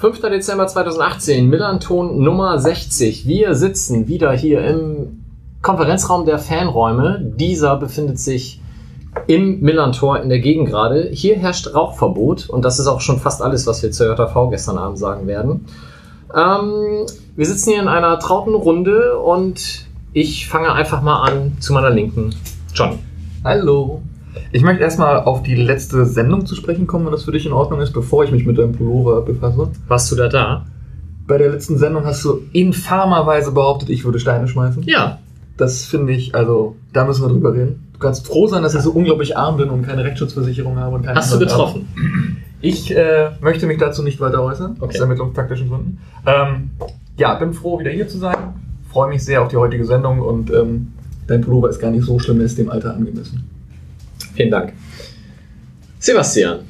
5. Dezember 2018, Millanton Nummer 60. Wir sitzen wieder hier im Konferenzraum der Fanräume. Dieser befindet sich im Millantor in der Gegend gerade. Hier herrscht Rauchverbot und das ist auch schon fast alles, was wir zur JV gestern Abend sagen werden. Ähm, wir sitzen hier in einer trauten Runde und ich fange einfach mal an zu meiner Linken. Johnny. Hallo. Ich möchte erstmal auf die letzte Sendung zu sprechen kommen, wenn das für dich in Ordnung ist, bevor ich mich mit deinem Pullover befasse. Warst du da da? Bei der letzten Sendung hast du infamerweise behauptet, ich würde Steine schmeißen. Ja. Das finde ich, also, da müssen wir drüber reden. Du kannst froh sein, dass ich so unglaublich arm bin und keine Rechtsschutzversicherung habe und keine Hast du anderen getroffen? Sachen. Ich äh, möchte mich dazu nicht weiter äußern, Okay. aus ermittlungstaktischen Gründen. Ähm, ja, bin froh, wieder hier zu sein. Freue mich sehr auf die heutige Sendung und ähm, dein Pullover ist gar nicht so schlimm, er ist dem Alter angemessen. Vielen Dank. Sebastian.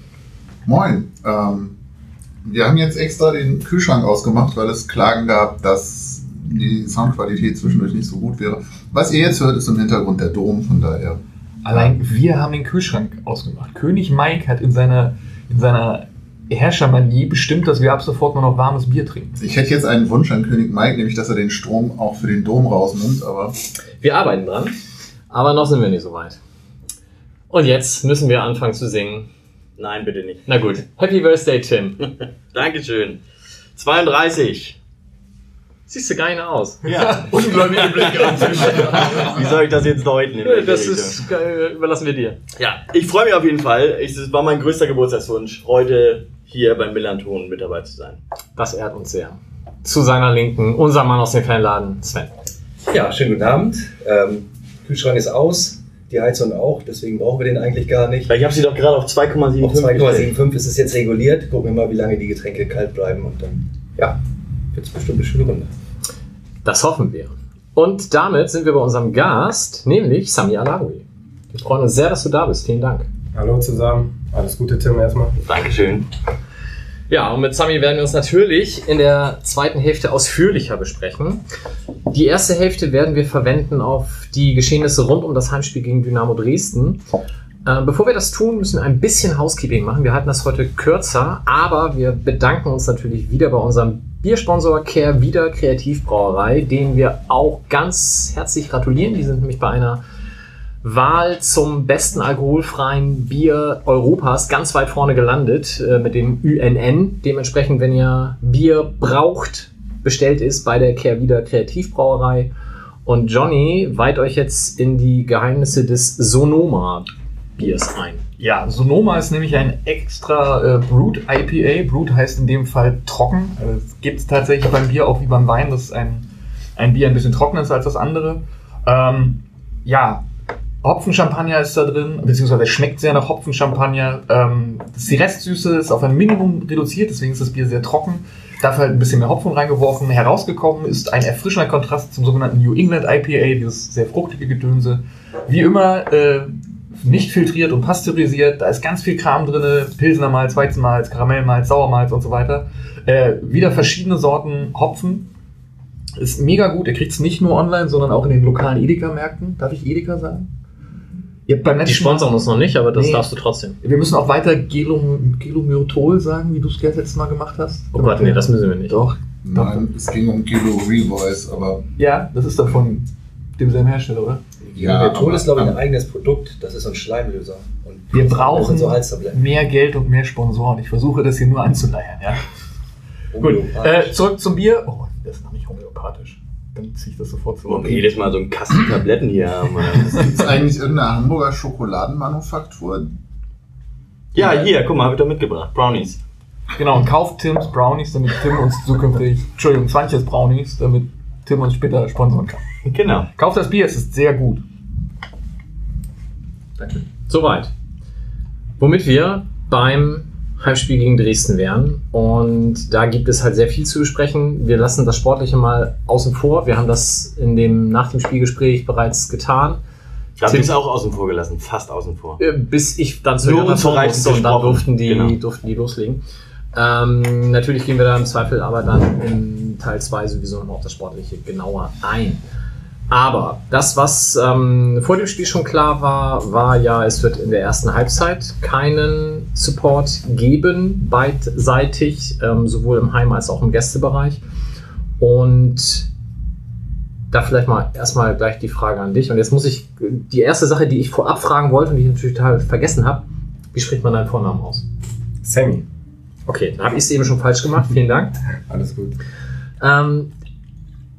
Moin. Ähm, wir haben jetzt extra den Kühlschrank ausgemacht, weil es Klagen gab, dass die Soundqualität zwischendurch nicht so gut wäre. Was ihr jetzt hört, ist im Hintergrund der Dom, von daher. Allein wir haben den Kühlschrank ausgemacht. König Mike hat in seiner, in seiner Herrschermanie bestimmt, dass wir ab sofort nur noch warmes Bier trinken. Ich hätte jetzt einen Wunsch an König Mike, nämlich dass er den Strom auch für den Dom rausnimmt, aber Wir arbeiten dran, aber noch sind wir nicht so weit. Und jetzt müssen wir anfangen zu singen. Nein, bitte nicht. Na gut. Happy Birthday, Tim. Dankeschön. 32. Siehst du geil aus. Ja. Ungläubige Blicke. Wie soll ich das jetzt deuten? welche Das ist, überlassen wir dir. Ja, ich freue mich auf jeden Fall. Das war mein größter Geburtstagswunsch, heute hier beim Millanton mit dabei zu sein. Das ehrt uns sehr. Zu seiner Linken, unser Mann aus dem Fanladen, Sven. Ja, schönen guten Abend. Ähm, Kühlschrank ist aus, die Heizung auch, deswegen brauchen wir den eigentlich gar nicht. Ich habe sie doch gerade auf 2,75 Auf 2,75 ist es jetzt reguliert. Gucken wir mal, wie lange die Getränke kalt bleiben und dann, ja, wird es bestimmt eine schöne Runde. Das hoffen wir. Und damit sind wir bei unserem Gast, nämlich Sami Alawi. Wir freuen uns sehr, dass du da bist. Vielen Dank. Hallo zusammen. Alles Gute, Tim, erstmal. Dankeschön. Ja, und mit Sami werden wir uns natürlich in der zweiten Hälfte ausführlicher besprechen. Die erste Hälfte werden wir verwenden auf die Geschehnisse rund um das Heimspiel gegen Dynamo Dresden. Äh, bevor wir das tun, müssen wir ein bisschen Housekeeping machen. Wir halten das heute kürzer, aber wir bedanken uns natürlich wieder bei unserem Biersponsor Care Wieder Kreativbrauerei, denen wir auch ganz herzlich gratulieren. Die sind nämlich bei einer Wahl zum besten alkoholfreien Bier Europas ganz weit vorne gelandet äh, mit dem UNN. Dementsprechend, wenn ihr Bier braucht, bestellt ist bei der Kehrwieder Kreativbrauerei. Und Johnny weiht euch jetzt in die Geheimnisse des Sonoma Biers ein. Ja, Sonoma ist nämlich ein extra äh, Brut IPA. Brut heißt in dem Fall trocken. Also Es gibt es tatsächlich beim Bier auch wie beim Wein, dass ein, ein Bier ein bisschen trockener ist als das andere. Ähm, ja, Hopfenchampagner ist da drin, beziehungsweise schmeckt sehr nach Hopfenchampagner. Ähm, die Restsüße ist auf ein Minimum reduziert, deswegen ist das Bier sehr trocken. Dafür halt ein bisschen mehr Hopfen reingeworfen. Herausgekommen ist ein erfrischender Kontrast zum sogenannten New England IPA, dieses sehr fruchtige Gedönse. Wie immer äh, nicht filtriert und pasteurisiert. Da ist ganz viel Kram drin. Pilsener Malz, Weizenmalz, Karamellmalz, Sauermalz und so weiter. Äh, wieder verschiedene Sorten Hopfen. Ist mega gut. Ihr kriegt es nicht nur online, sondern auch in den lokalen Edeka-Märkten. Darf ich Edeka sagen? Die sponsern uns noch nicht, aber das Nee. darfst du trotzdem. wir müssen auch weiter Gelom Gelomyrtol sagen, wie du es das letzte Mal gemacht hast. Oh Gott, nee, das müssen wir nicht. Doch. nein, es ging um Kilo Revoice, aber Ja, das ist doch von demselben Hersteller, oder? ja. Aber- ist, glaube ich, ein eigenes Produkt. Das ist ein Schleimlöser. Und Wir das brauchen so mehr Geld und mehr Sponsoren. Ich versuche das hier nur anzuleiern, ja. Gut, äh, zurück zum Bier. Oh, das ist noch nicht homöopathisch. Dann ziehe ich das sofort zurück. wir jedes Mal so einen Kasten Tabletten hier haben. Gibt es eigentlich irgendeine Hamburger Schokoladenmanufaktur? ja, hier, guck mal, habe ich doch mitgebracht. Brownies. Genau, und kauft Tims Brownies, damit Tim uns zukünftig, Entschuldigung, 20 Brownies, damit Tim uns später sponsern kann. Genau. Kauft das Bier, es ist sehr gut. Soweit. Womit wir beim Heimspiel gegen Dresden wären. Und da gibt es halt sehr viel zu besprechen. Wir lassen das Sportliche mal außen vor. Wir haben das in dem, nach dem Spielgespräch bereits getan. Ich habe es auch außen vor gelassen, fast außen vor. Äh, Bis ich dann zu Nur unzureichend musste und dann durften die, Genau. durften die loslegen. Ähm, natürlich gehen wir da im Zweifel aber dann in Teil 2 sowieso noch auf das Sportliche genauer ein. Aber das, was ähm, vor dem Spiel schon klar war, war ja, es wird in der ersten Halbzeit keinen Support geben, beidseitig, ähm, sowohl im Heim- als auch im Gästebereich. Und da vielleicht mal erstmal gleich die Frage an dich. Und jetzt muss ich die erste Sache, die ich vorab fragen wollte und die ich natürlich total vergessen habe, wie spricht man deinen Vornamen aus? Sammy. Okay, dann habe ich es eben schon falsch gemacht. Vielen Dank. Alles gut. Ähm,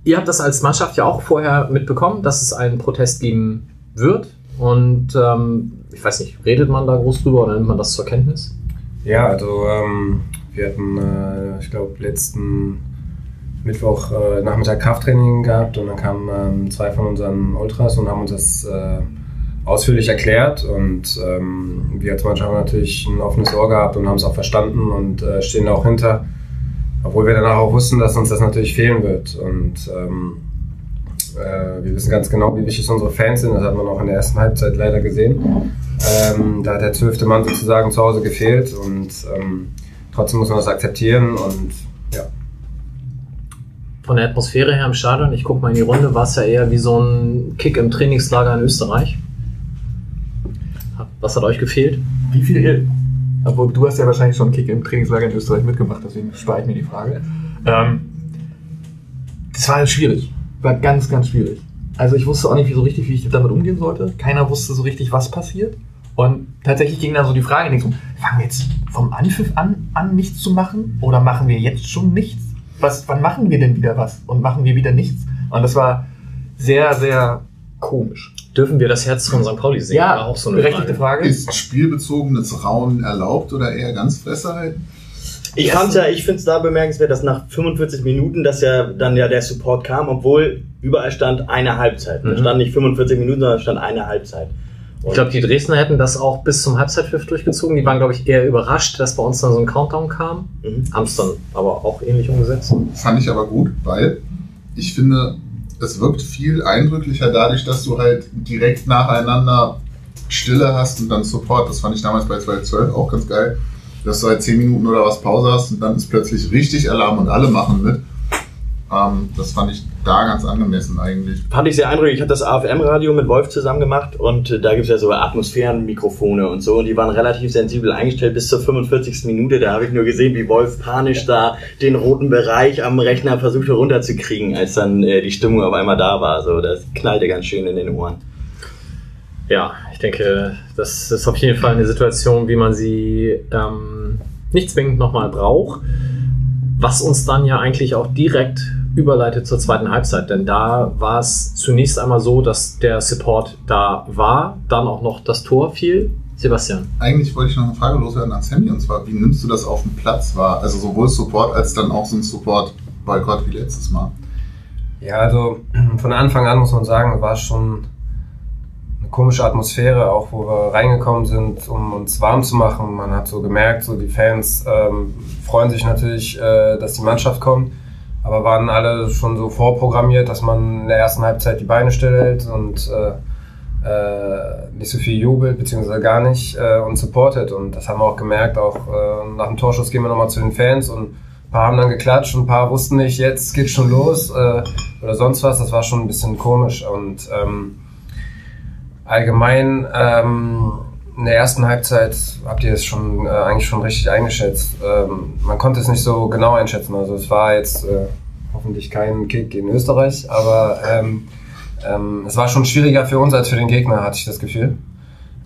ihr habt das als Mannschaft ja auch vorher mitbekommen, dass es einen Protest geben wird. Und ähm, ich weiß nicht, redet man da groß drüber oder nimmt man das zur Kenntnis? Ja, also ähm, wir hatten, äh, ich glaube, letzten Mittwoch äh, Nachmittag Krafttraining gehabt und dann kamen ähm, zwei von unseren Ultras und haben uns das äh, ausführlich erklärt und ähm, wir als Mannschaft haben natürlich ein offenes Ohr gehabt und haben es auch verstanden und äh, stehen da auch hinter. Obwohl wir danach auch wussten, dass uns das natürlich fehlen wird. Und ähm, äh, wir wissen ganz genau, wie wichtig unsere Fans sind. Das hat man auch in der ersten Halbzeit leider gesehen. Ähm, da hat der zwölfte Mann sozusagen zu Hause gefehlt und ähm, trotzdem muss man das akzeptieren und ja. Von der Atmosphäre her im Stadion, ich gucke mal in die Runde, war es ja eher wie so ein Kick im Trainingslager in Österreich. Was hat euch gefehlt? Wie viel, obwohl du hast ja wahrscheinlich schon einen Kick im Trainingslager in Österreich mitgemacht, deswegen spare ich mir die Frage. Ähm, das war schwierig. War ganz, ganz schwierig. Also ich wusste auch nicht so richtig, wie ich damit umgehen sollte. Keiner wusste so richtig, was passiert. Und tatsächlich ging dann so die Frage nicht um, fangen wir jetzt vom Anpfiff an, an nichts zu machen? Oder machen wir jetzt schon nichts? Was, wann machen wir denn wieder was? Und machen wir wieder nichts? Und das war sehr, sehr komisch. Dürfen wir das Herz von St. Pauli sehen? Ja, War auch so eine berechtigte Frage. Ist spielbezogenes Rauen erlaubt oder eher Ganzfresser halt? Ich fand's ja, ich finde es da bemerkenswert, dass nach 45 Minuten, dass ja dann ja der Support kam, obwohl überall stand eine Halbzeit. Da Mhm. stand nicht 45 Minuten, sondern stand eine Halbzeit. Ich glaube, die Dresdner hätten das auch bis zum Halbzeitpfiff durchgezogen. Die waren, glaube ich, eher überrascht, dass bei uns dann so ein Countdown kam. Mhm. Haben es dann aber auch ähnlich umgesetzt. Fand ich aber gut, weil ich finde, es wirkt viel eindrücklicher dadurch, dass du halt direkt nacheinander Stille hast und dann Support. Das fand ich damals bei 2012 auch ganz geil, dass du halt 10 Minuten oder was Pause hast und dann ist plötzlich richtig Alarm und alle machen mit. Ähm, das fand ich da ganz angemessen eigentlich. Fand ich sehr eindrücklich. Ich habe das AFM-Radio mit Wolf zusammen gemacht und äh, da gibt's ja so Atmosphärenmikrofone und so und die waren relativ sensibel eingestellt bis zur 45. Minute. Da habe ich nur gesehen, wie Wolf panisch da den roten Bereich am Rechner versuchte runterzukriegen, als dann äh, die Stimmung auf einmal da war. So, das knallte ganz schön in den Ohren. Ja, ich denke, das ist auf jeden Fall eine Situation, wie man sie ähm, nicht zwingend nochmal braucht. Was uns dann ja eigentlich auch direkt überleitet zur zweiten Halbzeit, denn da war es zunächst einmal so, dass der Support da war, dann auch noch das Tor fiel. Sebastian. Eigentlich wollte ich noch eine Frage loswerden an Sammy und zwar, wie nimmst du das auf dem Platz wahr? Also sowohl Support als dann auch so ein Support-Boykott wie letztes Mal. Ja, also von Anfang an muss man sagen, war schon eine komische Atmosphäre, auch wo wir reingekommen sind, um uns warm zu machen. Man hat so gemerkt, so die Fans ähm, freuen sich natürlich, äh, dass die Mannschaft kommt, aber waren alle schon so vorprogrammiert, dass man in der ersten Halbzeit die Beine stillhält und äh, äh, nicht so viel jubelt, beziehungsweise gar nicht äh, und supportet. Und das haben wir auch gemerkt, auch äh, nach dem Torschuss gehen wir nochmal zu den Fans und ein paar haben dann geklatscht und ein paar wussten nicht, jetzt geht's schon los äh, oder sonst was. Das war schon ein bisschen komisch. Und ähm, allgemein ähm, in der ersten Halbzeit habt ihr es schon äh, eigentlich schon richtig eingeschätzt. Ähm, man konnte es nicht so genau einschätzen. Also es war jetzt äh, hoffentlich kein Kick in Österreich, aber ähm, ähm, es war schon schwieriger für uns als für den Gegner, hatte ich das Gefühl.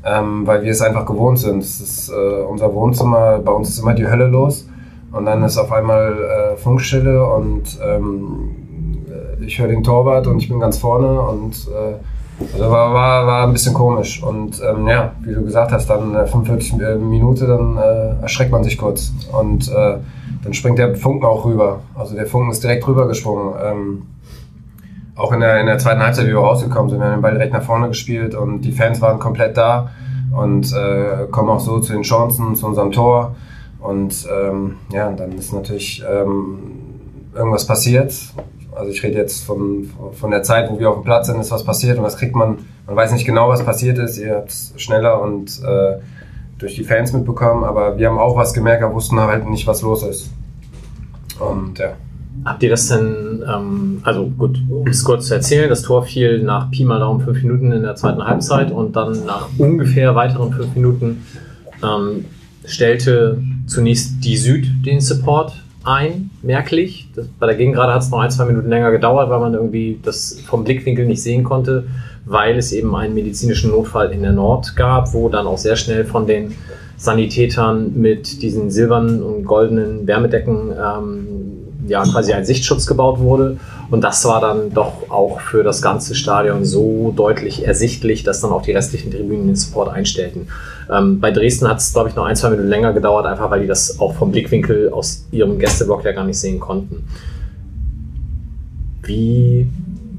Ähm, weil wir es einfach gewohnt sind. Es ist äh, unser Wohnzimmer, bei uns ist immer die Hölle los. Und dann ist auf einmal äh, Funkstille und ähm, äh, ich höre den Torwart und ich bin ganz vorne und äh, also war, war, war ein bisschen komisch. Und ähm, ja, wie du gesagt hast, dann äh, 45 Minute, dann äh, erschreckt man sich kurz. Und äh, dann springt der Funken auch rüber. Also der Funken ist direkt rübergesprungen. Ähm, auch in der, in der zweiten Halbzeit, wie wir rausgekommen sind, wir haben den Ball direkt nach vorne gespielt und die Fans waren komplett da und äh, kommen auch so zu den Chancen, zu unserem Tor. Und ähm, ja, dann ist natürlich ähm, irgendwas passiert. Also ich rede jetzt von, von der Zeit, wo wir auf dem Platz sind, ist was passiert und das kriegt man, man weiß nicht genau, was passiert ist. Ihr habt es schneller und äh, durch die Fans mitbekommen, aber wir haben auch was gemerkt, aber wussten halt nicht, was los ist. Und ja. Habt ihr das denn, ähm, also gut, um es kurz zu erzählen, das Tor fiel nach Pi mal Daumen fünf Minuten in der zweiten Halbzeit und dann nach ungefähr weiteren fünf Minuten ähm, stellte zunächst die Süd den Support ein, merklich. Das, bei der Gegengrade hat es noch ein, zwei Minuten länger gedauert, weil man irgendwie das vom Blickwinkel nicht sehen konnte, weil es eben einen medizinischen Notfall in der Nord gab, wo dann auch sehr schnell von den Sanitätern mit diesen silbernen und goldenen Wärmedecken ähm, ja quasi ein Sichtschutz gebaut wurde. Und das war dann doch auch für das ganze Stadion so deutlich ersichtlich, dass dann auch die restlichen Tribünen den Support einstellten. Ähm, bei Dresden hat es, glaube ich, noch ein, zwei Minuten länger gedauert, einfach weil die das auch vom Blickwinkel aus ihrem Gästeblock ja gar nicht sehen konnten. Wie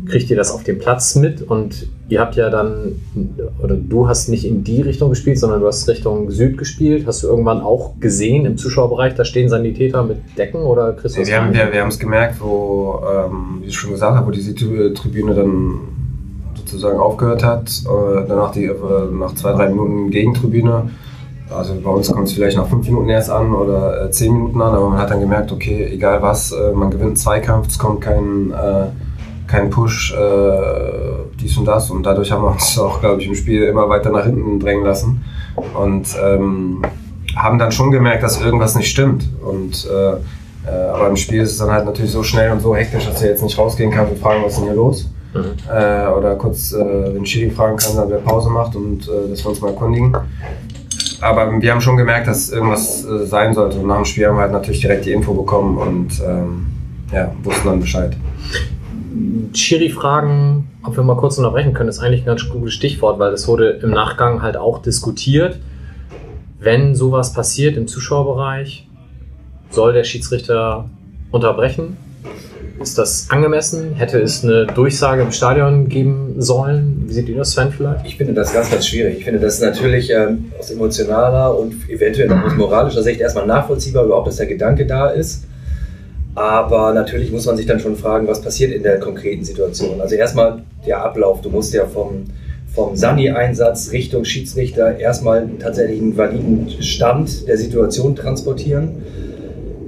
kriegt ihr das auf dem Platz mit? Und ihr habt ja dann, oder du hast nicht in die Richtung gespielt, sondern du hast Richtung Süd gespielt. Hast du irgendwann auch gesehen im Zuschauerbereich, da stehen Sanitäter mit Decken oder Nee, das wir haben es gemerkt, wo, ähm, wie ich schon gesagt habe, wo diese Tri- Tribüne dann sozusagen aufgehört hat. Äh, danach die, äh, nach zwei, drei Minuten Gegentribüne. Also bei uns kommt es vielleicht nach fünf Minuten erst an oder äh, zehn Minuten an, aber man hat dann gemerkt, okay, egal was, man gewinnt einen Zweikampf, es kommt kein, kein Push, dies und das. Und dadurch haben wir uns auch, glaube ich, im Spiel immer weiter nach hinten drängen lassen. Und ähm, haben dann schon gemerkt, dass irgendwas nicht stimmt. Und äh, aber im Spiel ist es dann halt natürlich so schnell und so hektisch, dass du jetzt nicht rausgehen kannst und fragen, was ist denn hier los? Mhm. Äh, oder kurz äh, den Schiri fragen kann, dann wer Pause macht und äh, dass wir uns mal erkundigen. Aber wir haben schon gemerkt, dass irgendwas äh, sein sollte. Und nach dem Spiel haben wir halt natürlich direkt die Info bekommen und ähm, ja, wussten dann Bescheid. Schiri fragen, ob wir mal kurz unterbrechen können, ist eigentlich ein ganz gutes Stichwort, weil das wurde im Nachgang halt auch diskutiert. Wenn sowas passiert im Zuschauerbereich, soll der Schiedsrichter unterbrechen? Ist das angemessen? Hätte es eine Durchsage im Stadion geben sollen? Wie seht ihr das, Sven, vielleicht? Ich finde das ganz, ganz schwierig. Ich finde das natürlich ähm, aus emotionaler und eventuell auch aus moralischer Sicht erstmal nachvollziehbar, überhaupt, dass der Gedanke da ist. Aber natürlich muss man sich dann schon fragen, was passiert in der konkreten Situation. Also erstmal der Ablauf. Du musst ja vom, vom Sani-Einsatz Richtung Schiedsrichter erstmal einen tatsächlichen validen Stand der Situation transportieren.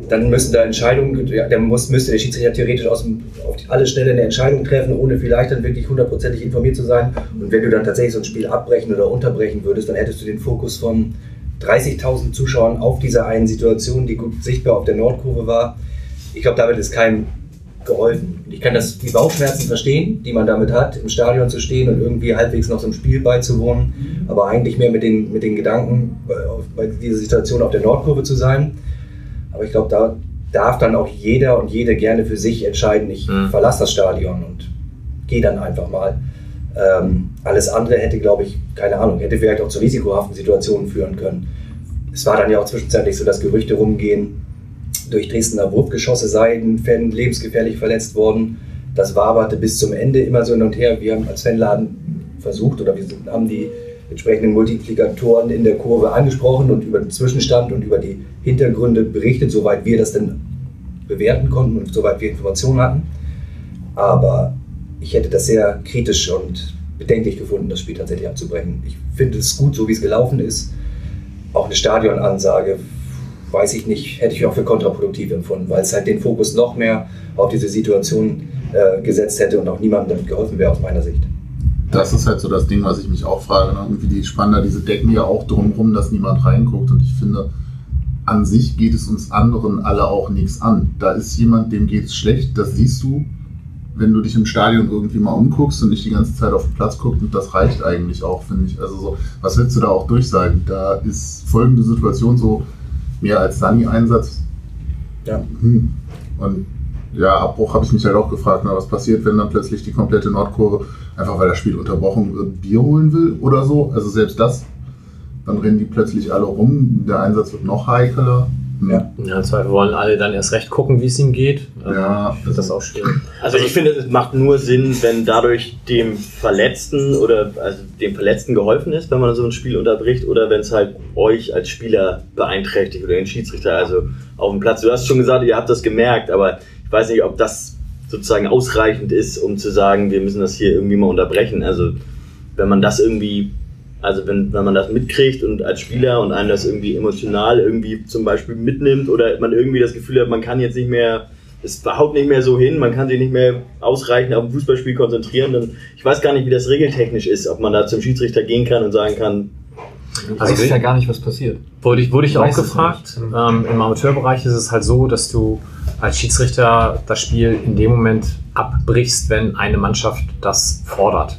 Dann müssen da Entscheidungen, ja, dann muss, müsste der Schiedsrichter theoretisch aus dem, auf die, alle Stelle eine Entscheidung treffen, ohne vielleicht dann wirklich hundertprozentig informiert zu sein. Und wenn du dann tatsächlich so ein Spiel abbrechen oder unterbrechen würdest, dann hättest du den Fokus von 30.000 Zuschauern auf dieser einen Situation, die gut sichtbar auf der Nordkurve war. Ich glaube, damit ist keinem geholfen. Und Ich kann das, die Bauchschmerzen verstehen, die man damit hat, im Stadion zu stehen und irgendwie halbwegs noch so einem Spiel beizuwohnen, aber eigentlich mehr mit den, mit den Gedanken, auf- bei dieser Situation auf der Nordkurve zu sein. Aber ich glaube, da darf dann auch jeder und jede gerne für sich entscheiden, ich Mhm. verlasse das Stadion und gehe dann einfach mal. Ähm, alles andere hätte, glaube ich, keine Ahnung, hätte vielleicht auch zu risikohaften Situationen führen können. Es war dann ja auch zwischenzeitlich so, dass Gerüchte rumgehen, durch Dresdner Wurfgeschosse sei ein Fan lebensgefährlich verletzt worden. Das waberte bis zum Ende immer so hin und her. Wir haben als Fanladen versucht oder wir haben die entsprechenden Multiplikatoren in der Kurve angesprochen und über den Zwischenstand und über die Hintergründe berichtet, soweit wir das denn bewerten konnten und soweit wir Informationen hatten. Aber ich hätte das sehr kritisch und bedenklich gefunden, das Spiel tatsächlich abzubrechen. Ich finde es gut, so wie es gelaufen ist. Auch eine Stadionansage, weiß ich nicht, hätte ich auch für kontraproduktiv empfunden, weil es halt den Fokus noch mehr auf diese Situation äh, gesetzt hätte und auch niemandem damit geholfen wäre aus meiner Sicht. Das ist halt so das Ding, was ich mich auch frage. Ne? Irgendwie die spannen da diese Decken ja auch drumherum, dass niemand reinguckt. Und ich finde, an sich geht es uns anderen alle auch nichts an. Da ist jemand, dem geht es schlecht, das siehst du, wenn du dich im Stadion irgendwie mal umguckst und nicht die ganze Zeit auf den Platz guckst. Und das reicht eigentlich auch, finde ich. Also so, was willst du da auch durchsagen? Da ist folgende Situation so mehr als Sunny-Einsatz. Ja. Hm. Und ja, Abbruch habe ich mich halt auch gefragt, na, was passiert, wenn dann plötzlich die komplette Nordkurve, einfach weil das Spiel unterbrochen wird, Bier holen will oder so. Also selbst das, dann rennen die plötzlich alle rum, der Einsatz wird noch heikler. Hm. Ja. Ja, im Zweifel wollen alle dann erst recht gucken, wie es ihm geht. Also, Ja, ich finde das auch schwierig. Also ich finde, es macht nur Sinn, wenn dadurch dem Verletzten oder also dem Verletzten geholfen ist, wenn man so ein Spiel unterbricht, oder wenn es halt euch als Spieler beeinträchtigt oder den Schiedsrichter, also auf dem Platz. Du hast schon gesagt, ihr habt das gemerkt, aber ich weiß nicht, ob das sozusagen ausreichend ist, um zu sagen, wir müssen das hier irgendwie mal unterbrechen. Also wenn man das irgendwie Also wenn, wenn man das mitkriegt und als Spieler und einen das irgendwie emotional irgendwie zum Beispiel mitnimmt oder man irgendwie das Gefühl hat, man kann jetzt nicht mehr, es haut nicht mehr so hin, man kann sich nicht mehr ausreichend auf ein Fußballspiel konzentrieren, dann ich weiß gar nicht, wie das regeltechnisch ist, ob man da zum Schiedsrichter gehen kann und sagen kann, Also weiß ja gar nicht, was passiert. Wurde ich, wurde ich Ich auch gefragt. Ähm, Im Amateurbereich ist es halt so, dass du als Schiedsrichter das Spiel in dem Moment abbrichst, wenn eine Mannschaft das fordert.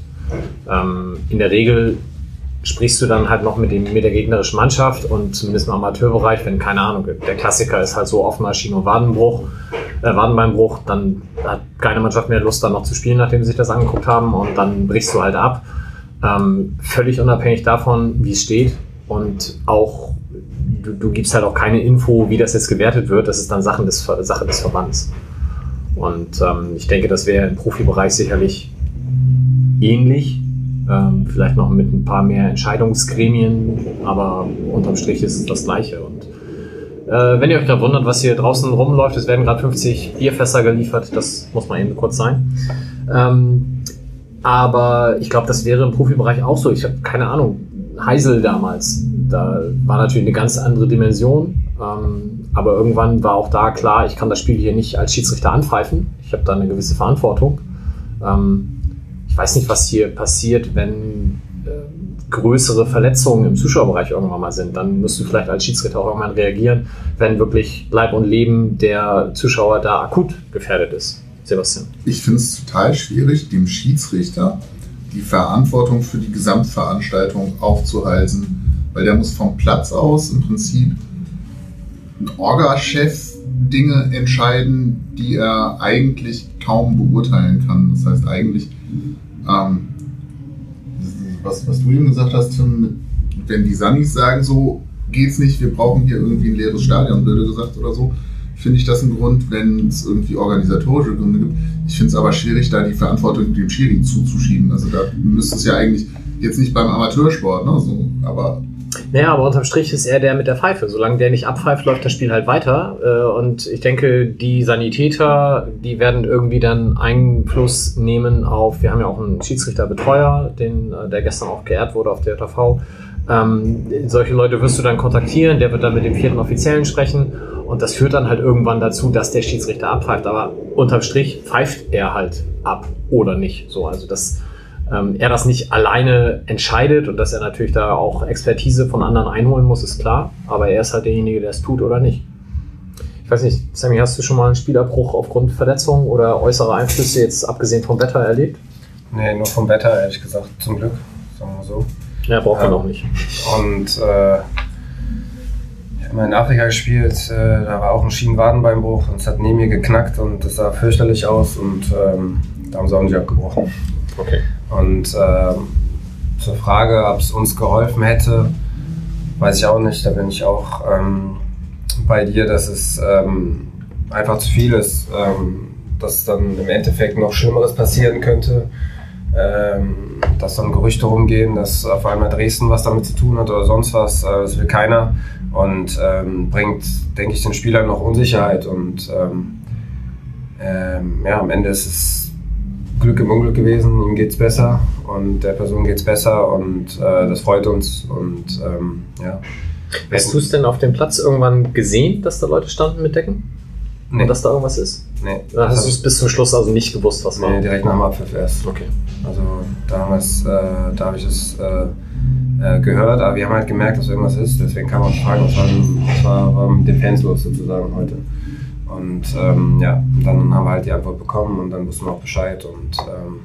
Ähm, in der Regel sprichst du dann halt noch mit, dem, mit der gegnerischen Mannschaft und zumindest im Amateurbereich, wenn, keine Ahnung, der Klassiker ist halt so oft mal Schien- und Wadenbruch, äh, Wadenbeinbruch, dann hat keine Mannschaft mehr Lust, dann noch zu spielen, nachdem sie sich das angeguckt haben und dann brichst du halt ab. Ähm, völlig unabhängig davon, wie es steht und auch du, du gibst halt auch keine Info, wie das jetzt gewertet wird. Das ist dann Sachen des, Sache des Verbands. Und ähm, ich denke, das wäre im Profibereich sicherlich ähnlich. Ähm, vielleicht noch mit ein paar mehr Entscheidungsgremien, aber unterm Strich ist es das Gleiche. Und äh, wenn ihr euch gerade wundert, was hier draußen rumläuft, es werden gerade 50 Bierfässer geliefert, das muss mal eben kurz sein. Ähm, aber ich glaube, das wäre im Profibereich auch so. Ich habe keine Ahnung. Heisel damals, da war natürlich eine ganz andere Dimension. Ähm, aber irgendwann war auch da klar, ich kann das Spiel hier nicht als Schiedsrichter anpfeifen. Ich habe da eine gewisse Verantwortung. Ähm, ich weiß nicht, was hier passiert, wenn äh, größere Verletzungen im Zuschauerbereich irgendwann mal sind. Dann musst du vielleicht als Schiedsrichter auch irgendwann reagieren, wenn wirklich Leib und Leben der Zuschauer da akut gefährdet ist. Sebastian. Ich finde es total schwierig, dem Schiedsrichter die Verantwortung für die Gesamtveranstaltung aufzuhalten, weil der muss vom Platz aus im Prinzip ein Orga-Chef Dinge entscheiden, die er eigentlich kaum beurteilen kann. Das heißt eigentlich, ähm, was, was du eben gesagt hast, Tim, wenn die Sunnis sagen, so geht's nicht, wir brauchen hier irgendwie ein leeres Stadion, blöde gesagt oder so, finde ich das ein Grund, wenn es irgendwie organisatorische Gründe gibt. Ich finde es aber schwierig, da die Verantwortung dem Schiri zuzuschieben. Also da müsste es ja eigentlich jetzt nicht beim Amateursport, ne? So, aber Naja, aber unterm Strich ist er der mit der Pfeife. Solange der nicht abpfeift, läuft das Spiel halt weiter. Äh, Und ich denke, die Sanitäter, die werden irgendwie dann Einfluss nehmen auf, wir haben ja auch einen Schiedsrichterbetreuer, den, äh, der gestern auch geehrt wurde auf der JV. Ähm, solche Leute wirst du dann kontaktieren, der wird dann mit dem vierten Offiziellen sprechen und das führt dann halt irgendwann dazu, dass der Schiedsrichter abpfeift. Aber unterm Strich pfeift er halt ab oder nicht. So, also das, ähm, er das nicht alleine entscheidet und dass er natürlich da auch Expertise von anderen einholen muss, ist klar. Aber er ist halt derjenige, der es tut oder nicht. Ich weiß nicht, Sammy, hast du schon mal einen Spielabbruch aufgrund Verletzung oder äußerer Einflüsse jetzt abgesehen vom Wetter erlebt? Nee, nur vom Wetter, ehrlich gesagt, zum Glück, sagen wir so. Ja, braucht man Ja. auch nicht. Und äh, mal in Afrika gespielt, äh, da war auch ein Schienenwadenbeinbruch und es hat neben mir geknackt und das sah fürchterlich aus und ähm, da haben sie auch nicht abgebrochen. Okay. Und ähm, zur Frage, ob es uns geholfen hätte, weiß ich auch nicht. Da bin ich auch ähm, bei dir, dass es ähm, einfach zu viel ist, ähm, dass dann im Endeffekt noch Schlimmeres passieren könnte. Ähm, dass dann Gerüchte rumgehen, dass auf einmal Dresden was damit zu tun hat oder sonst was. Äh, das will keiner und ähm, bringt, denke ich, den Spielern noch Unsicherheit. Und ähm, ähm, ja, am Ende ist es Glück im Unglück gewesen. Ihm geht's besser und der Person geht's besser und äh, das freut uns. Und ähm, ja. Hast du es denn auf dem Platz irgendwann gesehen, dass da Leute standen mit Decken? Nee, Und dass da irgendwas ist? nee, das hast du es bis zum Schluss also nicht gewusst, was war? nee, direkt nach dem Abpfiff erst. Okay. Also damals, äh, da habe ich es äh, äh, gehört, aber wir haben halt gemerkt, dass irgendwas ist. Deswegen kam auch die Frage, was war, was war, war mit sozusagen heute. Und ähm, ja, dann haben wir halt die Antwort bekommen und dann wussten wir auch Bescheid. Und ähm,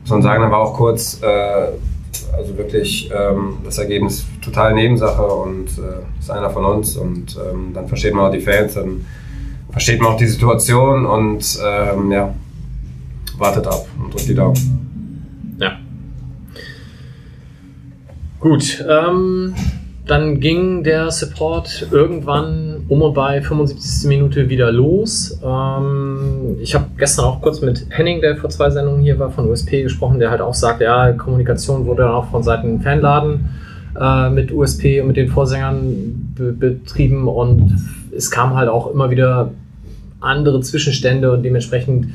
muss man sagen, dann war auch kurz, äh, also wirklich ähm, das Ergebnis total Nebensache und äh, ist einer von uns. Und ähm, dann versteht man auch die Fans, dann versteht man auch die Situation und ähm, ja, wartet ab und drückt die Daumen. Ja. Gut, ähm, dann ging der Support irgendwann um und bei 75. Minute wieder los. Ähm, ich habe gestern auch kurz mit Henning, der vor zwei Sendungen hier war, von USP gesprochen, der halt auch sagt, ja, Kommunikation wurde dann auch von Seiten Fanladen äh, mit USP und mit den Vorsängern be betrieben und es kam halt auch immer wieder andere Zwischenstände und dementsprechend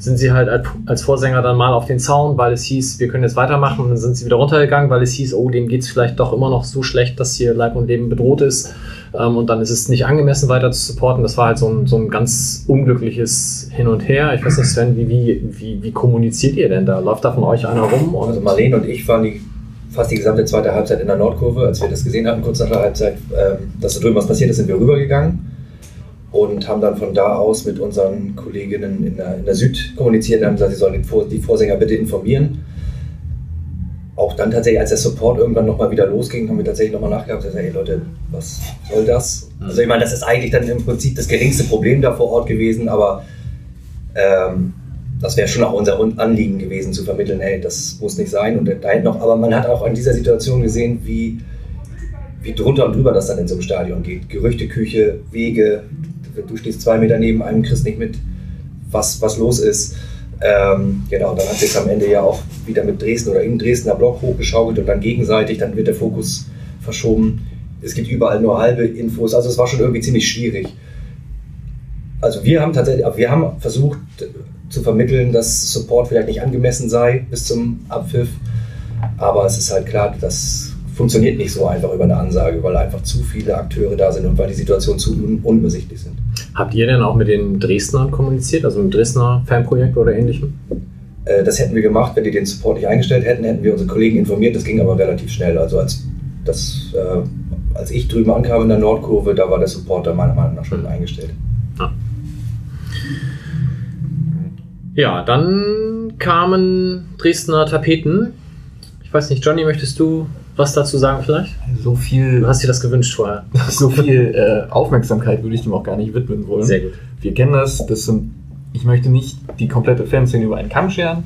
sind sie halt als- Vorsänger dann mal auf den Zaun, weil es hieß, wir können jetzt weitermachen und dann sind sie wieder runtergegangen, weil es hieß, oh, dem geht es vielleicht doch immer noch so schlecht, dass hier Leib und Leben bedroht ist ähm, und dann ist es nicht angemessen weiter zu supporten. Das war halt so ein, so ein ganz unglückliches Hin und Her. Ich weiß nicht, Sven, wie, wie, wie, wie kommuniziert ihr denn da? Läuft da von euch einer rum? Also Marlene und ich waren die, fast die gesamte zweite Halbzeit in der Nordkurve. Als wir das gesehen hatten, kurz nach der Halbzeit, ähm, dass da drüben was passiert ist, sind wir rübergegangen und haben dann von da aus mit unseren Kolleginnen in der, in der Süd kommuniziert und haben gesagt, sie sollen Vor die Vorsänger bitte informieren. Auch dann tatsächlich, als der Support irgendwann nochmal wieder losging, haben wir tatsächlich nochmal nachgehabt und gesagt, hey Leute, was soll das? Also ich meine, das ist eigentlich dann im Prinzip das geringste Problem da vor Ort gewesen, aber ähm, das wäre schon auch unser Anliegen gewesen, zu vermitteln, hey, das muss nicht sein und da noch. Aber man hat auch an dieser Situation gesehen, wie, wie drunter und drüber das dann in so einem Stadion geht. Gerüchteküche, Wege, du stehst zwei Meter neben einem, kriegst nicht mit, was, was los ist. Ähm, genau, dann hat sich am Ende ja auch wieder mit Dresden oder im Dresdner Block hochgeschaukelt und dann gegenseitig, dann wird der Fokus verschoben. Es gibt überall nur halbe Infos, also es war schon irgendwie ziemlich schwierig. Also wir haben tatsächlich, wir haben versucht zu vermitteln, dass Support vielleicht nicht angemessen sei bis zum Abpfiff, aber es ist halt klar, das funktioniert nicht so einfach über eine Ansage, weil einfach zu viele Akteure da sind und weil die Situation zu un unübersichtlich sind. Habt ihr denn auch mit den Dresdnern kommuniziert, also mit dem Dresdner Fanprojekt oder ähnlichem? Äh, Das hätten wir gemacht, wenn die den Support nicht eingestellt hätten, hätten wir unsere Kollegen informiert. Das ging aber relativ schnell. Also als, das, äh, als ich drüben ankam in der Nordkurve, da war der Supporter meiner Meinung nach schon eingestellt. Ja, dann kamen Dresdner Tapeten. Ich weiß nicht, Johnny, möchtest du was dazu sagen vielleicht? So viel, Du hast dir das gewünscht vorher. so viel äh, Aufmerksamkeit würde ich dem auch gar nicht widmen wollen. Sehr gut. Wir kennen das, das sind, ich möchte nicht die komplette Fanszene über einen Kamm scheren.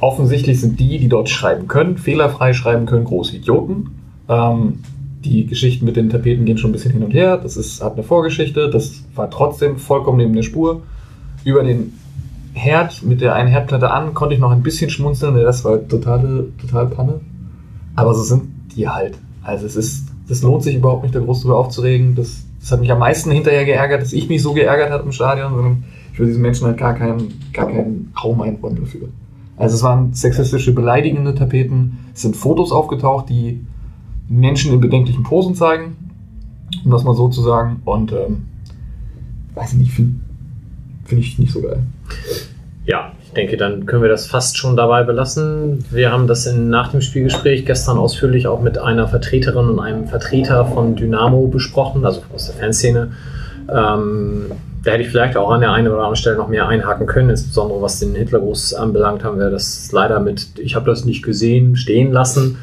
Offensichtlich sind die, die dort schreiben können, fehlerfrei schreiben können, große Idioten. Ähm, die Geschichten mit den Tapeten gehen schon ein bisschen hin und her. Das ist, hat eine Vorgeschichte. Das war trotzdem vollkommen neben der Spur. Über den Herd mit der einen Herdplatte an konnte ich noch ein bisschen schmunzeln. Rest war totale, total Panne. Aber so sind die halt. Also es ist, das lohnt sich überhaupt nicht, da groß drüber aufzuregen. Das, das hat mich am meisten hinterher geärgert, dass ich mich so geärgert habe im Stadion, sondern ich will diesen Menschen halt gar keinen, gar keinen Raum einräumen dafür. Also es waren sexistische, beleidigende Tapeten, es sind Fotos aufgetaucht, die Menschen in bedenklichen Posen zeigen, um das mal so zu sagen. Und ähm, weiß ich nicht, finde find ich nicht so geil. Ja, ich denke, dann können wir das fast schon dabei belassen. Wir haben das in, nach dem Spielgespräch gestern ausführlich auch mit einer Vertreterin und einem Vertreter von Dynamo besprochen, also aus der Fanszene. Ähm, da hätte ich vielleicht auch an der einen oder anderen Stelle noch mehr einhaken können, insbesondere was den Hitlergruß anbelangt, haben wir das leider mit, ich habe das nicht gesehen, stehen lassen.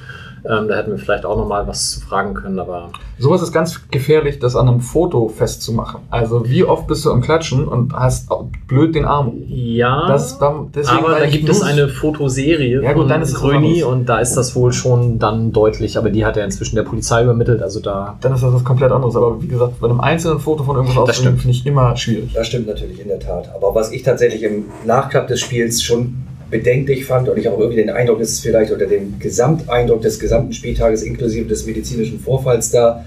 Ähm, da hätten wir vielleicht auch noch mal was zu fragen können, aber Sowas ist ganz gefährlich, das an einem Foto festzumachen. Also wie oft bist du am Klatschen und hast blöd den Arm hoch? ja. Das, deswegen aber da gibt es eine Fotoserie Ja, gut, von dann ist Gröni und da ist das wohl schon dann deutlich, aber die hat er inzwischen der Polizei übermittelt, also da. dann ist das was komplett anderes. Aber wie gesagt, bei einem einzelnen Foto von irgendwas stimmt. finde ich immer schwierig. Das stimmt natürlich in der Tat. Aber was ich tatsächlich im Nachklapp des Spiels schon bedenklich fand und ich auch irgendwie den Eindruck, dass es vielleicht unter dem Gesamteindruck des gesamten Spieltages inklusive des medizinischen Vorfalls da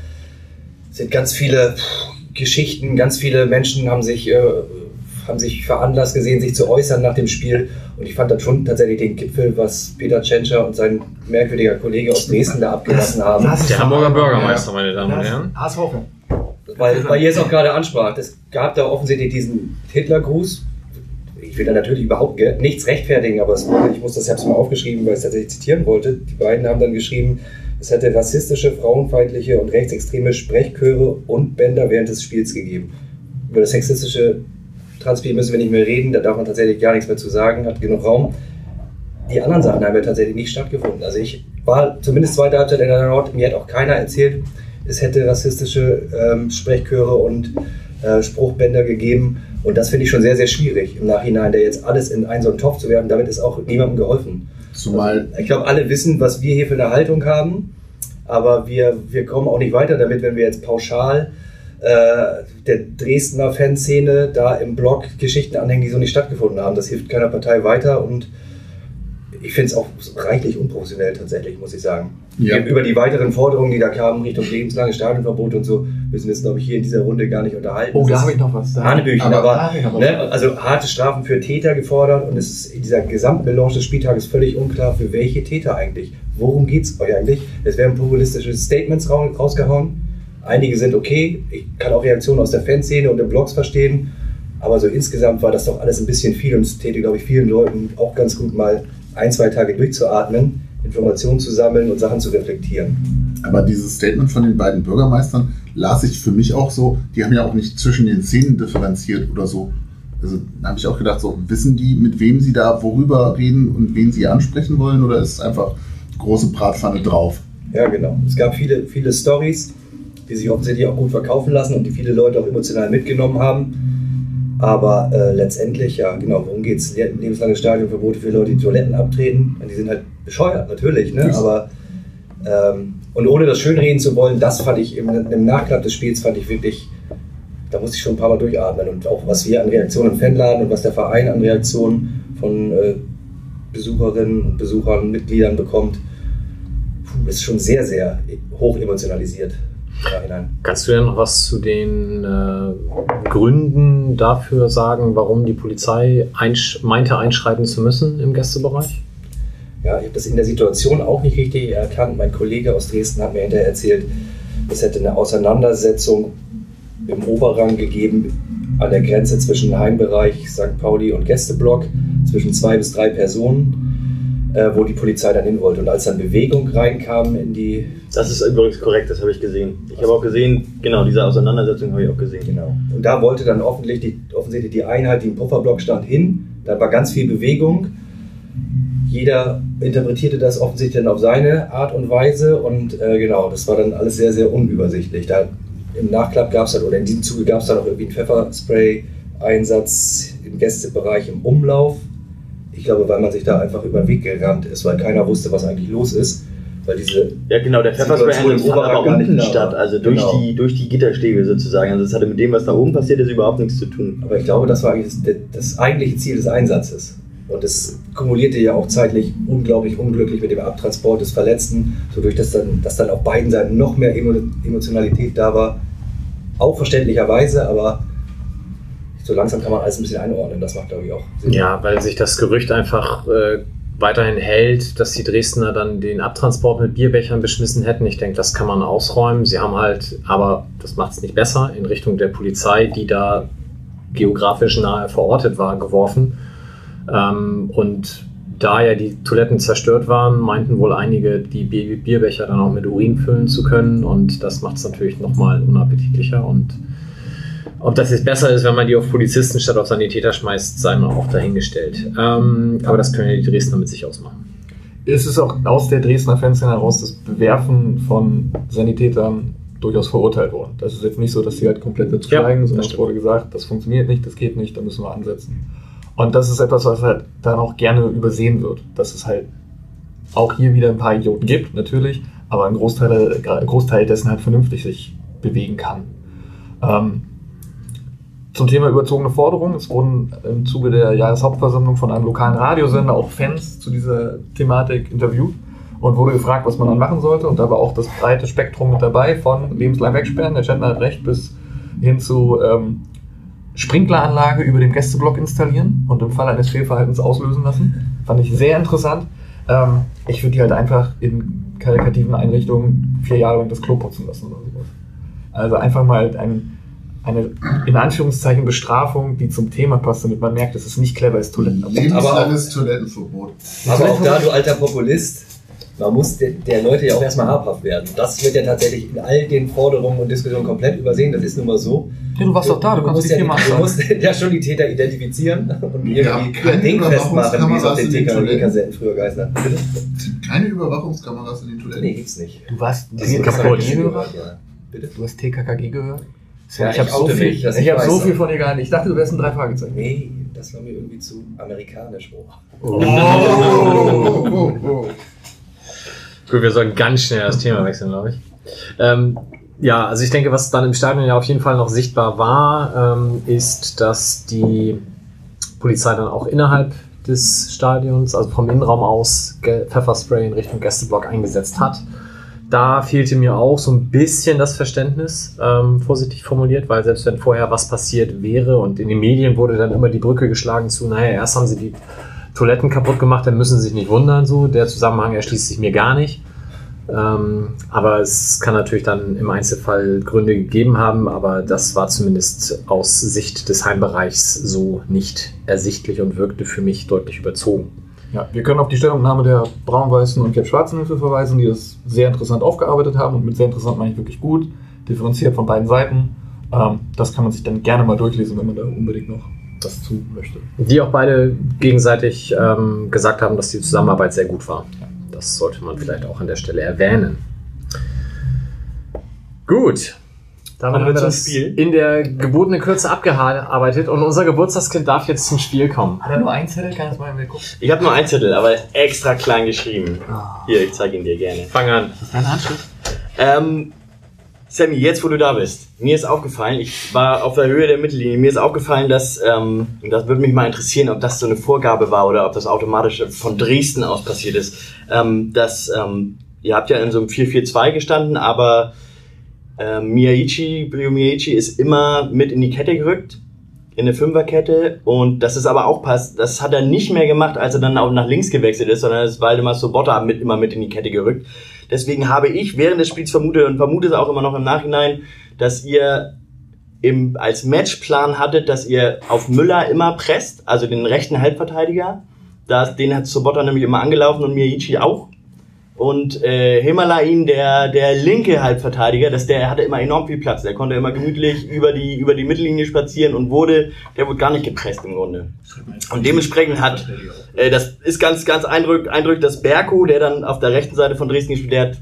sind ganz viele Geschichten, ganz viele Menschen haben sich, äh, haben sich veranlasst gesehen, sich zu äußern nach dem Spiel. Und ich fand dann schon tatsächlich den Gipfel, was Peter Tschentscher und sein merkwürdiger Kollege aus Dresden da abgelassen haben. Das ist Der Hamburger Bürgermeister, meine Damen und Herren. HSV-Fan. Weil, weil ihr es auch gerade ansprach, es gab da offensichtlich diesen Hitlergruß. Ich will da natürlich überhaupt nichts rechtfertigen, aber es, ich muss das, ich habe es mal aufgeschrieben, weil ich es tatsächlich zitieren wollte. Die beiden haben dann geschrieben, es hätte rassistische, frauenfeindliche und rechtsextreme Sprechchöre und Bänder während des Spiels gegeben. Über das sexistische Transspiel müssen wir nicht mehr reden, da darf man tatsächlich gar nichts mehr zu sagen, hat genug Raum. Die anderen Sachen haben ja tatsächlich nicht stattgefunden. Also ich war zumindest zweite Halbzeit in der Nord, mir hat auch keiner erzählt, es hätte rassistische ähm, Sprechchöre und äh, Spruchbänder gegeben. Und das finde ich schon sehr, sehr schwierig im Nachhinein, da jetzt alles in einen so einen Topf zu werfen. Damit ist auch niemandem geholfen. Zumal Ich glaube, alle wissen, was wir hier für eine Haltung haben, aber wir, wir kommen auch nicht weiter damit, wenn wir jetzt pauschal äh, der Dresdner Fanszene da im Blog Geschichten anhängen, die so nicht stattgefunden haben. Das hilft keiner Partei weiter und ich finde es auch reichlich unprofessionell tatsächlich, muss ich sagen. Ja. Über die weiteren Forderungen, die da kamen, Richtung lebenslanges Stadionverbot und so, müssen wir uns, glaube ich, hier in dieser Runde gar nicht unterhalten. Oh, da habe ich noch was. Da Hanebüchen, Aber- aber, da ne, also harte Strafen für Täter gefordert und es ist in dieser gesamten Melange des Spieltages völlig unklar, für welche Täter eigentlich. Worum geht es euch eigentlich? Es werden populistische Statements rau- rausgehauen. Einige sind okay. Ich kann auch Reaktionen aus der Fanszene und den Blogs verstehen. Aber so insgesamt war das doch alles ein bisschen viel und es täte, glaube ich, vielen Leuten auch ganz gut mal ein, zwei Tage durchzuatmen, Informationen zu sammeln und Sachen zu reflektieren. Aber dieses Statement von den beiden Bürgermeistern las ich für mich auch so, die haben ja auch nicht zwischen den Szenen differenziert oder so. Also da habe ich auch gedacht, so wissen die, mit wem sie da worüber reden und wen sie ansprechen wollen oder ist es einfach große Bratpfanne drauf? Ja, genau. Es gab viele, viele Stories, die sich offensichtlich auch gut verkaufen lassen und die viele Leute auch emotional mitgenommen haben. Aber äh, letztendlich, ja, genau, worum geht's? Le- Lebenslange Stadionverbote für Leute, die Toiletten abtreten. Und die sind halt bescheuert, natürlich, ne? Aber ähm, und ohne das schönreden zu wollen, das fand ich im, im Nachklapp des Spiels fand ich wirklich, da musste ich schon ein paar Mal durchatmen. Und auch was wir an Reaktionen im Fanladen und was der Verein an Reaktionen von äh, Besucherinnen und Besuchern, Mitgliedern bekommt, puh, ist schon sehr, sehr hoch emotionalisiert. Nachhinein. Kannst du denn noch was zu den äh, Gründen dafür sagen, warum die Polizei einsch meinte, einschreiten zu müssen im Gästebereich? Ja, ich habe das in der Situation auch nicht richtig erkannt. Mein Kollege aus Dresden hat mir hinterher erzählt, es hätte eine Auseinandersetzung im Oberrang gegeben an der Grenze zwischen Heimbereich St. Pauli und Gästeblock, zwischen zwei bis drei Personen, äh, wo die Polizei dann hin wollte. Und als dann Bewegung reinkam in die Das ist übrigens korrekt, das habe ich gesehen. Ich habe auch gesehen, genau, diese Auseinandersetzung habe ich auch gesehen. Genau. Und da wollte dann offensichtlich die, offensichtlich die Einheit, die im Pufferblock stand, hin. Da war ganz viel Bewegung. Jeder interpretierte das offensichtlich dann auf seine Art und Weise. Und äh, genau, das war dann alles sehr, sehr unübersichtlich. Da Im Nachklapp gab es dann, oder in diesem Zuge gab es dann auch irgendwie einen Pfefferspray-Einsatz im Gästebereich im Umlauf. Ich glaube, weil man sich da einfach über den Weg gerannt ist, weil keiner wusste, was eigentlich los ist. Weil diese Ja, genau, der Pfefferspray fand aber gar nicht statt, also durch, Genau. die, durch die Gitterstäbe sozusagen. Also das hatte mit dem, was da oben passiert ist, überhaupt nichts zu tun. Aber ich glaube, das war eigentlich das, das eigentliche Ziel des Einsatzes. Und es kumulierte ja auch zeitlich unglaublich unglücklich mit dem Abtransport des Verletzten, wodurch das dann, dass dann auf beiden Seiten noch mehr Emo Emotionalität da war. Auch verständlicherweise, aber so langsam kann man alles ein bisschen einordnen. Das macht, glaube ich, auch Sinn. Ja, weil sich das Gerücht einfach äh, weiterhin hält, dass die Dresdner dann den Abtransport mit Bierbechern beschmissen hätten. Ich denke, das kann man ausräumen. Sie haben halt, aber das macht es nicht besser, in Richtung der Polizei, die da geografisch nahe verortet war, geworfen. Ähm, und da ja die Toiletten zerstört waren, meinten wohl einige, die Bier Bierbecher dann auch mit Urin füllen zu können. Und das macht es natürlich nochmal unappetitlicher. Und ob das jetzt besser ist, wenn man die auf Polizisten statt auf Sanitäter schmeißt, sei mal auch dahingestellt. Ähm, aber das können ja die Dresdner mit sich ausmachen. Es ist auch aus der Dresdner Fanszene heraus das Bewerfen von Sanitätern durchaus verurteilt worden. Das ist jetzt nicht so, dass sie halt komplett dazu Ja, schweigen, das sondern es wurde gesagt, das funktioniert nicht, das geht nicht, da müssen wir ansetzen. Und das ist etwas, was halt dann auch gerne übersehen wird. Dass es halt auch hier wieder ein paar Idioten gibt, natürlich, aber ein Großteil, ein Großteil dessen halt vernünftig sich bewegen kann. Ähm, zum Thema überzogene Forderungen. Es wurden im Zuge der Jahreshauptversammlung von einem lokalen Radiosender auch Fans zu dieser Thematik interviewt und wurde gefragt, was man dann machen sollte. Und da war auch das breite Spektrum mit dabei, von lebenslang wegsperren, der Gender hat recht, bis hin zu ähm, Sprinkleranlage über dem Gästeblock installieren und im Fall eines Fehlverhaltens auslösen lassen. Fand ich sehr interessant. Ähm, ich würde die halt einfach in karikativen Einrichtungen vier Jahre lang das Klo putzen lassen oder sowas. Also einfach mal ein, eine in Anführungszeichen Bestrafung, die zum Thema passt, damit man merkt, dass es nicht clever ist, Toiletten abzuziehen. Lebenslanges Toilettenverbot. Aber auch da, du alter Populist, man muss der, der Leute ja auch erstmal habhaft werden. Das wird ja tatsächlich in all den Forderungen und Diskussionen komplett übersehen. Das ist nun mal so. Ja, du warst doch da, du kannst musst die ja, Firma Du musst ja schon die Täter identifizieren und Ja, irgendwie keine Ding festmachen, wie es auf Überwachungskameras den in den TKW-Kassetten früher gibt keine Überwachungskameras in den Toiletten. Nee, gibt's nicht. Du warst TKKG gehört, ja. Bitte? Du hast TKKG gehört? Ja, ich habe so viel, ich ich hab so viel von dir gehalten. Ich dachte, du wärst ein drei Fragezeichen. Nee, das war mir irgendwie zu amerikanisch. Oh. Oh, oh, oh. Gut, wir sollten ganz schnell das Thema wechseln, glaube ich. Ähm, ja, also ich denke, was dann im Stadion ja auf jeden Fall noch sichtbar war, ähm, ist, dass die Polizei dann auch innerhalb des Stadions, also vom Innenraum aus, Pfefferspray in Richtung Gästeblock eingesetzt hat. Da fehlte mir auch so ein bisschen das Verständnis, ähm, vorsichtig formuliert, weil selbst wenn vorher was passiert wäre und in den Medien wurde dann immer die Brücke geschlagen zu, naja, erst haben sie die Toiletten kaputt gemacht, dann müssen sie sich nicht wundern, so. Der Zusammenhang erschließt sich mir gar nicht. Ähm, aber es kann natürlich dann im Einzelfall Gründe gegeben haben, aber das war zumindest aus Sicht des Heimbereichs so nicht ersichtlich und wirkte für mich deutlich überzogen. Ja, wir können auf die Stellungnahme der Braun-Weißen und Gelb-Schwarzen Hilfe verweisen, die das sehr interessant aufgearbeitet haben und mit sehr interessant meine ich wirklich gut, differenziert von beiden Seiten. Ähm, das kann man sich dann gerne mal durchlesen, wenn man da unbedingt noch was zu möchte. Die auch beide gegenseitig ähm, gesagt haben, dass die Zusammenarbeit sehr gut war. Das sollte man vielleicht auch an der Stelle erwähnen. Gut. Damit haben wir das Spiel. in der gebotenen Kürze abgearbeitet und unser Geburtstagskind darf jetzt zum Spiel kommen. Hat er nur einen Zettel? Kann das mal gucken? Ich habe nur einen Zettel, aber extra klein geschrieben. Hier, ich zeige ihn dir gerne. Fang an. Deine Handschrift? Ähm, Sammy, jetzt wo du da bist, mir ist aufgefallen, ich war auf der Höhe der Mittellinie, mir ist aufgefallen, dass, ähm, und das würde mich mal interessieren, ob das so eine Vorgabe war oder ob das automatisch von Dresden aus passiert ist, ähm, dass, ähm, ihr habt ja in so einem 4-4-2 gestanden, aber ähm, Miyaichi, Ryo Miyaichi ist immer mit in die Kette gerückt, in eine Fünferkette und das ist aber auch passt, das hat er nicht mehr gemacht, als er dann auch nach links gewechselt ist, sondern ist Waldemar Sobotta mit, immer mit in die Kette gerückt. Deswegen habe ich während des Spiels vermutet und vermute es auch immer noch im Nachhinein, dass ihr im, als Matchplan hattet, dass ihr auf Müller immer presst, also den rechten Halbverteidiger. Das, den hat Sobotta nämlich immer angelaufen und Miyaichi auch. Und äh, Himalain, der, der linke Halbverteidiger, das, der hatte immer enorm viel Platz. Der konnte immer gemütlich über die, über die Mittellinie spazieren und wurde, der wurde gar nicht gepresst im Grunde. Und dementsprechend hat, äh, das ist ganz, ganz eindrücklich, eindrücklich, dass Berko, der dann auf der rechten Seite von Dresden gespielt, der hat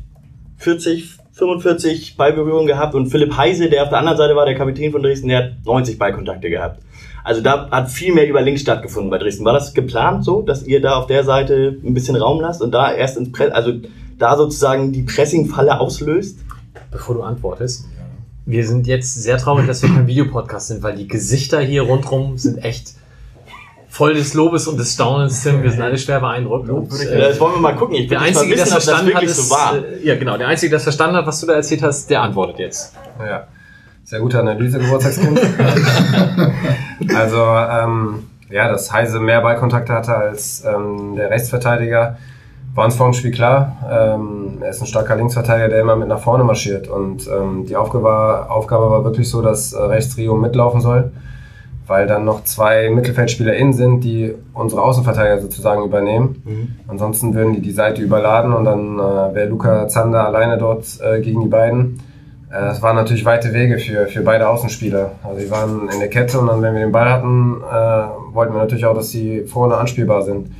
40, 45 Ballberührungen gehabt und Philipp Heise, der auf der anderen Seite war, der Kapitän von Dresden, der hat 90 Ballkontakte gehabt. Also da hat viel mehr über links stattgefunden bei Dresden. War das geplant so, dass ihr da auf der Seite ein bisschen Raum lasst und da erst ins Press, also da sozusagen die Pressingfalle auslöst? Bevor du antwortest. Wir sind jetzt sehr traurig, dass wir kein Videopodcast sind, weil die Gesichter hier rundherum sind echt voll des Lobes und des Staunens, Tim. Wir sind alle schwer beeindruckt. Und, äh, das wollen wir mal gucken. Ich der Einzige, der wissen, das ob das verstanden hat, ist, so war. äh, ja genau, der Einzige, der das verstanden hat, was du da erzählt hast, der antwortet jetzt. Ja, sehr gute Analyse, Geburtstagskind. also, ähm, ja, dass Heise mehr Ballkontakte hatte als ähm, der Rechtsverteidiger, war uns vor dem Spiel klar. Ähm, er ist ein starker Linksverteidiger, der immer mit nach vorne marschiert. Und ähm, die Aufgabe war, Aufgabe war wirklich so, dass äh, rechts Rio mitlaufen soll, weil dann noch zwei Mittelfeldspieler innen sind, die unsere Außenverteidiger sozusagen übernehmen. Ansonsten würden die die Seite überladen und dann äh, wäre Luca Zander alleine dort äh, gegen die beiden. Äh, Es waren natürlich weite Wege für, für beide Außenspieler. Also die waren in der Kette und dann, wenn wir den Ball hatten, äh, wollten wir natürlich auch, dass sie vorne anspielbar sind.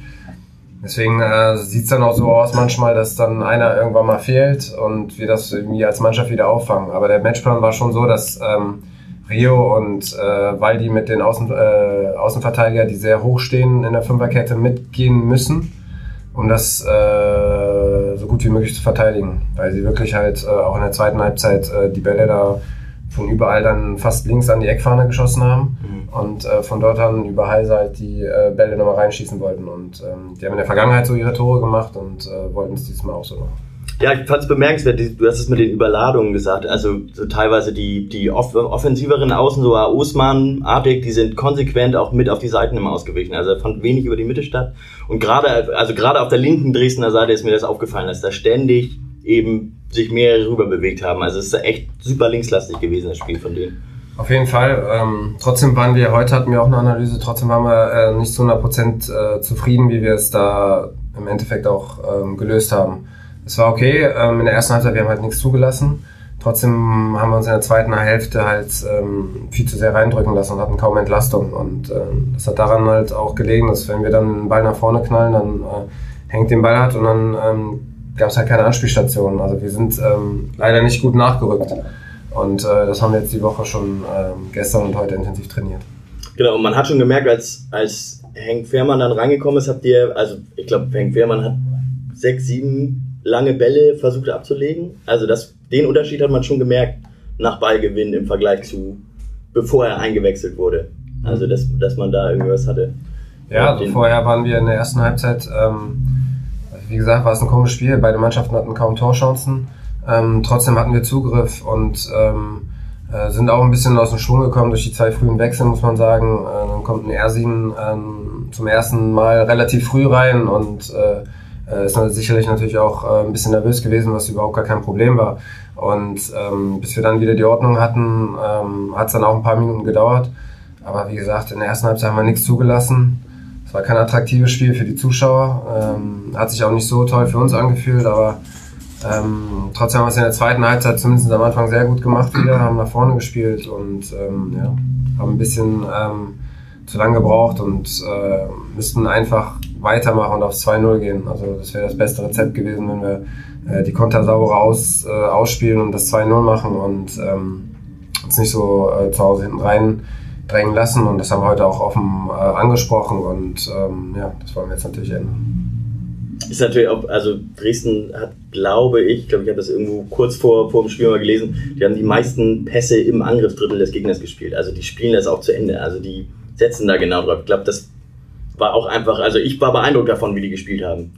Deswegen äh, sieht es dann auch so aus manchmal, dass dann einer irgendwann mal fehlt und wir das irgendwie als Mannschaft wieder auffangen. Aber der Matchplan war schon so, dass ähm, Rio und äh, Waldi mit den Außen, äh, Außenverteidiger, die sehr hoch stehen in der Fünferkette, mitgehen müssen, um das äh, gut wie möglich zu verteidigen. Weil sie wirklich halt äh, auch in der zweiten Halbzeit äh, die Bälle da von überall dann fast links an die Eckfahne geschossen haben und äh, von dort an über Heise halt die äh, Bälle nochmal reinschießen wollten. Und ähm, die haben in der Vergangenheit so ihre Tore gemacht und äh, wollten es diesmal auch so machen. Ja, ich fand es bemerkenswert, du hast es mit den Überladungen gesagt, also so teilweise die, die off offensiveren Außen, so Osman-artig, die sind konsequent auch mit auf die Seiten immer ausgewichen, also er fand wenig über die Mitte statt und gerade, also gerade auf der linken Dresdner Seite ist mir das aufgefallen, dass da ständig eben sich mehrere rüber bewegt haben, also es ist echt super linkslastig gewesen, das Spiel von denen. Auf jeden Fall. Ähm, trotzdem waren wir, heute hatten wir auch eine Analyse, trotzdem waren wir äh, nicht zu 100% äh, zufrieden, wie wir es da im Endeffekt auch ähm, gelöst haben. Es war okay, ähm, in der ersten Halbzeit, wir haben halt nichts zugelassen. Trotzdem haben wir uns in der zweiten Hälfte halt ähm, viel zu sehr reindrücken lassen und hatten kaum Entlastung. Und ähm, das hat daran halt auch gelegen, dass wenn wir dann den Ball nach vorne knallen, dann äh, hängt den Ball hat und dann ähm, gab es halt keine Anspielstationen. Also wir sind ähm, leider nicht gut nachgerückt. Und äh, das haben wir jetzt die Woche schon ähm, gestern und heute intensiv trainiert. Genau, und man hat schon gemerkt, als, als Henk Fehrmann dann reingekommen ist, habt ihr, also ich glaube, Henk Fehrmann hat sechs, sieben lange Bälle versucht abzulegen. Also das, den Unterschied hat man schon gemerkt nach Ballgewinn im Vergleich zu, bevor er eingewechselt wurde. Also dass, dass man da irgendwas hatte. Ja, also vorher waren wir in der ersten Halbzeit, ähm, wie gesagt, war es ein komisches Spiel. Beide Mannschaften hatten kaum Torchancen. Ähm, trotzdem hatten wir Zugriff und ähm, äh, sind auch ein bisschen aus dem Schwung gekommen durch die zwei frühen Wechsel, muss man sagen. Äh, dann kommt ein Ersin ähm, zum ersten Mal relativ früh rein und äh, äh ist sicherlich natürlich auch äh, ein bisschen nervös gewesen, was überhaupt gar kein Problem war. Und ähm, bis wir dann wieder die Ordnung hatten, ähm, hat es dann auch ein paar Minuten gedauert. Aber wie gesagt, in der ersten Halbzeit haben wir nichts zugelassen. Es war kein attraktives Spiel für die Zuschauer. Ähm, hat sich auch nicht so toll für uns angefühlt, aber ähm, trotzdem haben wir es in der zweiten Halbzeit zumindest am Anfang sehr gut gemacht wieder, haben nach vorne gespielt und ähm, ja, haben ein bisschen ähm, zu lange gebraucht und äh, müssten einfach weitermachen und aufs 2-0 gehen. Also das wäre das beste Rezept gewesen, wenn wir äh, die Konter sauber aus, äh, ausspielen und das 2-0 machen und ähm, uns nicht so äh, zu Hause hinten rein drängen lassen. Und das haben wir heute auch offen äh, angesprochen und ähm, ja, das wollen wir jetzt natürlich ändern. Ist natürlich auch, also Dresden hat, glaube ich, ich glaube, ich habe das irgendwo kurz vor, vor dem Spiel mal gelesen, die haben die meisten Pässe im Angriffsdrittel des Gegners gespielt. Also die spielen das auch zu Ende. Also die setzen da genau drauf. Ich glaube, das war auch einfach, also ich war beeindruckt davon, wie die gespielt haben.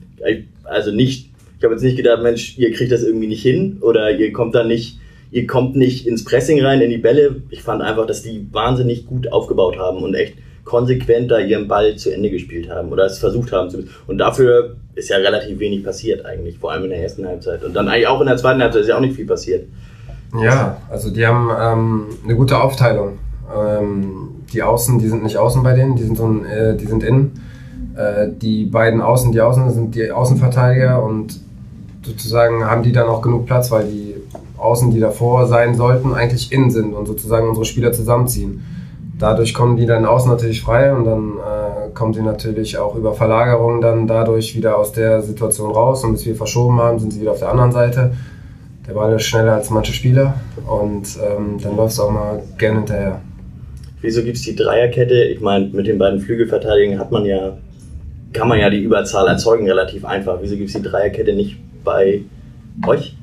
Also nicht, ich habe jetzt nicht gedacht, Mensch, ihr kriegt das irgendwie nicht hin oder ihr kommt da nicht, ihr kommt nicht ins Pressing rein, in die Bälle. Ich fand einfach, dass die wahnsinnig gut aufgebaut haben und echt konsequent da ihren Ball zu Ende gespielt haben oder es versucht haben zu. Und dafür ist ja relativ wenig passiert eigentlich, vor allem in der ersten Halbzeit. Und dann eigentlich auch in der zweiten Halbzeit ist ja auch nicht viel passiert. Ja, also die haben ähm, eine gute Aufteilung. Ähm, die Außen, die sind nicht außen bei denen, die sind, so äh, die sind innen. Äh, die beiden Außen, die Außen sind die Außenverteidiger und sozusagen haben die dann auch genug Platz, weil die Außen, die davor sein sollten, eigentlich innen sind und sozusagen unsere Spieler zusammenziehen. Dadurch kommen die dann außen natürlich frei und dann äh, kommen sie natürlich auch über Verlagerung dann dadurch wieder aus der Situation raus und bis wir verschoben haben, sind sie wieder auf der anderen Seite. Der Ball ist schneller als manche Spieler und ähm, dann läuft es auch mal gerne hinterher. Wieso gibt es die Dreierkette? Ich meine, mit den beiden Flügelverteidigern hat man ja, kann man ja die Überzahl erzeugen relativ einfach. Wieso gibt es die Dreierkette nicht bei euch?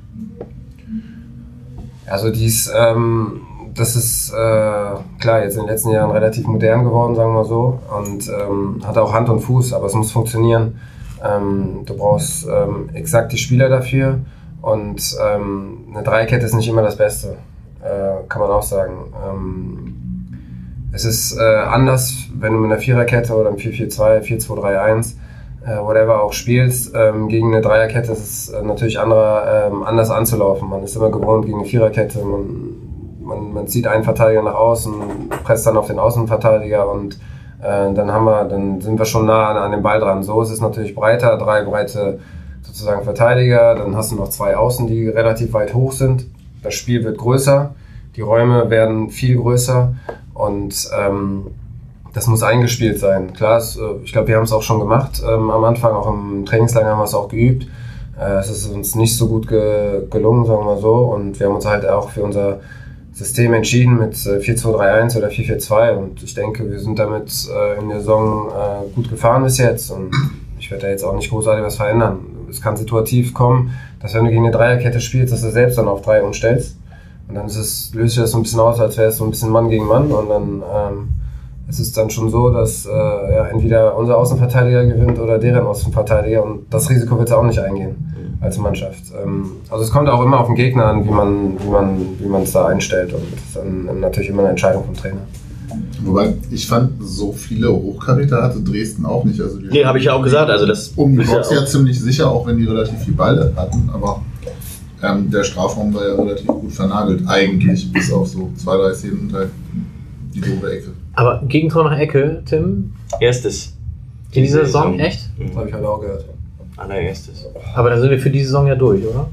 Also die ähm, das ist äh, klar jetzt in den letzten Jahren relativ modern geworden, sagen wir so, und ähm, hat auch Hand und Fuß, aber es muss funktionieren. Ähm, du brauchst ähm, exakt die Spieler dafür und ähm, eine Dreikette ist nicht immer das Beste, äh, kann man auch sagen. Es ist äh, anders, wenn du mit einer Viererkette oder einem 4-4-2, 4-2-3-1 äh, whatever auch spielst, ähm, gegen eine Dreierkette ist es äh, natürlich anderer, ähm, anders anzulaufen. Man ist immer gewohnt gegen eine Viererkette. Man, man, man zieht einen Verteidiger nach außen, presst dann auf den Außenverteidiger und äh, dann haben wir, dann sind wir schon nah an, an dem Ball dran. So ist es natürlich breiter, drei breite sozusagen Verteidiger, dann hast du noch zwei Außen, die relativ weit hoch sind. Das Spiel wird größer, die Räume werden viel größer und ähm, das muss eingespielt sein. Klar, es, äh, ich glaube, wir haben es auch schon gemacht ähm, am Anfang, auch im Trainingslager haben wir es auch geübt. Äh, es ist uns nicht so gut ge gelungen, sagen wir mal so. Und wir haben uns halt auch für unser System entschieden mit äh, 4-2-3-1 oder 4-4-2. Und ich denke, wir sind damit äh, in der Saison äh, gut gefahren bis jetzt. Und ich werde da jetzt auch nicht großartig was verändern. Es kann situativ kommen, dass wenn du gegen eine Dreierkette spielst, dass du selbst dann auf drei umstellst. Und dann ist es, löst sich das so ein bisschen aus, als wäre es so ein bisschen Mann gegen Mann. Und dann ähm, es ist dann schon so, dass äh, ja, entweder unser Außenverteidiger gewinnt oder deren Außenverteidiger und das Risiko wird es auch nicht eingehen als Mannschaft. Ähm, also es kommt auch immer auf den Gegner an, wie man wie man wie man es da einstellt und das ist dann natürlich immer eine Entscheidung vom Trainer. Wobei, ich fand, so viele Hochkaräter hatte Dresden auch nicht. Also nee, habe ich ja auch gesagt. Also das um Box ja, ja ziemlich sicher, auch wenn die relativ viel Ball hatten, aber ähm, der Strafraum war ja relativ gut vernagelt, eigentlich, bis auf so zwei, drei Szenen und halt die doofe Ecke. Aber Gegentor nach Ecke, Tim? Erstes. In dieser Saison, echt? Das habe ich halt auch gehört. Allererstes. Aber dann sind wir für die Saison ja durch, oder?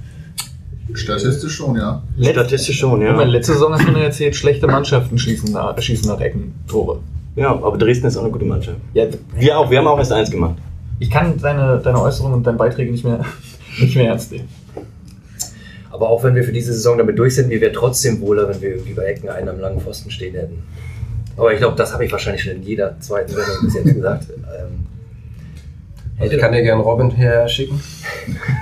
Statistisch schon, ja. Statistisch schon, ja. Meine, letzte Saison hast du mir erzählt, schlechte Mannschaften schießen nach, schießen nach Ecken Tore. Ja, aber Dresden ist auch eine gute Mannschaft. Ja, wir auch, wir haben auch erst eins gemacht. Ich kann deine, deine Äußerungen und deine Beiträge nicht mehr, nicht mehr ernst nehmen. Aber auch wenn wir für diese Saison damit durch sind, mir wäre trotzdem wohler, wenn wir irgendwie bei Ecken einen am langen Pfosten stehen hätten. Aber ich glaube, das habe ich wahrscheinlich schon in jeder zweiten Sendung bis jetzt gesagt. Ähm, ich kann dir gerne Robin her schicken.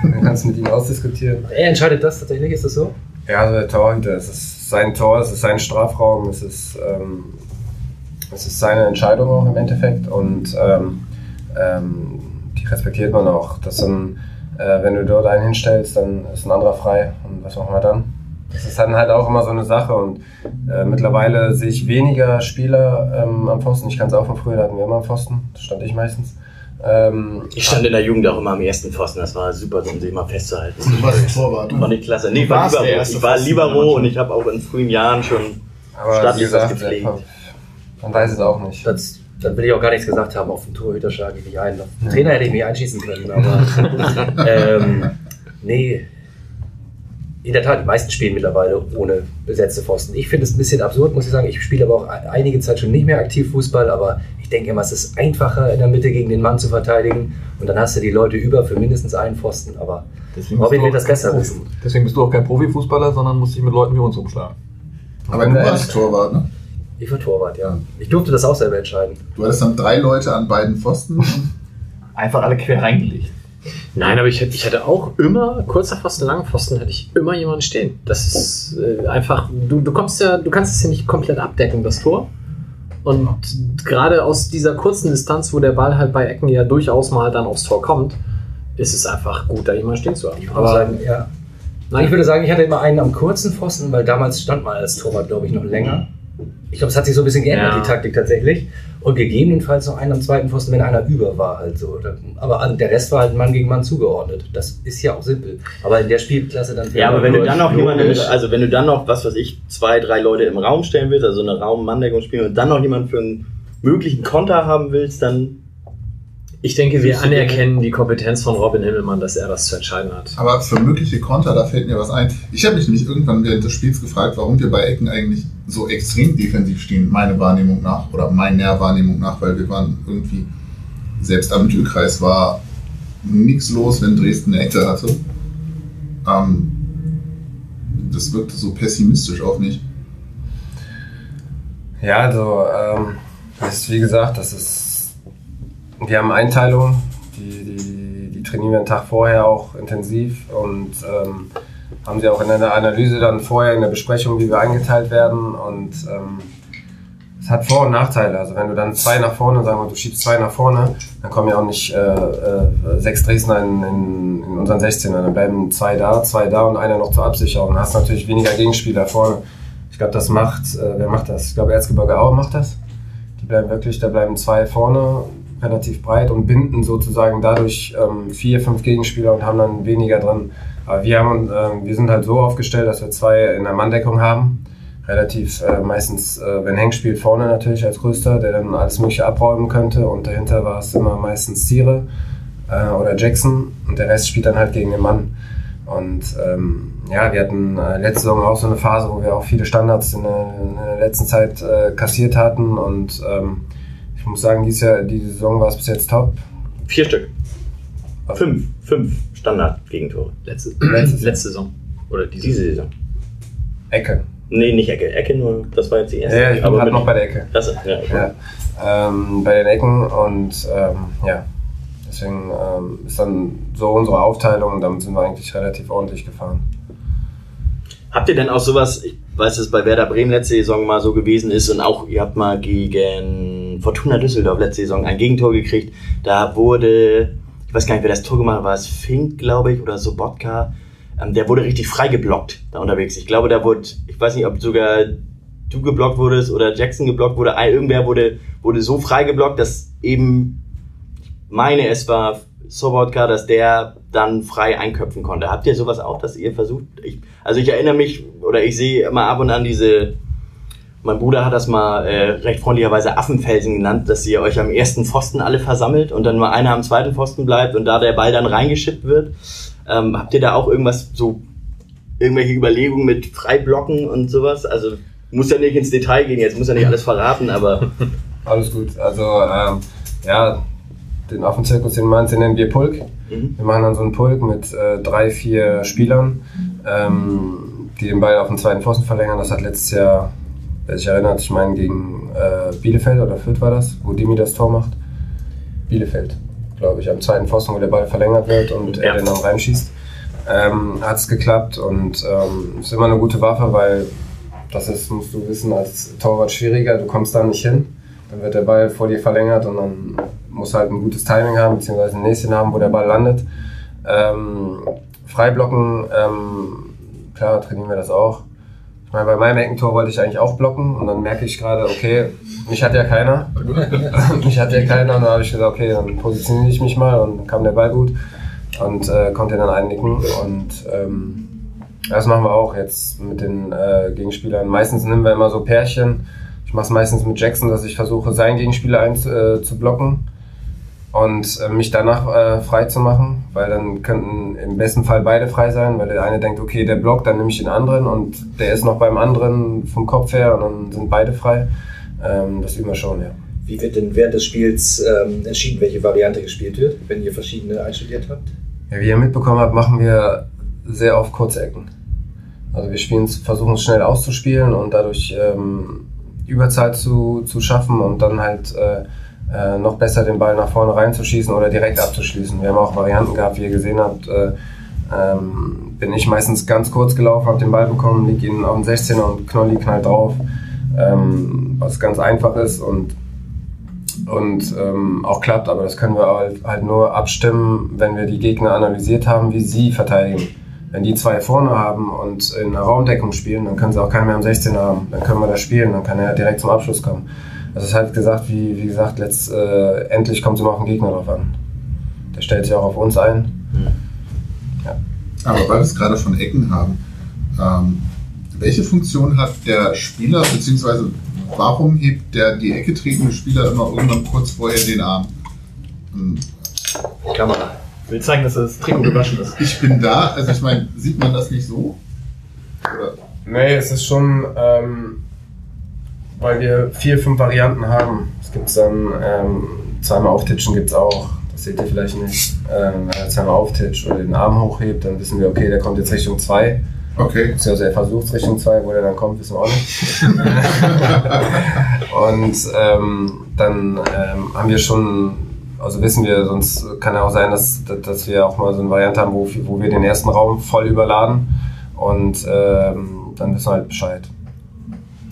Dann kannst du mit ihm ausdiskutieren. Er entscheidet das tatsächlich, ist das so? Ja, also der Torhüter, es ist sein Tor, es ist sein Strafraum, es ist, ähm, es ist seine Entscheidung auch im Endeffekt und ähm, ähm, die respektiert man auch. Dass dann, äh, wenn du dort einen hinstellst, dann ist ein anderer frei und was machen wir dann? Das ist dann halt auch immer so eine Sache und äh, mittlerweile sehe ich weniger Spieler ähm, am Pfosten. Ich kann es auch von früher, da hatten wir immer am Pfosten, das stand ich meistens. Ähm, Ich stand in der Jugend auch immer am ersten Pfosten, das war super, um sich mal festzuhalten. Du warst Torwart. Fand ich klasse. Nee, ich war Libero. erste Ich war Libero und ich habe auch in frühen Jahren schon aber gesagt, gepflegt. man, man weiß es auch nicht. Das, dann will ich auch gar nichts gesagt haben. Auf den Torhüter schlage ich mich ein. Auf den Trainer hätte ich mich einschießen können, aber ähm, nee. In der Tat, die meisten spielen mittlerweile ohne besetzte Pfosten. Ich finde es ein bisschen absurd, muss ich sagen. Ich spiele aber auch einige Zeit schon nicht mehr aktiv Fußball, aber ich denke immer, es ist einfacher in der Mitte gegen den Mann zu verteidigen und dann hast du die Leute über für mindestens einen Pfosten. Aber Deswegen Robin wird das besser wissen. Deswegen bist du auch kein Profifußballer, sondern musst dich mit Leuten wie uns umschlagen. Aber du warst Torwart, ne? Ich war Torwart, ja. Ich durfte das auch selber entscheiden. Du hattest dann drei Leute an beiden Pfosten. Einfach alle quer reingelegt. Nein, aber ich, hätte- ich hatte auch immer, kurzer Pfosten, langen Pfosten, hatte ich immer jemanden stehen. Das ist äh, einfach, du, du kommst ja, du kannst es ja nicht komplett abdecken, das Tor. Und gerade aus dieser kurzen Distanz, wo der Ball halt bei Ecken ja durchaus mal dann aufs Tor kommt, ist es einfach gut, da jemanden stehen zu haben. Ich würde Aber sagen, ja. nein, Ich würde sagen, ich hatte immer einen am kurzen Pfosten, weil damals stand man als Torwart, glaube ich, noch länger. Ich glaube, es hat sich so ein bisschen geändert, Ja. die Taktik tatsächlich. Und gegebenenfalls noch einen am zweiten Pfosten, wenn einer über war halt so. Aber der Rest war halt Mann gegen Mann zugeordnet. Das ist ja auch simpel. Aber in der Spielklasse dann... Ja, aber wenn du dann noch jemanden, also wenn du dann noch, was weiß ich, zwei, drei Leute im Raum stellen willst, also eine Raum-Manndeckung spielen und dann noch jemanden für einen möglichen Konter haben willst, dann ich denke, wir anerkennen die Kompetenz von Robin Himmelmann, dass er das zu entscheiden hat. Aber für mögliche Konter, da fällt mir was ein. Ich habe mich nämlich irgendwann während des Spiels gefragt, warum wir bei Ecken eigentlich so extrem defensiv stehen, meine Wahrnehmung nach, oder meiner Wahrnehmung nach, weil wir waren irgendwie, selbst am Mittelkreis war nichts los, wenn Dresden eine Ecke hatte. Ähm, das wirkte so pessimistisch auf mich. Ja, also, ähm, ist wie gesagt, das ist, wir haben Einteilung, die, die, die trainieren wir einen Tag vorher auch intensiv und ähm, haben sie auch in der Analyse dann vorher in der Besprechung, wie wir eingeteilt werden und ähm, es hat Vor- und Nachteile. Also wenn du dann zwei nach vorne, sagen wir, du schiebst zwei nach vorne, dann kommen ja auch nicht äh, äh, sechs Dresdner in, in, in unseren 16er. Dann bleiben zwei da, zwei da und einer noch zur Absicherung. Dann hast natürlich weniger Gegenspieler vorne. Ich glaube, das macht, äh, wer macht das? Ich glaube, Erzgebirge Aue macht das. Die bleiben wirklich, da bleiben zwei vorne, relativ breit und binden sozusagen dadurch ähm, vier, fünf Gegenspieler und haben dann weniger drin. Aber wir, haben, ähm, wir sind halt so aufgestellt, dass wir zwei in der Manndeckung haben. Relativ äh, meistens, äh, wenn Henk spielt, vorne natürlich als größter, der dann alles Mögliche abräumen könnte. Und dahinter war es immer meistens Ziere äh, oder Jackson und der Rest spielt dann halt gegen den Mann. Und ähm, ja, wir hatten äh, letzte Saison auch so eine Phase, wo wir auch viele Standards in der, in der letzten Zeit äh, kassiert hatten. Und ähm, ich muss sagen, dieses Jahr, die Saison war es bis jetzt top. vier Stück. Fünf, fünf Standard-Gegentore. Letzte, Letztes letzte Saison. Oder diese. Diese Saison. Ecke. Nee, nicht Ecke. Ecke nur, das war jetzt die erste. Ja, ich bin Aber gerade mit- noch bei der Ecke. Klasse, ja. okay. Ja, ähm, bei den Ecken und ähm, ja, deswegen ähm, ist dann so unsere Aufteilung und damit sind wir eigentlich relativ ordentlich gefahren. Habt ihr denn auch sowas, ich weiß, dass es bei Werder Bremen letzte Saison mal so gewesen ist und auch ihr habt mal gegen Fortuna Düsseldorf letzte Saison ein Gegentor gekriegt. Da wurde, ich weiß gar nicht, wer das Tor gemacht hat, war es Fink, glaube ich, oder Sobotka. Ähm, der wurde richtig frei geblockt da unterwegs. Ich glaube, da wurde, ich weiß nicht, ob sogar du geblockt wurdest oder Jackson geblockt wurde. Irgendwer wurde, wurde so frei geblockt, dass eben, meine, es war Sobotka, dass der dann frei einköpfen konnte. Habt ihr sowas auch, dass ihr versucht? Ich, also ich erinnere mich oder ich sehe immer ab und an diese, mein Bruder hat das mal äh, recht freundlicherweise Affenfelsen genannt, dass ihr euch am ersten Pfosten alle versammelt und dann nur einer am zweiten Pfosten bleibt und da der Ball dann reingeschippt wird. Ähm, habt ihr da auch irgendwas so, irgendwelche Überlegungen mit Freiblocken und sowas? Also muss ja nicht ins Detail gehen, jetzt muss ja nicht alles verraten, aber Alles gut. Also ähm, ja, den Affenzirkus, den meinst, den nennen wir Pulk. Mhm. Wir machen dann so einen Pulk mit äh, drei, vier Spielern, ähm, die den Ball auf den zweiten Pfosten verlängern. Das hat letztes Jahr, wer sich erinnert, ich meine gegen äh, Bielefeld oder Fürth war das, wo Dimi das Tor macht. Bielefeld, glaube ich, am zweiten Pfosten, wo der Ball verlängert wird und Ja. er den dann reinschießt. Ähm, hat es geklappt und ähm, ist immer eine gute Waffe, weil das ist, musst du wissen, als Torwart schwieriger. Du kommst da nicht hin. Dann wird der Ball vor dir verlängert und dann musst du halt ein gutes Timing haben, beziehungsweise ein Näschen haben, wo der Ball landet. Ähm, Freiblocken, ähm, klar trainieren wir das auch. Meine, bei meinem Eckentor wollte ich eigentlich auch blocken und dann merke ich gerade, okay, mich hat ja keiner. mich hat ja keiner und dann habe ich gesagt, okay, dann positioniere ich mich mal und dann kam der Ball gut und äh, konnte dann einnicken und ähm, das machen wir auch jetzt mit den äh, Gegenspielern. Meistens nehmen wir immer so Pärchen. Ich mache es meistens mit Jackson, dass ich versuche, seinen Gegenspieler einzu, äh, zu blocken und äh, mich danach äh, frei zu machen, weil dann könnten im besten Fall beide frei sein, weil der eine denkt, okay, der blockt, dann nehme ich den anderen und der ist noch beim anderen vom Kopf her und dann sind beide frei. Ähm, das üben wir schon, ja. Wie wird denn während des Spiels ähm, entschieden, welche Variante gespielt wird, wenn ihr verschiedene einstudiert habt? Ja, wie ihr mitbekommen habt, machen wir sehr oft kurze Ecken. Also wir spielen, versuchen es schnell auszuspielen und dadurch ähm, Überzeit zu, zu schaffen und dann halt äh, äh, noch besser den Ball nach vorne reinzuschießen oder direkt abzuschließen. Wir haben auch Varianten gehabt, wie ihr gesehen habt. Äh, ähm, bin ich meistens ganz kurz gelaufen, habe den Ball bekommen, liege ihn auf den 16er und Knolli knallt drauf. Ähm, was ganz einfach ist und, und ähm, auch klappt, aber das können wir halt, halt nur abstimmen, wenn wir die Gegner analysiert haben, wie sie verteidigen. Wenn die zwei vorne haben und in einer Raumdeckung spielen, dann können sie auch keinen mehr am 16er haben. Dann können wir das spielen, dann kann er direkt zum Abschluss kommen. Das ist halt gesagt, wie, wie gesagt, letzt, äh, endlich kommt es immer auf den Gegner drauf an. Der stellt sich auch auf uns ein. Ja. Aber weil wir es gerade von Ecken haben, ähm, welche Funktion hat der Spieler, beziehungsweise warum hebt der die Ecke tretende Spieler immer irgendwann kurz vorher den Arm? Hm. Kamera. Ich will zeigen, dass das Trikot gewaschen ist. Ich bin da, also ich meine, sieht man das nicht so? Oder? Nee, es ist schon, ähm, weil wir vier, fünf Varianten haben. Es gibt dann ähm, zweimal auftitschen gibt es auch. Das seht ihr vielleicht nicht. Ähm, wenn er zweimal auftitscht oder den Arm hochhebt, dann wissen wir, okay, der kommt jetzt Richtung 2. Okay. Beziehungsweise er versucht Richtung 2, wo der dann kommt, wissen wir auch nicht. Und ähm, dann ähm, haben wir schon, also wissen wir, sonst kann ja auch sein, dass, dass wir auch mal so eine Variante haben, wo, wo wir den ersten Raum voll überladen und ähm, dann wissen wir halt Bescheid.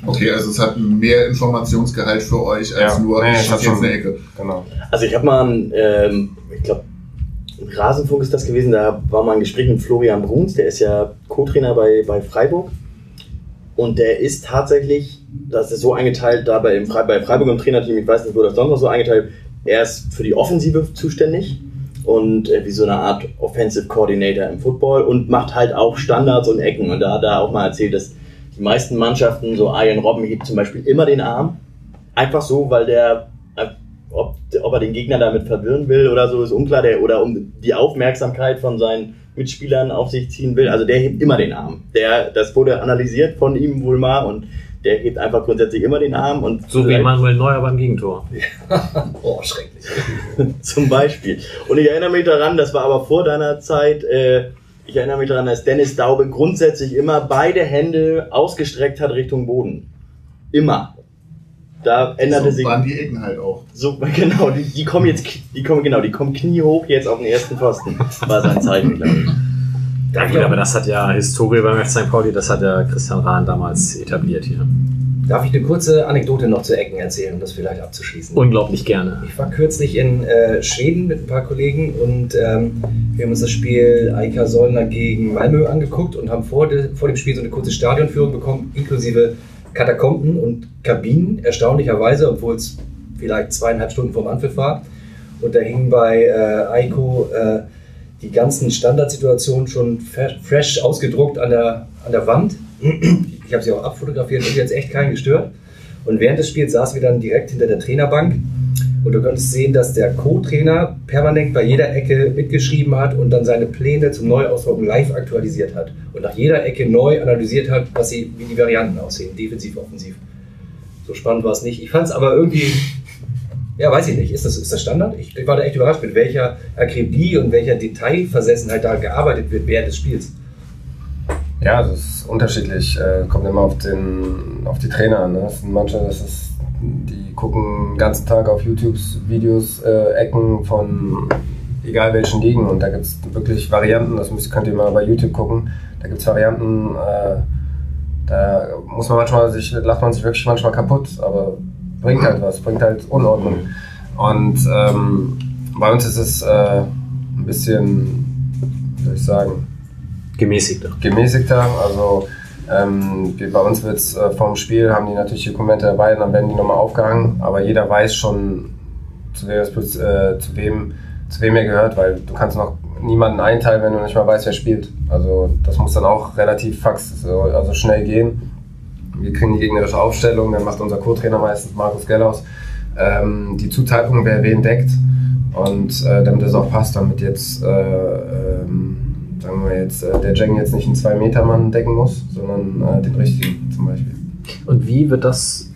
Okay, also es hat mehr Informationsgehalt für euch als Ja. nur Nee, ich hat jetzt schon- eine Ecke. Genau. Also ich habe mal, ein, ähm, ich glaube, Rasenfunk ist das gewesen, da war mal ein Gespräch mit Florian Bruns, der ist ja Co-Trainer bei, bei Freiburg. Und der ist tatsächlich, das ist so eingeteilt, da bei, Fre bei Freiburg im Trainerteam, ich weiß nicht, wo das sonst noch so eingeteilt, er ist für die Offensive zuständig und äh, wie so eine Art Offensive Coordinator im Football und macht halt auch Standards und Ecken. Und da hat er auch mal erzählt, dass die meisten Mannschaften, so Ian Robben hebt zum Beispiel immer den Arm. Einfach so, weil der, ob, ob er den Gegner damit verwirren will oder so, ist unklar, der, oder um die Aufmerksamkeit von seinen Mitspielern auf sich ziehen will. Also der hebt immer den Arm. Der, das wurde analysiert von ihm wohl mal und der hebt einfach grundsätzlich immer den Arm und So wie Manuel Neuer beim Gegentor. Oh, schrecklich. zum Beispiel. Und ich erinnere mich daran, das war aber vor deiner Zeit, äh, ich erinnere mich daran, dass Dennis Daube grundsätzlich immer beide Hände ausgestreckt hat Richtung Boden. Immer. Da änderte so sich waren die Ecken halt auch. so genau, die, die kommen jetzt die kommen genau, die kommen kniehoch jetzt auf den ersten Pfosten. War sein Zeichen, glaube ich. Ja, gut, aber das hat ja Historie beim FC St. Pauli, das hat ja Christian Rahn damals etabliert hier. Darf ich eine kurze Anekdote noch zu Ecken erzählen, um das vielleicht abzuschließen? Unglaublich gerne. Ich war kürzlich in äh, Schweden mit ein paar Kollegen und ähm, wir haben uns das Spiel Eika Solna gegen Malmö angeguckt und haben vor, de, vor dem Spiel so eine kurze Stadionführung bekommen, inklusive Katakomben und Kabinen, erstaunlicherweise, obwohl es vielleicht zweieinhalb Stunden vom Anpfiff war. Und da hingen bei äh, Eiko äh, die ganzen Standardsituationen schon fresh ausgedruckt an der, an der Wand. Ich habe sie auch abfotografiert und jetzt echt keinen gestört. Und während des Spiels saßen wir dann direkt hinter der Trainerbank und du konntest sehen, dass der Co-Trainer permanent bei jeder Ecke mitgeschrieben hat und dann seine Pläne zum Neuausdrucken live aktualisiert hat. Und nach jeder Ecke neu analysiert hat, was sie, wie die Varianten aussehen, defensiv, offensiv. So spannend war es nicht. Ich fand es aber irgendwie, ja, weiß ich nicht, ist das, ist das Standard? Ich, ich war da echt überrascht, mit welcher Akribie und welcher Detailversessenheit da gearbeitet wird während des Spiels. Ja, das ist unterschiedlich. Äh, kommt immer auf, den, auf die Trainer an. Ne? Sind manche, das ist, die gucken den ganzen Tag auf YouTube Videos, äh, Ecken von egal welchen Ligen und da gibt es wirklich Varianten, das müsst, könnt ihr mal bei YouTube gucken. Da gibt es Varianten, äh, da muss man manchmal sich, lacht man sich wirklich manchmal kaputt, aber bringt halt was, bringt halt Unordnung. Und ähm, bei uns ist es äh, ein bisschen, wie soll ich sagen, Gemäßigter. gemäßigter. Also ähm, bei uns wird es äh, vorm Spiel, haben die natürlich Dokumente dabei und dann werden die nochmal aufgehangen, aber jeder weiß schon, zu wem, äh, zu wem, zu wem er gehört, weil du kannst noch niemanden einteilen, wenn du nicht mal weißt, wer spielt. Also das muss dann auch relativ fax, so, also schnell gehen. Wir kriegen die gegnerische Aufstellung, dann macht unser Co-Trainer meistens, Markus Gellaus, ähm, die Zuteilung, wer wen deckt. Und äh, damit es auch passt, damit jetzt, äh, ähm, sagen wir jetzt, äh, der Jeng jetzt nicht einen 2-Meter-Mann decken muss, sondern äh, den richtigen zum Beispiel. Und wie wird das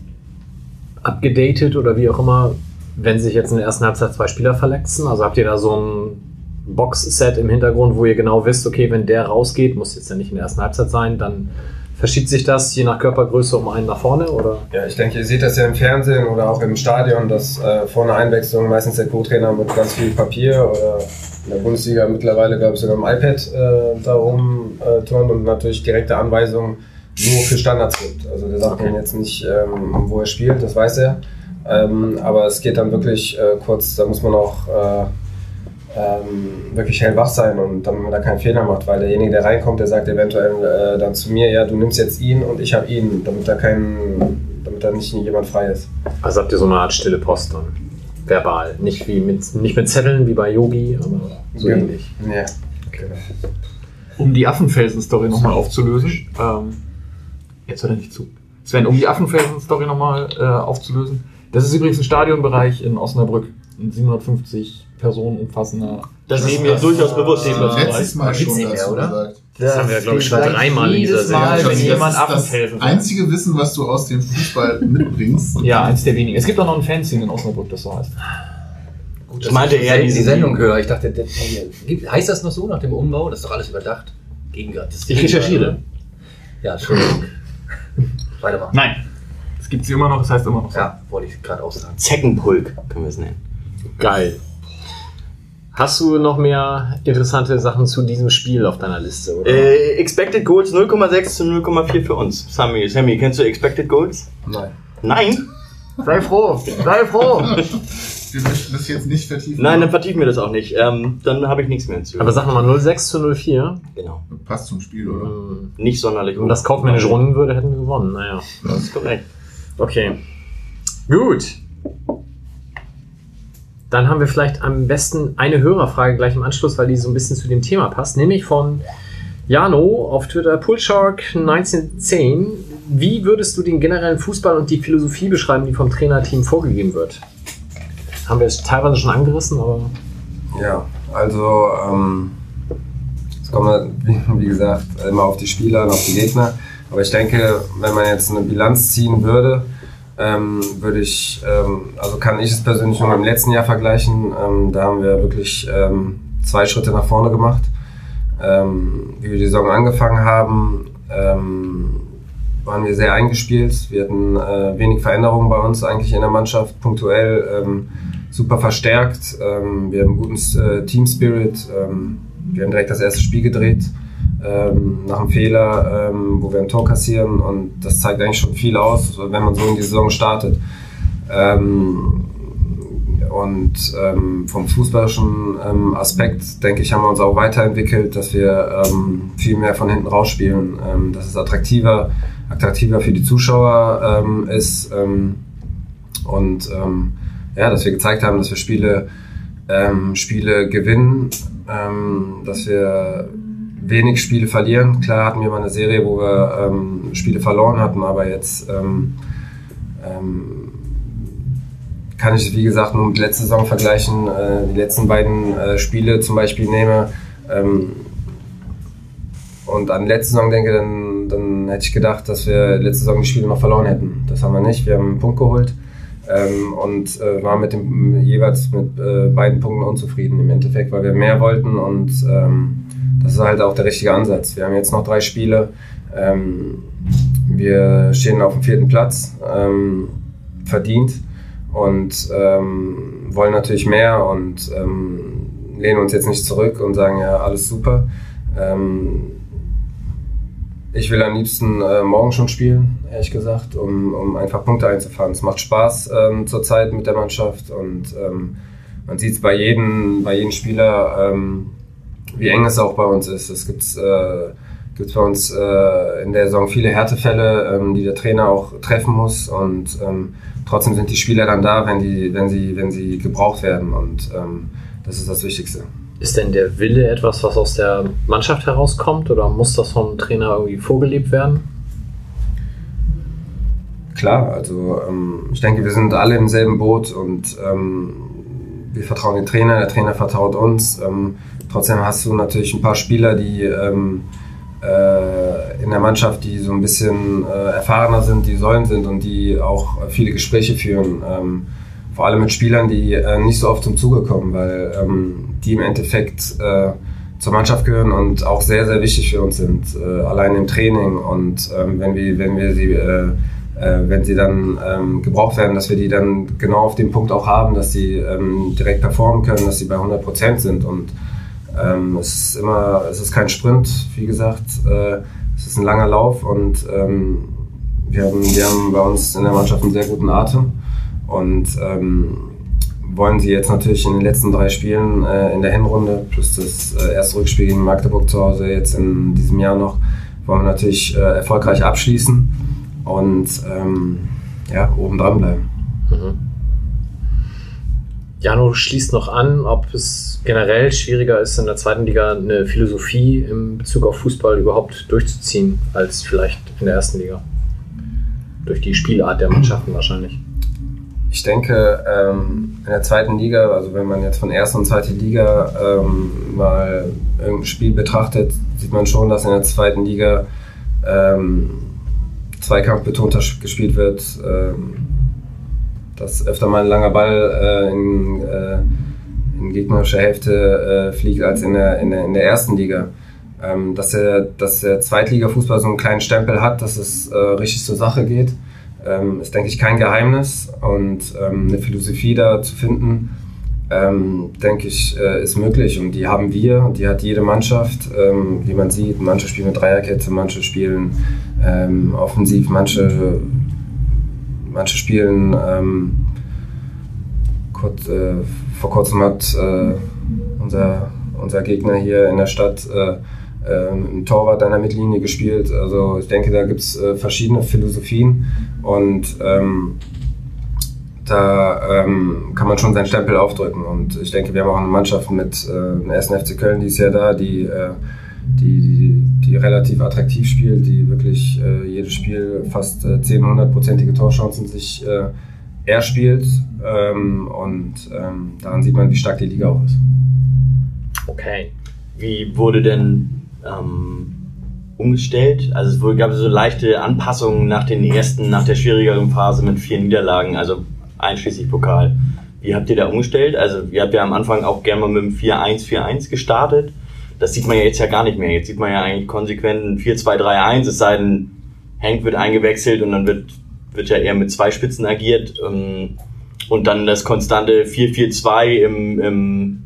abgedatet oder wie auch immer, wenn sich jetzt in der ersten Halbzeit zwei Spieler verletzen? Also habt ihr da so ein Box-Set im Hintergrund, wo ihr genau wisst, okay, wenn der rausgeht, muss jetzt ja nicht in der ersten Halbzeit sein, dann verschiebt sich das je nach Körpergröße um einen nach vorne oder? Ja, ich denke, ihr seht das ja im Fernsehen oder auch im Stadion, dass äh, vor einer Einwechslung meistens der Co-Trainer mit ganz viel Papier oder in der Bundesliga mittlerweile, glaube ich, sogar im iPad äh, darum äh, turnt und natürlich direkte Anweisungen nur für Standards gibt. Also der sagt Okay. ihm jetzt nicht, ähm, wo er spielt, das weiß er. Ähm, aber es geht dann wirklich äh, kurz, da muss man auch äh, ähm, wirklich hellwach sein und damit man da keinen Fehler macht, weil derjenige, der reinkommt, der sagt eventuell äh, dann zu mir, ja, du nimmst jetzt ihn und ich habe ihn, damit da kein, damit da nicht jemand frei ist. Also habt ihr so eine Art stille Post dann? Verbal. Nicht wie mit, nicht mit Zetteln wie bei Yogi, aber so Ja. ähnlich. Ja. Um die Affenfelsen-Story nochmal aufzulösen. Ähm, jetzt hört er nicht zu. Sven, um die Affenfelsen-Story nochmal äh, aufzulösen. Das ist übrigens ein Stadionbereich in Osnabrück. Ein 750 Personen umfassender. Das ist mir durchaus bewusst. letztes Mal schon dazu oder? gesagt. Das haben wir, glaube ich, schon dreimal in dieser Mal, Serie. wenn Das jemand ist das Affenfelsen sagt. einzige Wissen, was du aus dem Fußball mitbringst. Ja, eins der wenigen. Es gibt auch noch ein Fanzine in Osnabrück, das so heißt. Gut, Ich meinte eher die, diesen- die Sendung höre. Ich dachte, das, gibt, heißt das noch so nach dem Umbau? Das ist doch alles überdacht. Gegengrad. Das Ich recherchiere. Ja, Entschuldigung. Weitermachen. Nein. Es gibt sie immer noch, es heißt immer noch so. Ja, wollte ich gerade auch sagen. Zeckenpulk können wir es nennen. Geil. Hast du noch mehr interessante Sachen zu diesem Spiel auf deiner Liste? Oder? Äh, expected Goals 0,6 zu 0,4 für uns. Sammy, Sammy, kennst du Expected Goals? Nein. Nein? Sei froh, sei froh. Wir möchten das jetzt nicht vertiefen. Nein, dann vertiefen wir das auch nicht. Ähm, dann habe ich nichts mehr hinzu. Aber sag nochmal 06 zu 04. genau. Passt zum Spiel, oder? Wenn Nicht sonderlich. das kaufmännisch runden würde, hätten wir gewonnen. Naja. Das ist korrekt. Okay. Gut. Dann haben wir vielleicht am besten eine Hörerfrage gleich im Anschluss, weil die so ein bisschen zu dem Thema passt, nämlich von Jano auf Twitter, Pullshark1910. Wie würdest du den generellen Fußball und die Philosophie beschreiben, die vom Trainerteam vorgegeben wird? Haben wir es teilweise schon angerissen, aber Ja, also ähm, es kommt halt, wie, gesagt immer auf die Spieler und auf die Gegner. Aber ich denke, wenn man jetzt eine Bilanz ziehen würde, ähm, würde ich, ähm, also kann ich es persönlich nur mit dem letzten Jahr vergleichen. Ähm, da haben wir wirklich ähm, zwei Schritte nach vorne gemacht. Ähm, wie wir die Saison angefangen haben, ähm, waren wir sehr eingespielt. Wir hatten äh, wenig Veränderungen bei uns eigentlich in der Mannschaft, punktuell ähm, super verstärkt. Ähm, wir haben einen guten äh, Team Spirit. Ähm, wir haben direkt das erste Spiel gedreht ähm, nach einem Fehler, ähm, wo wir ein Tor kassieren und das zeigt eigentlich schon viel aus, wenn man so in die Saison startet. Ähm, und ähm, vom fußballerischen ähm, Aspekt, denke ich, haben wir uns auch weiterentwickelt, dass wir ähm, viel mehr von hinten raus spielen, dass es attraktiver, attraktiver für die Zuschauer ist und ja, dass wir gezeigt haben, dass wir Spiele, Spiele gewinnen, dass wir wenig Spiele verlieren. Klar hatten wir mal eine Serie, wo wir ähm, Spiele verloren hatten, aber jetzt ähm, ähm, kann ich es wie gesagt nur mit letzter Saison vergleichen. Äh, die letzten beiden äh, Spiele zum Beispiel nehme ähm, und an letzte Saison denke, dann, dann hätte ich gedacht, dass wir letzte Saison die Spiele noch verloren hätten. Das haben wir nicht. Wir haben einen Punkt geholt ähm, und äh, waren mit dem jeweils mit äh, beiden Punkten unzufrieden im Endeffekt, weil wir mehr wollten und ähm, das ist halt auch der richtige Ansatz. Wir haben jetzt noch drei Spiele. Ähm, wir stehen auf dem vierten Platz, ähm, verdient und ähm, wollen natürlich mehr und ähm, lehnen uns jetzt nicht zurück und sagen, ja, alles super. Ähm, ich will am liebsten äh, morgen schon spielen, ehrlich gesagt, um, um einfach Punkte einzufahren. Es macht Spaß ähm, zurzeit mit der Mannschaft und man sieht es bei jedem, bei jedem Spieler, wie eng es auch bei uns ist. Es gibt äh, gibt's bei uns äh, in der Saison viele Härtefälle, ähm, die der Trainer auch treffen muss und ähm, trotzdem sind die Spieler dann da, wenn, die, wenn, sie, wenn sie gebraucht werden und ähm, das ist das Wichtigste. Ist denn der Wille etwas, was aus der Mannschaft herauskommt oder muss das vom Trainer irgendwie vorgelebt werden? Klar, also ähm, ich denke, wir sind alle im selben Boot und ähm, wir vertrauen den Trainer, der Trainer vertraut uns. Trotzdem hast du natürlich ein paar Spieler, die ähm, äh, in der Mannschaft, die so ein bisschen äh, erfahrener sind, die Säulen sind und die auch viele Gespräche führen. Ähm, vor allem mit Spielern, die äh, nicht so oft zum Zuge kommen, weil ähm, die im Endeffekt äh, zur Mannschaft gehören und auch sehr, sehr wichtig für uns sind, äh, allein im Training. Und ähm, wenn wir, wenn wir sie, äh, äh, wenn sie dann ähm, gebraucht werden, dass wir die dann genau auf dem Punkt auch haben, dass sie ähm, direkt performen können, dass sie bei 100 Prozent sind. Und ähm, es ist immer, es ist kein Sprint, wie gesagt, äh, es ist ein langer Lauf und ähm, wir, haben, wir haben bei uns in der Mannschaft einen sehr guten Atem und ähm, wollen sie jetzt natürlich in den letzten drei Spielen äh, in der Hinrunde plus das äh, erste Rückspiel gegen Magdeburg zu Hause jetzt in diesem Jahr noch, wollen wir natürlich äh, erfolgreich abschließen und ähm, ja, oben dran bleiben. Mhm. Jano schließt noch an, ob es generell schwieriger ist, in der zweiten Liga eine Philosophie in Bezug auf Fußball überhaupt durchzuziehen, als vielleicht in der ersten Liga. Durch die Spielart der Mannschaften wahrscheinlich. Ich denke, ähm, in der zweiten Liga, also wenn man jetzt von erster und zweiter Liga ähm, mal irgendein Spiel betrachtet, sieht man schon, dass in der zweiten Liga ähm, zweikampfbetonter gespielt wird, dass öfter mal ein langer Ball äh, in, äh, in gegnerische Hälfte äh, fliegt als in der, in der, in der ersten Liga. Ähm, dass, der, dass der Zweitliga-Fußball so einen kleinen Stempel hat, dass es äh, richtig zur Sache geht, ähm, ist, denke ich, kein Geheimnis. Und ähm, eine Philosophie da zu finden, ähm, denke ich, äh, ist möglich. Und die haben wir die hat jede Mannschaft. Ähm, wie man sieht, manche spielen mit Dreierkette, manche spielen ähm, offensiv, manche manche spielen. Ähm, kurz, äh, vor kurzem hat äh, unser, unser Gegner hier in der Stadt äh, ein Torwart an der Mittellinie gespielt. Also ich denke, da gibt es äh, verschiedene Philosophien und ähm, da ähm, kann man schon seinen Stempel aufdrücken. Und ich denke, wir haben auch eine Mannschaft mit äh, dem 1. FC Köln, die ist ja da, die, äh, die, die relativ attraktiv spielt, die wirklich äh, jedes Spiel fast äh, 10, 100-prozentige Torchancen sich äh, erspielt. Ähm, und ähm, daran sieht man, wie stark die Liga auch ist. Okay. Wie wurde denn ähm, umgestellt? Also es gab so leichte Anpassungen nach den ersten, nach der schwierigeren Phase mit vier Niederlagen, also einschließlich Pokal. Wie habt ihr da umgestellt? Also ihr habt ja am Anfang auch gerne mal mit dem 4-1-4-1 gestartet. Das sieht man ja jetzt ja gar nicht mehr. Jetzt sieht man ja eigentlich konsequent ein 4-2-3-1, es sei denn, Hank wird eingewechselt und dann wird, wird ja eher mit zwei Spitzen agiert. Ähm, und dann das konstante 4-4-2 im, im,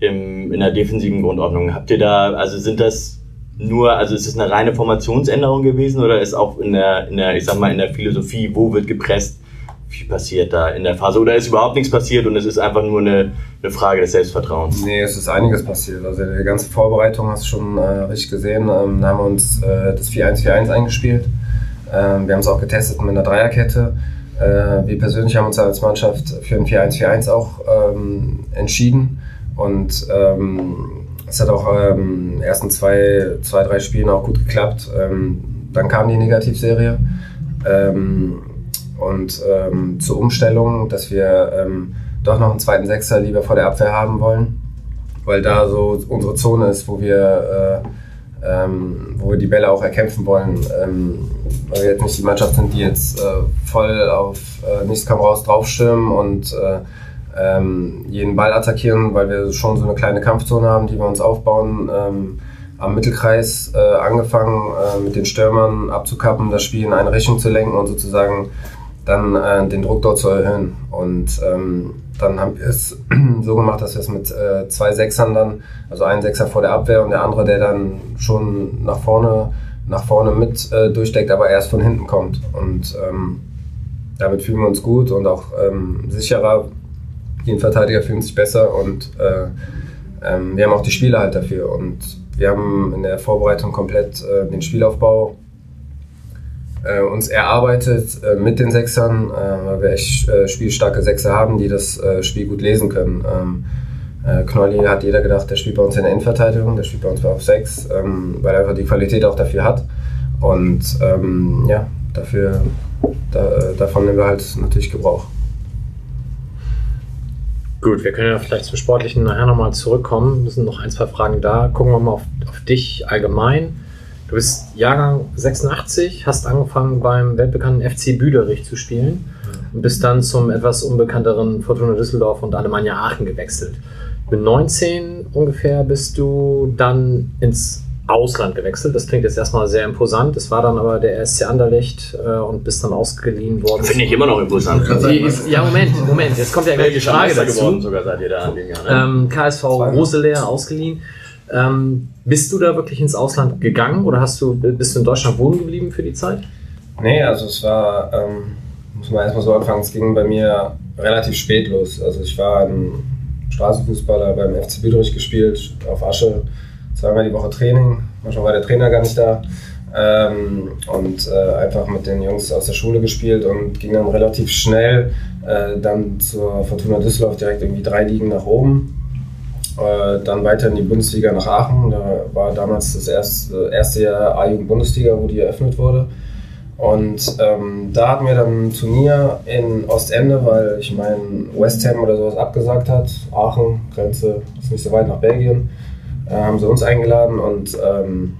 im, in der defensiven Grundordnung. Habt ihr da, also sind das nur, also ist es eine reine Formationsänderung gewesen oder ist auch in der, in der, ich sag mal, in der Philosophie, wo wird gepresst, viel passiert da in der Phase? Oder ist überhaupt nichts passiert und es ist einfach nur eine, eine Frage des Selbstvertrauens? Nee, es ist einiges passiert. Also die ganze Vorbereitung hast du schon äh, richtig gesehen. Ähm, da haben wir uns äh, das 4-1-4-1 eingespielt. Ähm, wir haben es auch getestet mit einer Dreierkette. Äh, wir persönlich haben uns als Mannschaft für ein 4-1-4-1 auch ähm, entschieden. Und ähm, es hat auch ähm, ersten zwei, zwei, drei Spielen auch gut geklappt. Ähm, dann kam die Negativserie. Ähm, und ähm, zur Umstellung, dass wir ähm, doch noch einen zweiten Sechser lieber vor der Abwehr haben wollen, weil da so unsere Zone ist, wo wir, äh, ähm, wo wir die Bälle auch erkämpfen wollen. Ähm, weil wir jetzt nicht die Mannschaft sind, die jetzt äh, voll auf äh, nichts kam raus draufstürmen und äh, ähm, jeden Ball attackieren, weil wir schon so eine kleine Kampfzone haben, die wir uns aufbauen. Ähm, am Mittelkreis äh, angefangen, äh, mit den Stürmern abzukappen, das Spiel in eine Richtung zu lenken und sozusagen dann äh, den Druck dort zu erhöhen. Und ähm, dann haben wir es so gemacht, dass wir es mit äh, zwei Sechsern dann, also ein Sechser vor der Abwehr und der andere, der dann schon nach vorne nach vorne mit äh, durchdeckt, aber erst von hinten kommt. Und ähm, damit fühlen wir uns gut und auch ähm, sicherer. Die Verteidiger fühlen sich besser und äh, ähm, wir haben auch die Spieler halt dafür. Und wir haben in der Vorbereitung komplett äh, den Spielaufbau äh, uns erarbeitet äh, mit den Sechsern, äh, weil wir echt äh, spielstarke Sechser haben, die das äh, Spiel gut lesen können. Ähm, äh, Knolli hat jeder gedacht, der spielt bei uns in der Innenverteidigung, der spielt bei uns auf 6, ähm, weil er einfach die Qualität auch dafür hat. Und ähm, ja, dafür, da, davon nehmen wir halt natürlich Gebrauch. Gut, wir können ja vielleicht zum Sportlichen nachher nochmal zurückkommen. Es sind noch ein, zwei Fragen da. Gucken wir mal auf, auf dich allgemein. Du bist Jahrgang 86, hast angefangen beim weltbekannten FC Büderich zu spielen und bist dann zum etwas unbekannteren Fortuna Düsseldorf und Alemannia Aachen gewechselt. Mit 19 ungefähr bist du dann ins Ausland gewechselt. Das klingt jetzt erstmal sehr imposant. Das war dann aber der SC Anderlecht äh, und bist dann ausgeliehen worden. Finde ich immer noch imposant. Ja, Moment, Moment. Jetzt kommt ja gleich die Frage dazu. geworden sogar seid ihr da. Ne? Ähm, KSV Roseleer ausgeliehen. Ähm, bist du da wirklich ins Ausland gegangen oder hast du, bist du in Deutschland wohnen geblieben für die Zeit? Nee, also es war, ähm, muss man erstmal so anfangen, es ging bei mir relativ spät los. Also ich war ein Straßenfußballer beim FC Biederich gespielt, auf Asche, zweimal die Woche Training, manchmal war der Trainer gar nicht da. Ähm, und äh, einfach mit den Jungs aus der Schule gespielt und ging dann relativ schnell äh, dann zur Fortuna Düsseldorf direkt irgendwie drei Ligen nach oben. Äh, dann weiter in die Bundesliga nach Aachen. Da war damals das erste, erste Jahr A-Jugend-Bundesliga, wo die eröffnet wurde. Und ähm, da hatten wir dann ein Turnier in Ostende, weil ich meine West Ham oder sowas abgesagt hat. Aachen, Grenze, ist nicht so weit nach Belgien. Äh, haben sie uns eingeladen und ähm,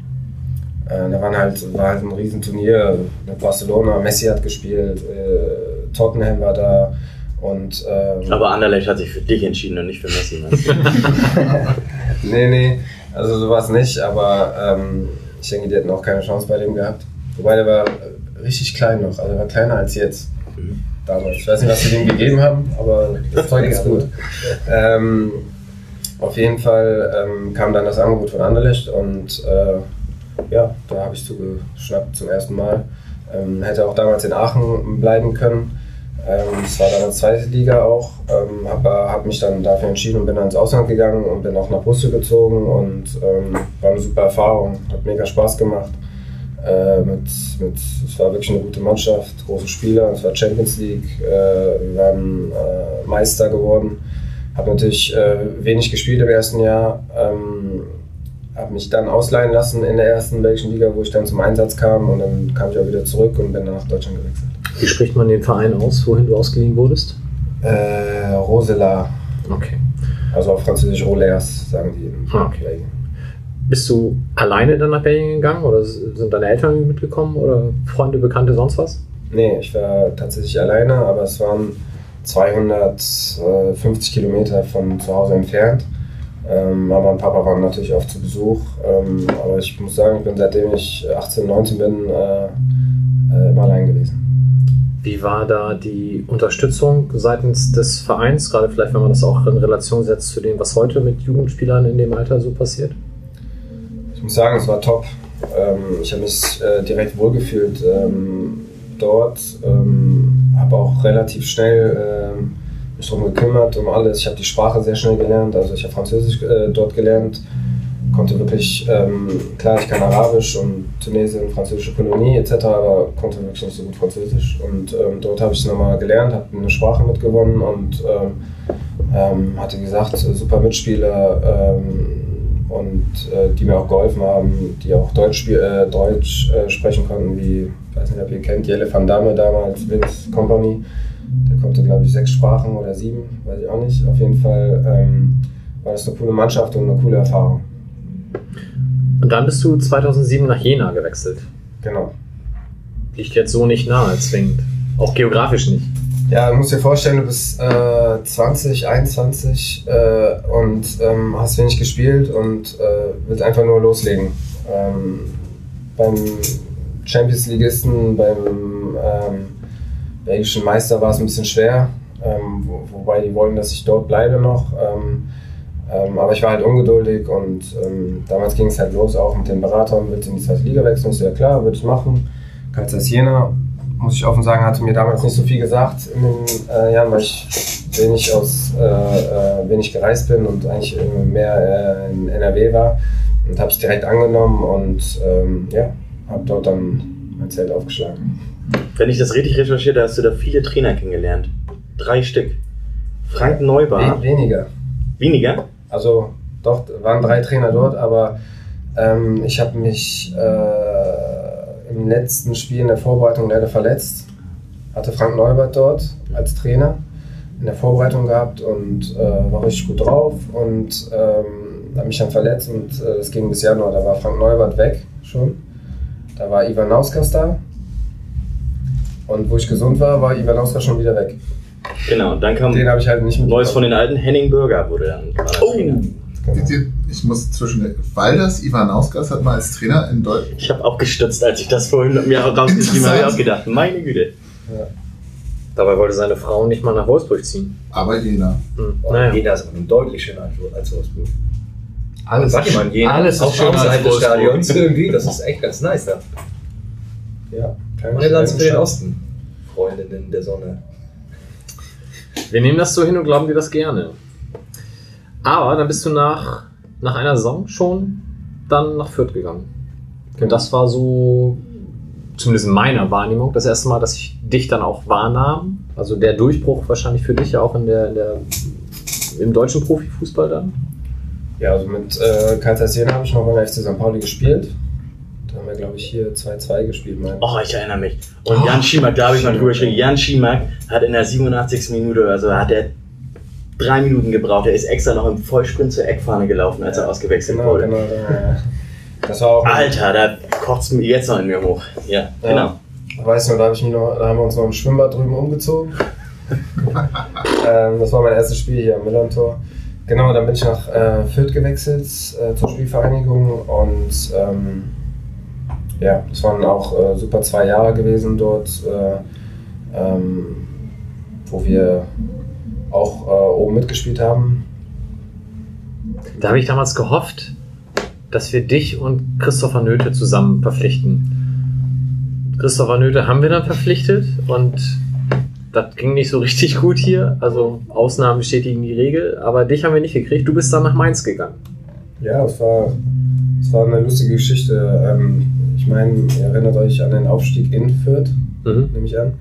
äh, da waren halt, war halt ein Riesenturnier Barcelona. Messi hat gespielt, äh, Tottenham war da. Und, ähm, Aber Anderlecht hat sich für dich entschieden und nicht für Messi. Ne? nee, nee, also sowas nicht, aber ähm, ich denke, die hätten auch keine Chance bei dem gehabt. Wobei der war richtig klein noch, also er war kleiner als jetzt. Damals. Ich weiß nicht, was sie dem gegeben haben, aber das Zeug ist gut. Ähm, auf jeden Fall ähm, kam dann das Angebot von Anderlecht und äh, ja, da habe ich zugeschnappt zum ersten Mal. Ähm, hätte auch damals in Aachen bleiben können. Ähm, das war damals zweite Liga auch. Ähm, habe hab mich dann dafür entschieden und bin dann ins Ausland gegangen und bin auch nach Brüssel gezogen und ähm, war eine super Erfahrung. Hat mega Spaß gemacht. Äh, mit, mit, es war wirklich eine gute Mannschaft, große Spieler, es war Champions League, äh, wir waren äh, Meister geworden. Habe natürlich äh, wenig gespielt im ersten Jahr, ähm, habe mich dann ausleihen lassen in der ersten belgischen Liga, wo ich dann zum Einsatz kam und dann kam ich auch wieder zurück und bin dann nach Deutschland gewechselt. Wie spricht man den Verein aus, wohin du ausgeliehen wurdest? Äh, Rosela, Okay. also auf Französisch Rolers, sagen die in Ah, okay. Belgien. Bist du alleine dann nach Belgien gegangen oder sind deine Eltern mitgekommen oder Freunde, Bekannte, sonst was? Nee, ich war tatsächlich alleine, aber es waren 250 Kilometer von zu Hause entfernt. Ähm, Mama und Papa waren natürlich oft zu Besuch, ähm, aber ich muss sagen, ich bin seitdem ich 18, 19 bin, äh, äh, immer allein gewesen. Wie war da die Unterstützung seitens des Vereins, gerade vielleicht, wenn man das auch in Relation setzt zu dem, was heute mit Jugendspielern in dem Alter so passiert? Ich muss sagen, es war top. Ähm, ich habe mich äh, direkt wohlgefühlt ähm, dort. Ähm, habe auch relativ schnell mich darum gekümmert, um alles. Ich habe die Sprache sehr schnell gelernt. Also ich habe Französisch äh, dort gelernt. Konnte wirklich, ähm, klar, ich kann Arabisch und Tunesien, französische Kolonie etc., aber konnte wirklich nicht so gut Französisch. Und ähm, dort habe ich es nochmal gelernt, habe eine Sprache mitgewonnen und ähm, ähm, hatte gesagt, super Mitspieler ähm, und äh, die mir auch geholfen haben, die auch Deutsch, äh, Deutsch äh, sprechen konnten, wie, ich weiß nicht, ob ihr kennt, Jelle van Damme damals, Vince Company. Der konnte, glaube ich, sechs Sprachen oder sieben, weiß ich auch nicht. Auf jeden Fall ähm, war das eine coole Mannschaft und eine coole Erfahrung. Und dann bist du 2007 nach Jena gewechselt. Genau. Liegt jetzt so nicht nahe zwingend. Auch geografisch nicht. Ja, du musst dir vorstellen, du bist äh, 20, 21 äh, und ähm, hast wenig gespielt und äh, willst einfach nur loslegen. Ähm, beim Champions Ligisten, beim ähm, belgischen Meister war es ein bisschen schwer, ähm, wo, wobei die wollen, dass ich dort bleibe noch. Ähm, Ähm, aber ich war halt ungeduldig und ähm, damals ging es halt los auch mit den Beratern, willst du in die zweite Liga wechseln? Ich so, ja klar, würde ich machen. Kaisers Jena, muss ich offen sagen, hatte mir damals nicht so viel gesagt in den äh, Jahren, weil ich wenig, aus, äh, äh, wenig gereist bin und eigentlich äh, mehr äh, in NRW war. Und habe ich direkt angenommen und ähm, ja, habe dort dann mein Zelt aufgeschlagen. Wenn ich das richtig recherchiere, hast du da viele Trainer kennengelernt. Drei Stück. Frank Neubauer. We weniger. Weniger? Also doch, waren drei Trainer dort, aber ähm, ich habe mich äh, im letzten Spiel in der Vorbereitung leider verletzt. Hatte Frank Neubert dort als Trainer in der Vorbereitung gehabt und äh, war richtig gut drauf und ähm, habe mich dann verletzt und äh, es ging bis Januar. Da war Frank Neubert weg schon. Da war Ivan Nauskas da. Und wo ich gesund war, war Ivan Nauskas schon wieder weg. Genau, und dann kam Den habe ich halt nicht mit. Neues von den alten. Henning Bürger wurde dann ihr, Ich muss zwischen. Waldas Ivanauskas hat mal als Trainer in Deutschland. Ich habe auch gestützt, als ich das vorhin mir rausgeschrieben habe. Ich auch gedacht, meine Güte. Dabei wollte seine Frau nicht mal nach Wolfsburg ziehen. Aber Jena. Hm. Oh, Naja. Jena ist aber deutlich schöner als als Wolfsburg. Alles, Sag mal, Jena alles ist auf schöner als Wolfsburg. Stadions irgendwie, das ist echt ganz nice da. Ja, kein Meine Lanze für den. Osten. Freundinnen der Sonne. Wir nehmen das so hin und glauben dir das gerne. Aber dann bist du nach, nach einer Saison schon dann nach Fürth gegangen. Und das war so, zumindest in meiner Wahrnehmung, das erste Mal, dass ich dich dann auch wahrnahm. Also der Durchbruch wahrscheinlich für dich ja auch in der, in der, im deutschen Profifußball dann. Ja, also mit äh, Kaisers Jena habe ich noch mal FC St. Pauli gespielt. Haben wir, glaube ich, hier 2-2 gespielt. Mein. Oh, ich erinnere mich. Und Jan Schimak, da habe ich mal drüber geschrieben. Jan Schimak hat in der 87. Minute oder so, hat er drei Minuten gebraucht. Er ist extra noch im Vollsprint zur Eckfahne gelaufen, als er ausgewechselt genau, wurde. genau. Da, das war auch. Alter, da kocht es mir jetzt noch in mir hoch. Ja, Ja. genau. Weißt du, da, hab ich mich noch, da haben wir uns noch im Schwimmbad drüben umgezogen. ähm, das war mein erstes Spiel hier am Millantor. Genau, dann bin ich nach äh, Fürth gewechselt äh, zur Spielvereinigung und ähm, ja, das waren auch äh, super zwei Jahre gewesen dort, äh, ähm, wo wir auch äh, oben mitgespielt haben. Da habe ich damals gehofft, dass wir dich und Christopher Nöte zusammen verpflichten. Christopher Nöte haben wir dann verpflichtet und das ging nicht so richtig gut hier. Also Ausnahmen bestätigen die Regel, aber dich haben wir nicht gekriegt. Du bist dann nach Mainz gegangen. Ja, es war, es war eine lustige Geschichte. Ähm, meine, ihr erinnert euch an den Aufstieg in Fürth, Mhm. nehme ich an.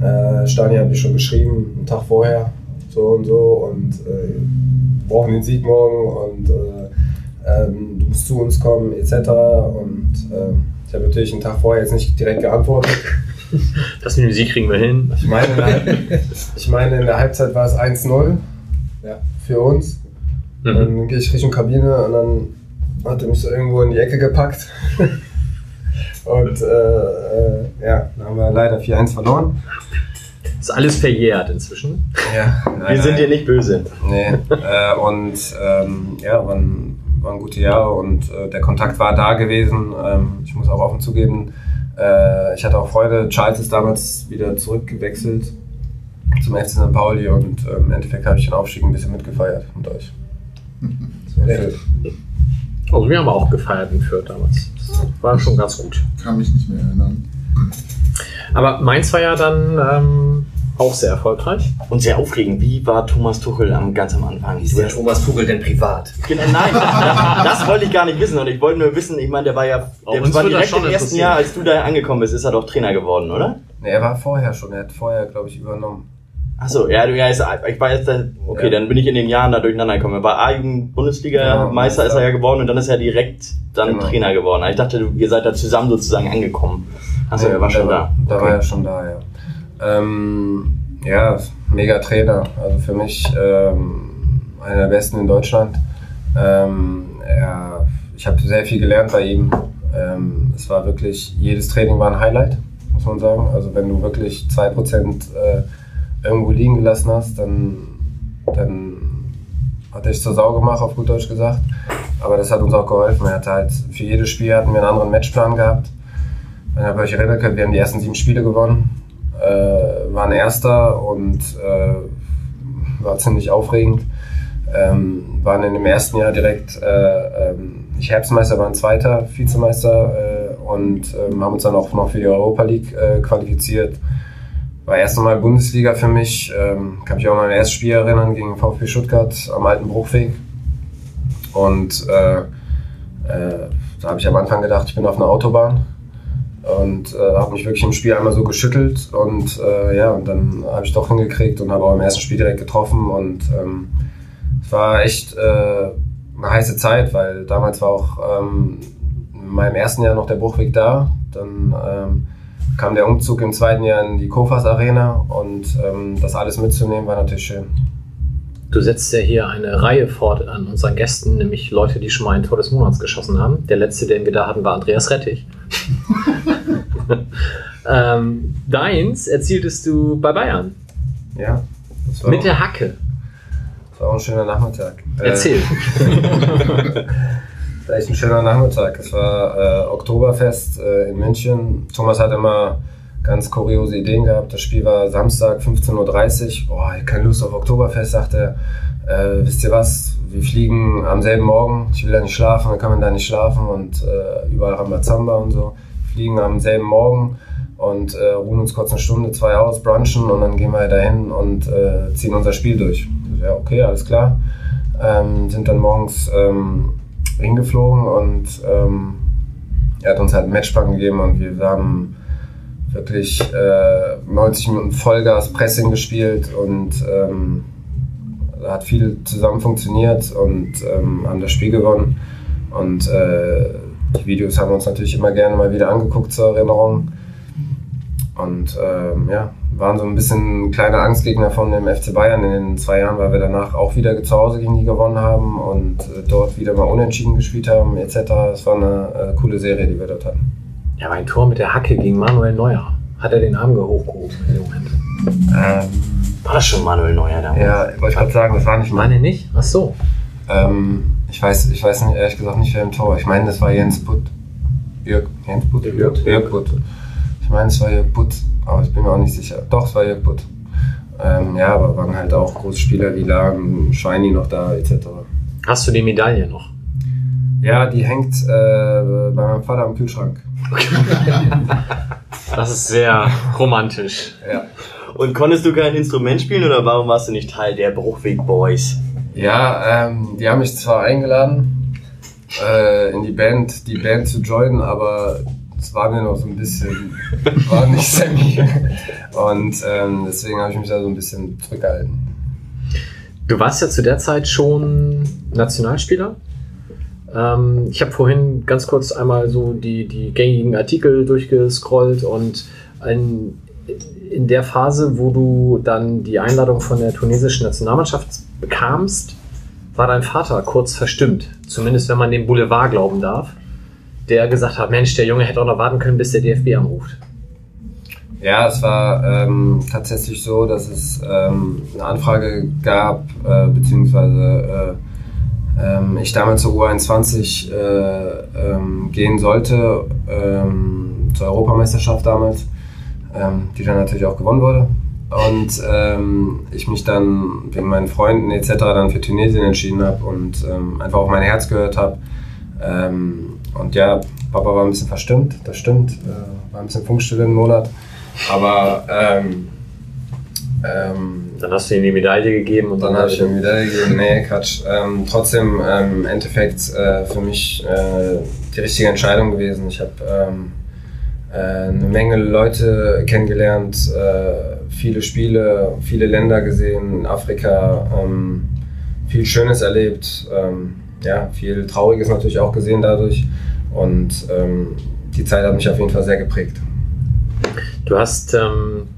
Äh, Stani hat mir schon geschrieben, einen Tag vorher, so und so, und äh, wir brauchen den Sieg morgen und äh, ähm, du musst zu uns kommen, etc. Und äh, ich habe natürlich einen Tag vorher jetzt nicht direkt geantwortet. Das mit dem Sieg kriegen wir hin. Ich meine, in der, ich meine, in der Halbzeit war es 1-0 Ja. für uns. Mhm. Dann gehe ich Richtung Kabine und dann hat er mich so irgendwo in die Ecke gepackt. und äh, äh, ja, dann haben wir leider 4-1 verloren. Ist alles verjährt inzwischen. Ja, Wir sind dir nicht böse. Nee, äh, und ähm, ja, waren, waren gute Jahre und äh, der Kontakt war da gewesen. Ähm, ich muss auch offen zugeben, äh, ich hatte auch Freude. Charles ist damals wieder zurückgewechselt zum FC St. Pauli und äh, im Endeffekt habe ich den Aufstieg ein bisschen mitgefeiert mit euch. So? Also wir haben auch gefeiert in Fürth damals. War schon ganz gut. Kann mich nicht mehr erinnern. Aber Mainz war ja dann ähm, auch sehr erfolgreich. Und sehr aufregend. Wie war Thomas Tuchel am, ganz am Anfang? Wie ist der Thomas Vogel denn privat? Genau, nein, das, das wollte ich gar nicht wissen. Und ich wollte nur wissen, ich meine, der war ja, Auch der war direkt schon im ersten. Jahr, als du da angekommen bist, ist er doch Trainer geworden, oder? Nee, er war vorher schon, er hat vorher, glaube ich, übernommen. Achso, ja, du, ja, ist, ich war jetzt, da- okay, Ja. dann bin ich in den Jahren da durcheinander gekommen. Er war A-Jugend-Bundesliga-Meister, Genau, ist er ja geworden und dann ist er direkt dann Genau. Trainer geworden. Ich dachte, ihr seid da zusammen sozusagen angekommen. Achso, er war schon da. Da war er schon da, ja. Ähm, ja, mega Trainer. Also für mich ähm, einer der besten in Deutschland. Ähm, ja, ich habe sehr viel gelernt bei ihm. Ähm, es war wirklich, jedes Training war ein Highlight, muss man sagen. Also wenn du wirklich 2% äh, irgendwo liegen gelassen hast, dann, dann hat er sich zur Sau gemacht, auf gut Deutsch gesagt. Aber das hat uns auch geholfen. Er hatte halt, für jedes Spiel hatten wir einen anderen Matchplan gehabt. Wenn ihr euch erinnern könnt, wir haben die ersten sieben Spiele gewonnen, äh, waren Erster und äh, war ziemlich aufregend. Ähm, waren in dem ersten Jahr direkt, äh, ähm, Herbstmeister, waren Zweiter, Vizemeister äh, und ähm, haben uns dann auch noch für die Europa League äh, qualifiziert. War erst einmal Bundesliga für mich. Ähm, kann mich auch an mein erstes Spiel erinnern gegen VfB Stuttgart am alten Bruchweg. Und äh, äh, da habe ich am Anfang gedacht, ich bin auf einer Autobahn und äh, habe mich wirklich im Spiel einmal so geschüttelt und äh, ja, und dann habe ich doch hingekriegt und habe auch im ersten Spiel direkt getroffen und ähm, es war echt äh, eine heiße Zeit, weil damals war auch ähm, in meinem ersten Jahr noch der Bruchweg da, dann ähm, kam der Umzug im zweiten Jahr in die Kofas Arena und ähm, das alles mitzunehmen war natürlich schön. Du setzt ja hier eine Reihe fort an unseren Gästen, nämlich Leute, die schon mal ein Tor des Monats geschossen haben. Der letzte, den wir da hatten, war Andreas Rettich. ähm, deins erzieltest du bei Bayern. Ja. Mit auch- der Hacke. Das war auch ein schöner Nachmittag. Äh, Erzähl. War echt ein schöner Nachmittag. Es war äh, Oktoberfest äh, in München. Thomas hat immer ganz kuriose Ideen gehabt. Das Spiel war Samstag 15.30 Uhr. Boah, keine Lust auf Oktoberfest, sagt er. Äh, wisst ihr was? Wir fliegen am selben Morgen. Ich will da nicht schlafen, dann kann man da nicht schlafen. Und äh, überall Rambazamba und so. Fliegen am selben Morgen und äh, ruhen uns kurz eine Stunde, zwei aus, brunchen und dann gehen wir dahin und äh, ziehen unser Spiel durch. Ja, okay, alles klar. Ähm, sind dann morgens ähm, hingeflogen und ähm, er hat uns halt einen Matchplan gegeben und wir haben wirklich äh, 90 Minuten Vollgas Pressing gespielt und ähm, hat viel zusammen funktioniert und ähm, haben das Spiel gewonnen. Und äh, die Videos haben wir uns natürlich immer gerne mal wieder angeguckt zur Erinnerung. Und ähm, ja, waren so ein bisschen ein kleiner Angstgegner von dem FC Bayern in den zwei Jahren, weil wir danach auch wieder zu Hause gegen die gewonnen haben und äh, dort wieder mal unentschieden gespielt haben, etc. Es war eine äh, coole Serie, die wir dort hatten. Ja, aber ein Tor mit der Hacke gegen Manuel Neuer. Hat er den Arm hochgehoben in dem Moment? Ähm, War das schon Manuel Neuer damals? ja, wollte ich gerade sagen, das war nicht Meine nicht? Ach so. Ähm, ich weiß, ich weiß nicht, ehrlich gesagt nicht, wer im Tor. Ich meine, das war Jens Butt. Jörg, Jens Butt? Jörg. Jörg Butt. Ich meine, es war Jörg Butt, aber ich bin mir auch nicht sicher. Doch, es war Jörg Butt. Ähm, ja, aber waren halt auch große Spieler wie Lagen, Schweini noch da, etc. Hast du die Medaille noch? Ja, die hängt äh, bei meinem Vater am Kühlschrank. Das ist sehr romantisch. Ja. Und konntest du kein Instrument spielen oder warum warst du nicht Teil der Bruchweg Boys? Ja, ähm, die haben mich zwar eingeladen, äh, in die Band, die Band zu joinen, aber es war mir noch so ein bisschen, war nicht semi. Und ähm, deswegen habe ich mich da so ein bisschen zurückgehalten. Du warst ja zu der Zeit schon Nationalspieler. Ähm, ich habe vorhin ganz kurz einmal so die, die gängigen Artikel durchgescrollt und in, in der Phase, wo du dann die Einladung von der tunesischen Nationalmannschaft bekamst, war dein Vater kurz verstimmt. Zumindest wenn man dem Boulevard glauben darf. Der gesagt hat, Mensch, der Junge hätte auch noch warten können, bis der DFB anruft. Ja, es war ähm, tatsächlich so, dass es ähm, eine Anfrage gab, äh, beziehungsweise äh, ähm, ich damals zur U21 äh, ähm, gehen sollte, ähm, zur Europameisterschaft damals, ähm, die dann natürlich auch gewonnen wurde. Und ich mich dann wegen meinen Freunden etc. dann für Tunesien entschieden habe und einfach auf mein Herz gehört habe. Ähm, und ja, Papa war ein bisschen verstimmt, das stimmt, äh, war ein bisschen Funkstille einen Monat. Aber ähm, ähm, Dann hast du ihm die Medaille gegeben und dann habe ich ihm wieder gegeben, nee, Quatsch. Ähm, trotzdem ähm, im Endeffekt äh, für mich äh, die richtige Entscheidung gewesen. Ich habe ähm, äh, eine Menge Leute kennengelernt, äh, viele Spiele, viele Länder gesehen, Afrika, ähm, viel Schönes erlebt, ähm, ja, viel Trauriges natürlich auch gesehen dadurch. Und ähm, die Zeit hat mich auf jeden Fall sehr geprägt. Du hast, ähm,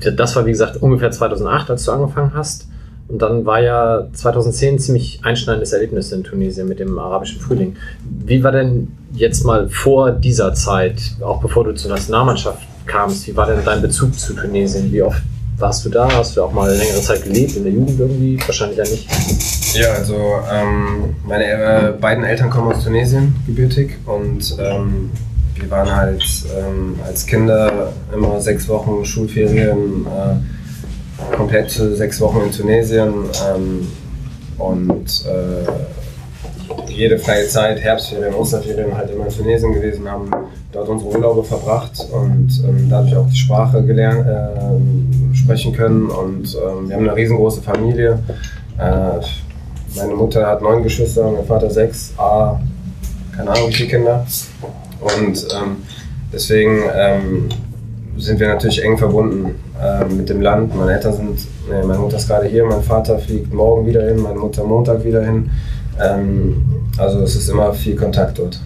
das war wie gesagt ungefähr 2008, als du angefangen hast. Und dann war ja 2010 ein ziemlich einschneidendes Erlebnis in Tunesien mit dem arabischen Frühling. Wie war denn jetzt mal vor dieser Zeit, auch bevor du zur Nationalmannschaft kamst, wie war denn dein Bezug zu Tunesien? Wie oft warst du da? Hast du auch mal längere Zeit gelebt, in der Jugend irgendwie? Wahrscheinlich ja nicht. Ja, also ähm, meine äh, beiden Eltern kommen aus Tunesien, gebürtig, und ähm, wir waren halt ähm, als Kinder immer sechs Wochen Schulferien, äh, komplett sechs Wochen in Tunesien. Ähm, und äh, jede freie Zeit, Herbstferien, Osterferien halt immer in Tunesien gewesen, haben dort unsere Urlaube verbracht und ähm, dadurch auch die Sprache gelernt, äh, sprechen können und ähm, wir haben eine riesengroße Familie. Äh, meine Mutter hat neun Geschwister, mein Vater sechs, A, keine Ahnung wie viele Kinder und ähm, deswegen ähm, sind wir natürlich eng verbunden äh, mit dem Land. Meine Eltern sind, nee, meine Mutter ist gerade hier, mein Vater fliegt morgen wieder hin, meine Mutter Montag wieder hin. Ähm, also es ist immer viel Kontakt dort.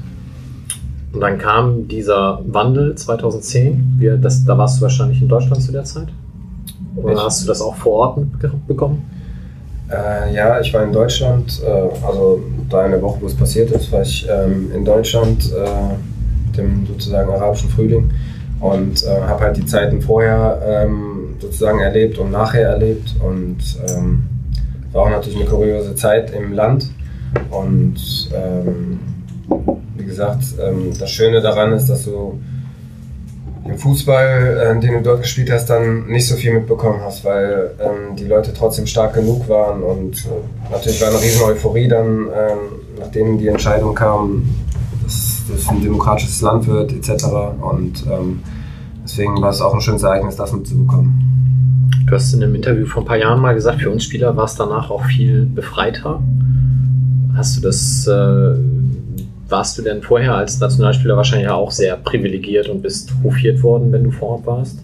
Und dann kam dieser Wandel 2010. Wir, das, da warst du wahrscheinlich in Deutschland zu der Zeit. Oder Ich- hast du das auch vor Ort mitbekommen? Äh, ja, ich war in Deutschland, äh, also da in der Woche, wo es passiert ist, war ich ähm, in Deutschland äh, mit dem sozusagen arabischen Frühling und äh, habe halt die Zeiten vorher ähm, sozusagen erlebt und nachher erlebt und ähm, war auch natürlich eine kuriose Zeit im Land und ähm, wie gesagt, ähm, das Schöne daran ist, dass du im Fußball, äh, den du dort gespielt hast, dann nicht so viel mitbekommen hast, weil ähm, die Leute trotzdem stark genug waren und äh, natürlich war eine riesen Euphorie dann, ähm, nachdem die Entscheidung kam, dass das ein demokratisches Land wird etc. Und ähm, deswegen war es auch ein schönes Ereignis, das mitzubekommen. Du hast in einem Interview vor ein paar Jahren mal gesagt, für uns Spieler war es danach auch viel befreiter. Hast du das, äh, warst du denn vorher als Nationalspieler wahrscheinlich auch sehr privilegiert und bist hofiert worden, wenn du vor Ort warst?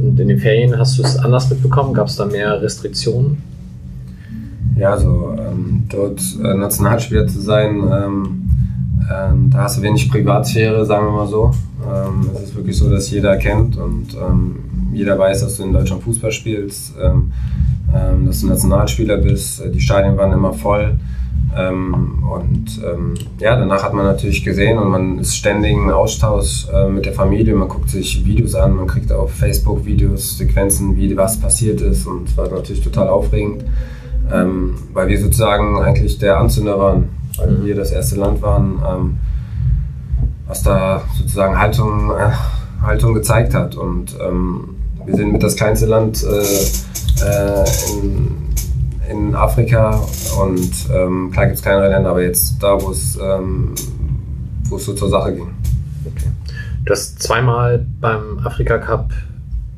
Und in den Ferien hast du es anders mitbekommen? Gab es da mehr Restriktionen? Ja, also ähm, dort äh, Nationalspieler zu sein, ähm, ähm, da hast du wenig Privatsphäre, sagen wir mal so. Ähm, es ist wirklich so, dass jeder kennt und ähm, jeder weiß, dass du in Deutschland Fußball spielst, ähm, dass du Nationalspieler bist. Äh, Die Stadien waren immer voll. Ähm, und ähm, ja, danach hat man natürlich gesehen und man ist ständig im Austausch äh, mit der Familie. Man guckt sich Videos an, man kriegt auf Facebook Videos, Sequenzen, wie was passiert ist und es war natürlich total aufregend, ähm, weil wir sozusagen eigentlich der Anzünder waren, weil wir das erste Land waren, ähm, was da sozusagen Haltung, äh, Haltung gezeigt hat. Und ähm, wir sind mit das kleinste Land äh, äh, in, in Afrika und ähm, klar gibt es kleinere Länder, aber jetzt da, wo es ähm, wo es so zur Sache ging. Du hast zweimal beim Afrika Cup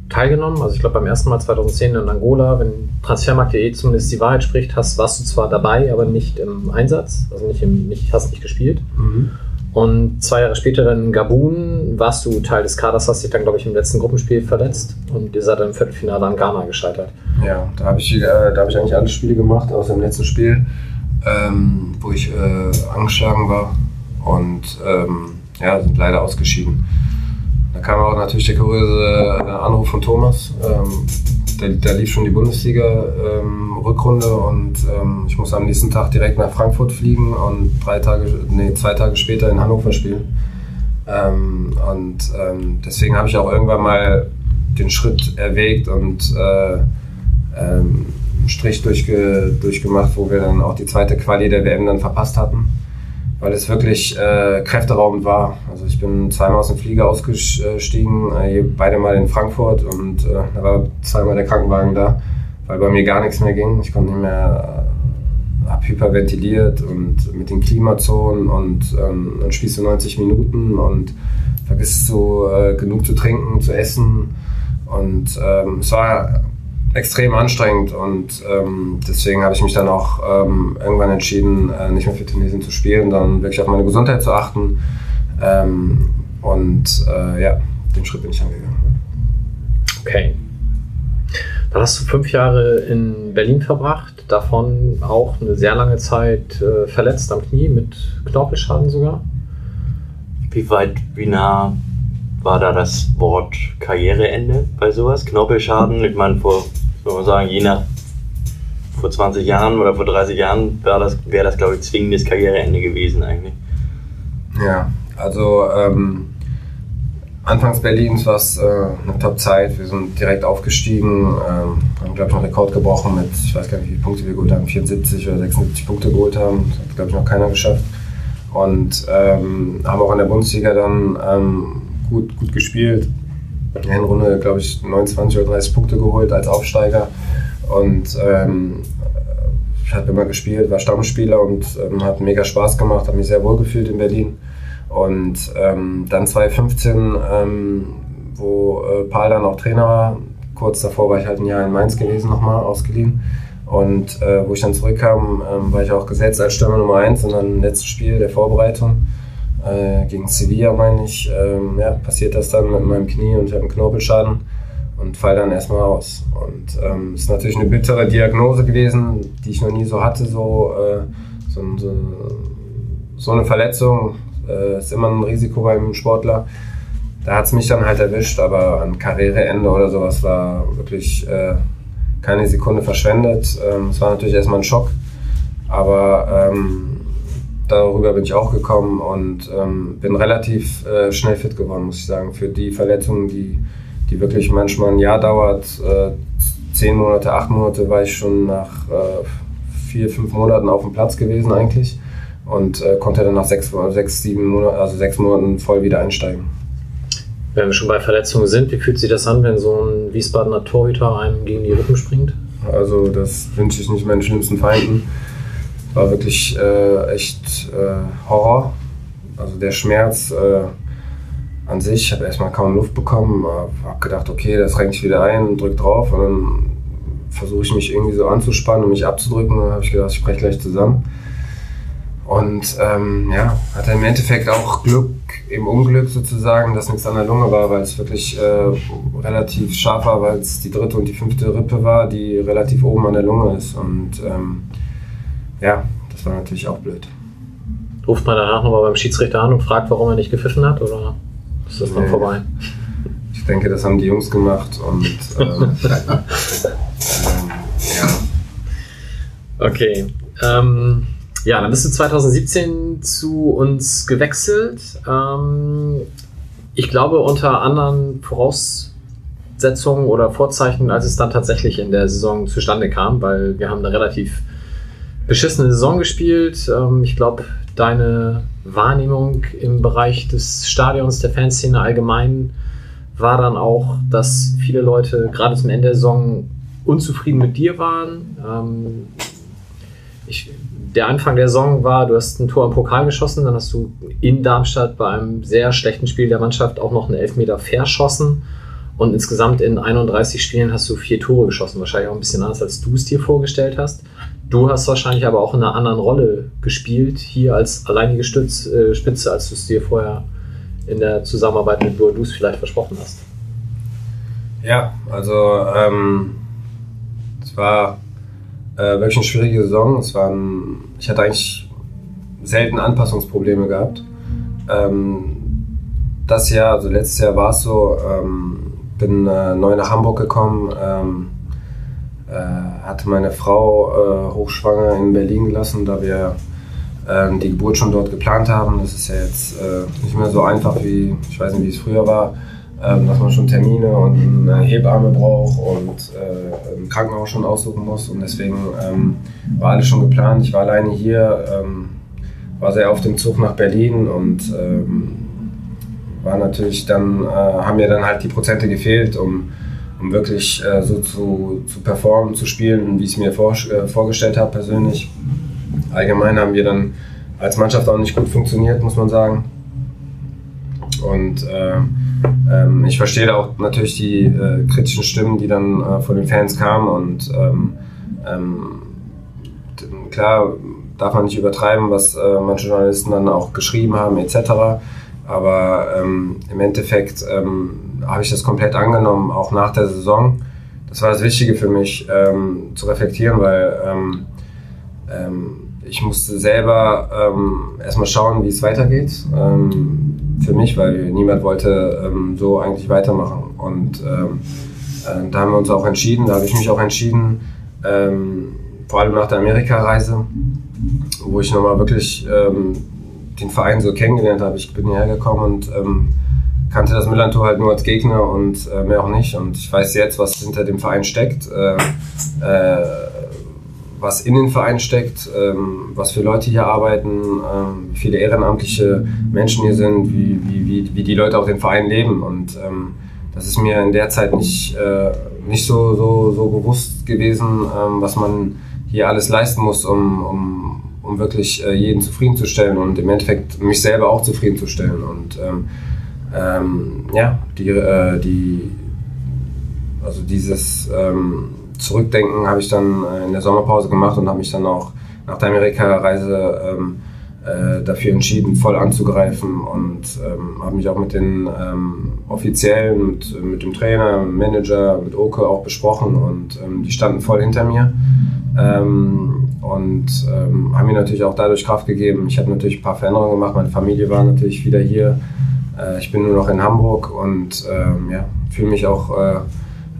teilgenommen. Also ich glaube beim ersten Mal 2010 in Angola, wenn Transfermarkt.de zumindest die Wahrheit spricht, hast, warst du zwar dabei, aber nicht im Einsatz, also nicht im, nicht, hast nicht gespielt. Und zwei Jahre später in Gabun warst du Teil des Kaders, hast dich dann, glaube ich, im letzten Gruppenspiel verletzt und ihr seid dann im Viertelfinale an Ghana gescheitert. Ja, da habe ich, äh, hab ich eigentlich alle Spiele gemacht, außer im letzten Spiel, ähm, wo ich äh, angeschlagen war und ähm, ja, sind leider ausgeschieden. Da kam auch natürlich der kuriose äh, Anruf von Thomas. Ähm, da, da lief schon die Bundesliga-Rückrunde und ähm, ich musste am nächsten Tag direkt nach Frankfurt fliegen und drei Tage, nee, zwei Tage später in Hannover spielen. Ähm, und ähm, deswegen habe ich auch irgendwann mal den Schritt erwägt und äh, ähm, einen Strich durchge durchgemacht, wo wir dann auch die zweite Quali der WM dann verpasst hatten, weil es wirklich äh, kräfteraubend war. Also ich bin zweimal aus dem Flieger ausgestiegen, äh, beide mal in Frankfurt und äh, da war zweimal der Krankenwagen da, weil bei mir gar nichts mehr ging. Ich konnte nicht mehr, äh, hab hyperventiliert und mit den Klimazonen und ähm, dann spielst du 90 Minuten und vergisst du äh, genug zu trinken, zu essen und ähm, es war extrem anstrengend und ähm, deswegen habe ich mich dann auch ähm, irgendwann entschieden, äh, nicht mehr für Tunesien zu spielen, sondern wirklich auf meine Gesundheit zu achten. Ähm, und äh, ja, den Schritt bin ich angegangen. Okay. Dann hast du fünf Jahre in Berlin verbracht, davon auch eine sehr lange Zeit äh, verletzt am Knie mit Knorpelschaden sogar. Wie weit, wie nah war da das Wort Karriereende bei sowas? Knorpelschaden, ich meine, vor, soll man sagen, je nach vor 20 Jahren oder vor 30 Jahren wäre das, wär das glaube ich, zwingendes Karriereende gewesen eigentlich. Ja, also ähm, anfangs Berlins war es äh, eine Top-Zeit. Wir sind direkt aufgestiegen, ähm, haben, glaube ich, noch Rekord gebrochen mit, ich weiß gar nicht, wie viele Punkte wir geholt haben, 74 oder 76 Punkte geholt haben. Das hat, glaube ich, noch keiner geschafft. Und ähm, haben auch in der Bundesliga dann ähm, gut, gut gespielt. In der Hinrunde, glaube ich, 29 oder 30 Punkte geholt als Aufsteiger. Und ähm, ich habe immer gespielt, war Stammspieler und ähm, hat mega Spaß gemacht, habe mich sehr wohl gefühlt in Berlin. Und ähm, dann 2015, ähm, wo äh, Paul dann auch Trainer war, kurz davor war ich halt ein Jahr in Mainz gewesen, nochmal ausgeliehen. Und äh, wo ich dann zurückkam, ähm, war ich auch gesetzt als Stürmer Nummer 1 und dann letztes Spiel der Vorbereitung äh, gegen Sevilla, meine ich, ähm, ja, passiert das dann mit meinem Knie und ich habe einen Knorpelschaden und fall dann erstmal aus. Und ähm, ist natürlich eine bittere Diagnose gewesen, die ich noch nie so hatte, so, äh, so, so, so eine Verletzung. Äh, ist immer ein Risiko beim Sportler. Da hat es mich dann halt erwischt, aber an Karriereende oder sowas war wirklich äh, keine Sekunde verschwendet. Ähm, es war natürlich erstmal ein Schock, aber ähm, darüber bin ich auch gekommen und ähm, bin relativ äh, schnell fit geworden, muss ich sagen, für die Verletzungen, die, die wirklich manchmal ein Jahr dauert. Äh, zehn Monate, acht Monate war ich schon nach äh, vier, fünf Monaten auf dem Platz gewesen eigentlich und äh, konnte dann nach sechs, sechs, sieben Monaten, also sechs Monaten voll wieder einsteigen. Wenn wir schon bei Verletzungen sind, wie fühlt sich das an, wenn so ein Wiesbadener Torhüter einem gegen die Rippen springt? Also das wünsche ich nicht meinen schlimmsten Feinden. War wirklich äh, echt äh, Horror. Also der Schmerz äh, an sich, ich habe erstmal kaum Luft bekommen, habe gedacht, okay, das renkt ich wieder ein, drück drauf und dann versuche ich mich irgendwie so anzuspannen und mich abzudrücken. Dann habe ich gedacht, ich breche gleich zusammen. Und ähm, ja, hatte im Endeffekt auch Glück im Unglück sozusagen, dass nichts an der Lunge war, weil es wirklich äh, relativ scharf war, weil es die dritte und die fünfte Rippe war, die relativ oben an der Lunge ist. Und ähm, ja, das war natürlich auch blöd. Ruft man danach nochmal beim Schiedsrichter an und fragt, warum er nicht gepfiffen hat? Oder ist das dann Nee. vorbei? Ich denke, das haben die Jungs gemacht und ähm, ähm, ja. Okay. Ähm, ja, dann bist du 2017 zu uns gewechselt. Ähm, ich glaube, unter anderen Voraussetzungen oder Vorzeichen, als es dann tatsächlich in der Saison zustande kam, weil wir haben eine relativ beschissene Saison gespielt. Ähm, ich glaube, deine Wahrnehmung im Bereich des Stadions, der Fanszene allgemein, war dann auch, dass viele Leute gerade zum Ende der Saison unzufrieden mit dir waren. Ähm, ich, der Anfang der Saison war, du hast ein Tor im Pokal geschossen, dann hast du in Darmstadt bei einem sehr schlechten Spiel der Mannschaft auch noch einen Elfmeter verschossen. Und insgesamt in 31 Spielen hast du vier Tore geschossen. Wahrscheinlich auch ein bisschen anders, als du es dir vorgestellt hast. Du hast wahrscheinlich aber auch in einer anderen Rolle gespielt, hier als alleinige Stütz, äh, Spitze, als du es dir vorher in der Zusammenarbeit mit Boadus vielleicht versprochen hast. Ja, also ähm, es war äh, wirklich eine schwierige Saison. Es waren, ich hatte eigentlich selten Anpassungsprobleme gehabt. Ähm, das Jahr, also letztes Jahr war es so, ähm, bin äh, neu nach Hamburg gekommen, ähm, äh, hatte meine Frau äh, hochschwanger in Berlin gelassen, da wir ähm, die Geburt schon dort geplant haben. Das ist ja jetzt äh, nicht mehr so einfach wie, ich weiß nicht, wie es früher war ähm, dass man schon Termine und eine Hebamme braucht und äh, ein Krankenhaus schon aussuchen muss. Und deswegen ähm, war alles schon geplant. Ich war alleine hier, war sehr auf dem Zug nach Berlin und war natürlich dann, äh, haben mir dann halt die Prozente gefehlt, um, um wirklich äh, so zu, zu performen, zu spielen, wie ich es mir vor, äh, vorgestellt habe persönlich. Allgemein haben wir dann als Mannschaft auch nicht gut funktioniert, muss man sagen. Und äh, ähm, ich verstehe auch natürlich die äh, kritischen Stimmen, die dann äh, von den Fans kamen. Und ähm, ähm, klar darf man nicht übertreiben, was äh, manche Journalisten dann auch geschrieben haben etc. Aber ähm, im Endeffekt ähm, habe ich das komplett angenommen, auch nach der Saison. Das war das Wichtige für mich, ähm, zu reflektieren, weil ähm, ähm, ich musste selber ähm, erstmal schauen, wie es weitergeht. Für mich, weil niemand wollte so eigentlich weitermachen. Und äh, da haben wir uns auch entschieden, da habe ich mich auch entschieden, vor allem nach der Amerika-Reise, wo ich nochmal wirklich den Verein so kennengelernt habe. Ich bin hierher gekommen und ähm, kannte das Millantor halt nur als Gegner und äh, mehr auch nicht. Und ich weiß jetzt, was hinter dem Verein steckt. Äh, äh, was in den Verein steckt, ähm, was für Leute hier arbeiten, ähm, wie viele ehrenamtliche Menschen hier sind, wie, wie, wie, wie die Leute auch den Verein leben. Und ähm, das ist mir in der Zeit nicht, äh, nicht so, so, so bewusst gewesen, ähm, was man hier alles leisten muss, um, um, um wirklich äh, jeden zufriedenzustellen und im Endeffekt mich selber auch zufriedenzustellen. Und ähm, ähm, ja, die, äh, die, also dieses ähm, Zurückdenken habe ich dann äh, in der Sommerpause gemacht und habe mich dann auch nach der Amerika-Reise ähm, äh, dafür entschieden, voll anzugreifen und ähm, habe mich auch mit den ähm, Offiziellen, mit, mit dem Trainer, Manager, mit Oke auch besprochen und ähm, die standen voll hinter mir ähm, und ähm, haben mir natürlich auch dadurch Kraft gegeben. Ich habe natürlich ein paar Veränderungen gemacht, meine Familie war natürlich wieder hier. Äh, ich bin nur noch in Hamburg und ähm, ja, fühle mich auch äh,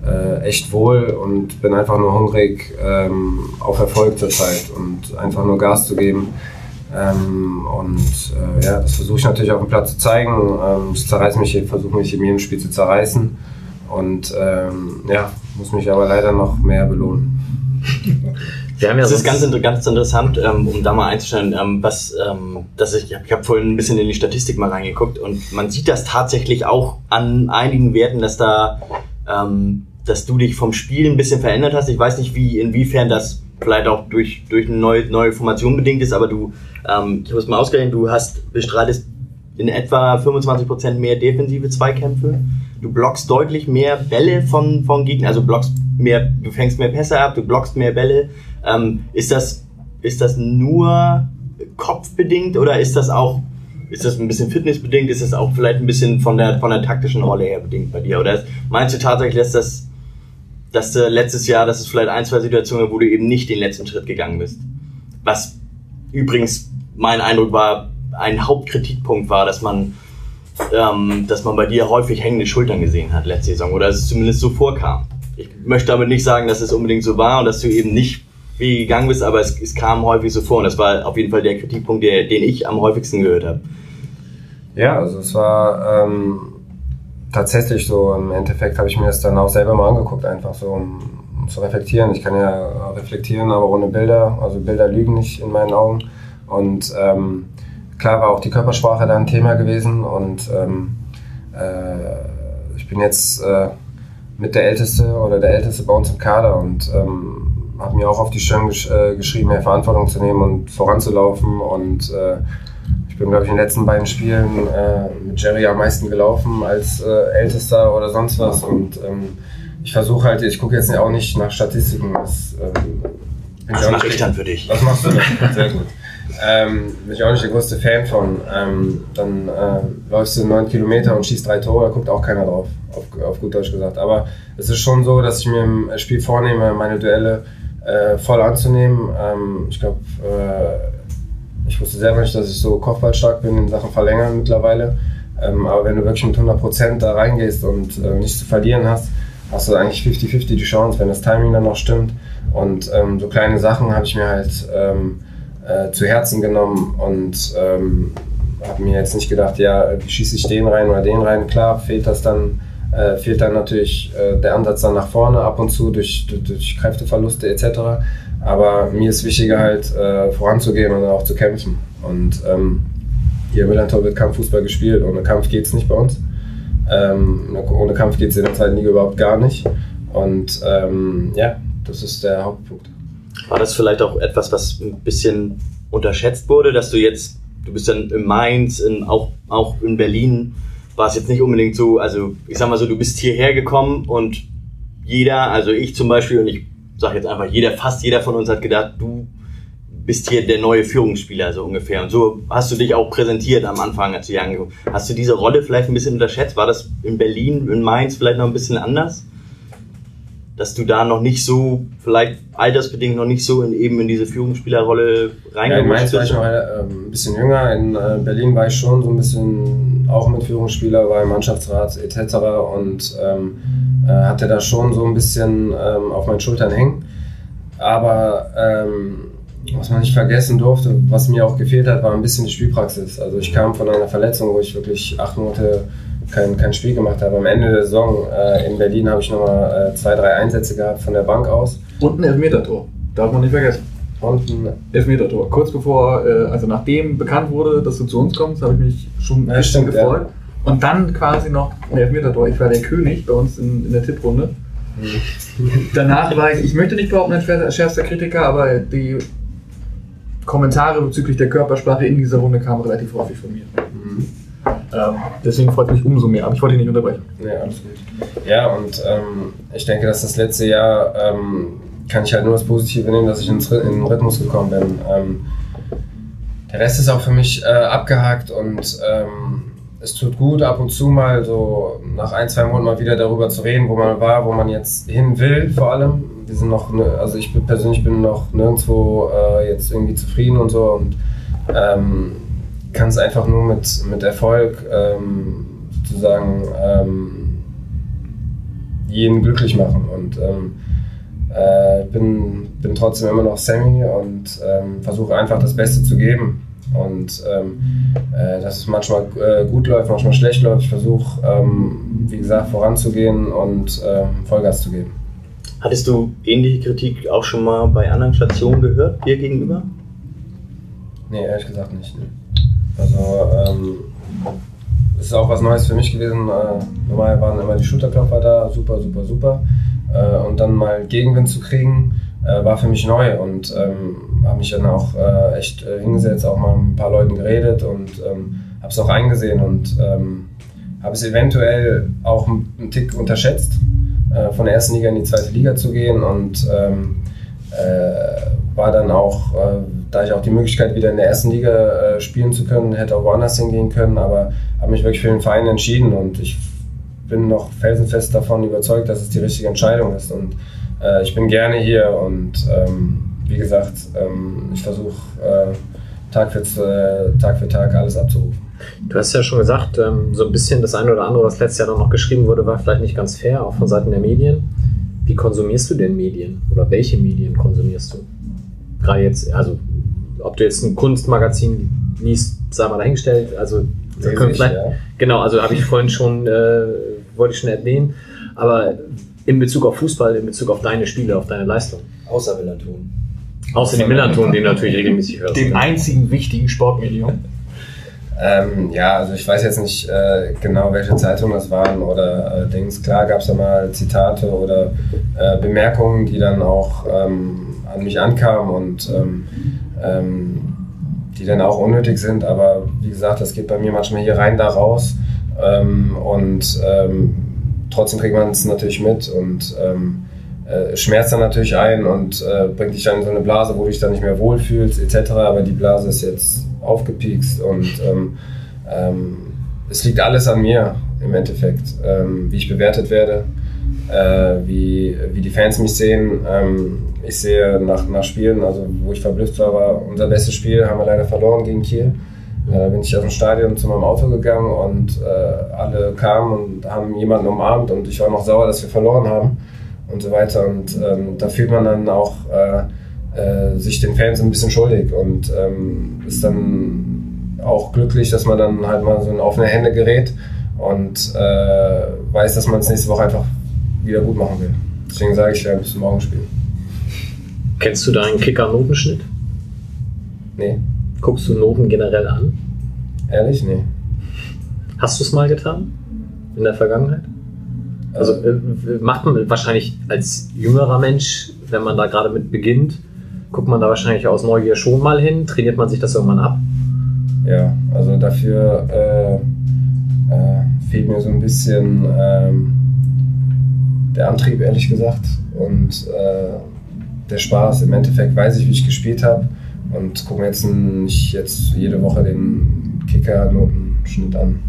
äh, echt wohl und bin einfach nur hungrig ähm, auf Erfolg zurzeit und einfach nur Gas zu geben. Ähm, und äh, ja, das versuche ich natürlich auf dem Platz zu zeigen. Ähm, ich zerreiße mich, versuche mich in jedem Spiel zu zerreißen. Und ähm, ja, muss mich aber leider noch mehr belohnen. Wir haben ja das ist ganz, ganz interessant, ähm, um da mal einzustellen, ähm, was, ähm, dass ich, ich habe vorhin ein bisschen in die Statistik mal reingeguckt und man sieht das tatsächlich auch an einigen Werten, dass da, ähm, dass du dich vom Spiel ein bisschen verändert hast. Ich weiß nicht, wie inwiefern das vielleicht auch durch durch eine neue, neue Formation bedingt ist, aber du ähm, ich habe es mal ausgerechnet, du hast bestreitest in etwa 25% mehr defensive Zweikämpfe. Du blockst deutlich mehr Bälle von, von Gegnern, also blockst mehr, du fängst mehr Pässe ab, du blockst mehr Bälle. Ähm, ist das, ist das nur kopfbedingt oder ist das auch, ist das ein bisschen fitnessbedingt? Ist das auch vielleicht ein bisschen von der, von der taktischen Rolle her bedingt bei dir? Oder meinst du tatsächlich, dass das, dass äh, letztes Jahr, dass es vielleicht ein, zwei Situationen, wo du eben nicht den letzten Schritt gegangen bist? Was übrigens mein Eindruck war, ein Hauptkritikpunkt war, dass man, ähm, dass man bei dir häufig hängende Schultern gesehen hat letzte Saison oder dass es zumindest so vorkam. Ich möchte damit nicht sagen, dass es unbedingt so war und dass du eben nicht wie gegangen bist, aber es, es kam häufig so vor und das war auf jeden Fall der Kritikpunkt, der, den ich am häufigsten gehört habe. Ja, also es war ähm, tatsächlich so. Im Endeffekt habe ich mir das dann auch selber mal angeguckt, einfach so, um, um zu reflektieren. Ich kann ja reflektieren, aber ohne Bilder. Also Bilder lügen nicht in meinen Augen. Und ähm, klar war auch die Körpersprache da ein Thema gewesen und ähm, äh, ich bin jetzt äh, mit der Älteste oder der Älteste bei uns im Kader und ähm, habe mir auch auf die Stirn gesch äh, geschrieben, mehr Verantwortung zu nehmen und voranzulaufen und äh, ich bin, glaube ich, in den letzten beiden Spielen äh, mit Jerry am meisten gelaufen als äh, Ältester oder sonst was und ähm, ich versuche halt, ich gucke jetzt auch nicht nach Statistiken. Das, ähm, das mache ich dann für dich. Was machst du denn? Sehr gut. Ähm, bin ich auch nicht der größte Fan von. Ähm, dann äh, läufst du neun Kilometer und schießt drei Tore, da guckt auch keiner drauf, auf, auf gut Deutsch gesagt. Aber es ist schon so, dass ich mir im Spiel vornehme, meine Duelle äh, voll anzunehmen. Ähm, ich glaube, äh, ich wusste selber nicht, dass ich so kopfballstark bin in Sachen Verlängern mittlerweile. Ähm, aber wenn du wirklich mit 100% da reingehst und äh, nichts zu verlieren hast, hast du eigentlich 50-50 die Chance, wenn das Timing dann noch stimmt. Und ähm, so kleine Sachen habe ich mir halt ähm, äh, zu Herzen genommen und ähm, habe mir jetzt nicht gedacht, ja, wie schieße ich den rein oder den rein. Klar, fehlt das dann, äh, fehlt dann natürlich äh, der Ansatz dann nach vorne ab und zu durch, durch, durch Kräfteverluste etc. Aber mir ist wichtiger halt äh, voranzugehen und auch zu kämpfen. Und ähm, hier im Millantor wird Kampffußball gespielt. Ohne Kampf geht es nicht bei uns. Ähm, ohne Kampf geht es in der zweiten Liga überhaupt gar nicht. Und ähm, ja, das ist der Hauptpunkt. War das vielleicht auch etwas, was ein bisschen unterschätzt wurde, dass du jetzt, du bist dann in Mainz, in, auch, auch in Berlin, war es jetzt nicht unbedingt so, also ich sag mal so, du bist hierher gekommen und jeder, also ich zum Beispiel, und ich sage jetzt einfach, jeder, fast jeder von uns hat gedacht, du bist hier der neue Führungsspieler, so ungefähr. Und so hast du dich auch präsentiert am Anfang, als du hier angekommen Hast du diese Rolle vielleicht ein bisschen unterschätzt? War das in Berlin, in Mainz vielleicht noch ein bisschen anders? Dass du da noch nicht so, vielleicht altersbedingt noch nicht so in, eben in diese Führungsspielerrolle reingerutscht ja, in Mainz war ich noch äh, ein bisschen jünger, in äh, Berlin war ich schon so ein bisschen auch mit Führungsspieler, war im Mannschaftsrat etc. und ähm, äh, hatte da schon so ein bisschen ähm, auf meinen Schultern hängen. Aber ähm, was man nicht vergessen durfte, was mir auch gefehlt hat, war ein bisschen die Spielpraxis. Also ich kam von einer Verletzung, wo ich wirklich acht Monate kein, kein Spiel gemacht habe. Am Ende der Saison äh, in Berlin habe ich nochmal äh, zwei, drei Einsätze gehabt von der Bank aus. Und ein Elfmetertor. Darf man nicht vergessen. Und ein Elfmetertor. Kurz bevor, äh, also nachdem bekannt wurde, dass du zu uns kommst, habe ich mich schon ein ja, bisschen stimmt, gefreut. Ja. Und dann quasi noch ein Elfmetertor. Ich war der König bei uns in, in der Tipprunde. Danach war ich, ich möchte nicht behaupten, ein schärfster Kritiker, aber die Kommentare bezüglich der Körpersprache in dieser Runde kamen relativ häufig von mir. Ähm, deswegen freut mich umso mehr, aber ich wollte dich nicht unterbrechen. Ja, alles gut. Ja, und ähm, ich denke, dass das letzte Jahr ähm, kann ich halt nur das Positive nehmen, dass ich in den Rhythmus gekommen bin. Ähm, der Rest ist auch für mich äh, abgehakt und ähm, es tut gut, ab und zu mal so nach ein, zwei Monaten mal wieder darüber zu reden, wo man war, wo man jetzt hin will, vor allem. Wir sind noch, ne, also ich persönlich bin noch nirgendwo äh, jetzt irgendwie zufrieden und so und ähm, kann es einfach nur mit, mit Erfolg ähm, sozusagen ähm, jeden glücklich machen. Und ähm, äh, bin, bin trotzdem immer noch Sammy und ähm, versuche einfach das Beste zu geben. Und ähm, äh, dass es manchmal äh, gut läuft, manchmal schlecht läuft. Ich versuche, wie gesagt, voranzugehen und Vollgas zu geben. Hattest du ähnliche Kritik auch schon mal bei anderen Stationen gehört, dir gegenüber? Nee, ehrlich gesagt nicht. Nee. Also, ähm, ist auch was Neues für mich gewesen. Äh, normal waren immer die Schulterklopfer da, super, super, super. Äh, und dann mal Gegenwind zu kriegen, äh, war für mich neu und ähm, habe mich dann auch äh, echt äh, hingesetzt, auch mal mit ein paar Leuten geredet und ähm, habe es auch eingesehen und ähm, habe es eventuell auch einen einen Tick unterschätzt, äh, von der ersten Liga in die zweite Liga zu gehen und ähm, äh, war dann auch, äh, da ich auch die Möglichkeit wieder in der ersten Liga äh, spielen zu können, hätte auch woanders hingehen können, aber habe mich wirklich für den Verein entschieden und ich bin noch felsenfest davon überzeugt, dass es die richtige Entscheidung ist und äh, ich bin gerne hier und ähm, wie gesagt, ähm, ich versuche äh, Tag, für, äh, Tag für Tag alles abzurufen. Du hast ja schon gesagt, ähm, so ein bisschen das eine oder andere, was letztes Jahr noch geschrieben wurde, war vielleicht nicht ganz fair, auch von Seiten der Medien. Wie konsumierst du denn Medien? Oder welche Medien konsumierst du? Gerade jetzt, also ob du jetzt ein Kunstmagazin liest, sei mal dahingestellt. Also vielleicht, ja. genau, also habe ich vorhin schon, äh, wollte ich schon erwähnen. Aber in Bezug auf Fußball, in Bezug auf deine Spiele, auf deine Leistung. Außer Millanton. Außer die Millanton, den du natürlich regelmäßig hörst. Dem einzigen wichtigen Sportmedium. Ähm, ja, also ich weiß jetzt nicht äh, genau, welche Zeitungen das waren oder äh, Dings. Klar gab es da mal Zitate oder äh, Bemerkungen, die dann auch ähm, an mich ankamen und ähm, ähm, die dann auch unnötig sind. Aber wie gesagt, das geht bei mir manchmal hier rein, da raus. Ähm, und ähm, trotzdem kriegt man es natürlich mit und ähm, äh, schmerzt dann natürlich ein und äh, bringt dich dann in so eine Blase, wo du dich dann nicht mehr wohlfühlst etc. Aber die Blase ist jetzt aufgepiekst und ähm, es liegt alles an mir im Endeffekt, wie ich bewertet werde, äh, wie, wie die Fans mich sehen. Ähm, ich sehe nach, nach Spielen, also wo ich verblüfft war, war unser bestes Spiel, haben wir leider verloren gegen Kiel. Äh, Da bin ich aus dem Stadion zu meinem Auto gegangen und äh, alle kamen und haben jemanden umarmt und ich war noch sauer, dass wir verloren haben und so weiter. Und ähm, da fühlt man dann auch äh, äh, sich den Fans ein bisschen schuldig und ähm, ist dann auch glücklich, dass man dann halt mal so in offene Hände gerät und äh, weiß, dass man es nächste Woche einfach wieder gut machen will. Deswegen sage ich, werde bis zum Morgen spielen. Kennst du deinen Kicker-Notenschnitt? Nee, Guckst du Noten generell an? ehrlich? Nee. Hast du es mal getan? In der Vergangenheit? Also äh, macht man wahrscheinlich als jüngerer Mensch, wenn man da gerade mit beginnt, guckt man da wahrscheinlich aus Neugier schon mal hin, trainiert man sich das irgendwann ab. Ja, also dafür äh, äh, fehlt mir so ein bisschen ähm, der Antrieb, ehrlich gesagt. Und äh, der Spaß. Im Endeffekt weiß ich, wie ich gespielt habe und gucke mir jetzt nicht jetzt jede Woche den Kicker-Notenschnitt an.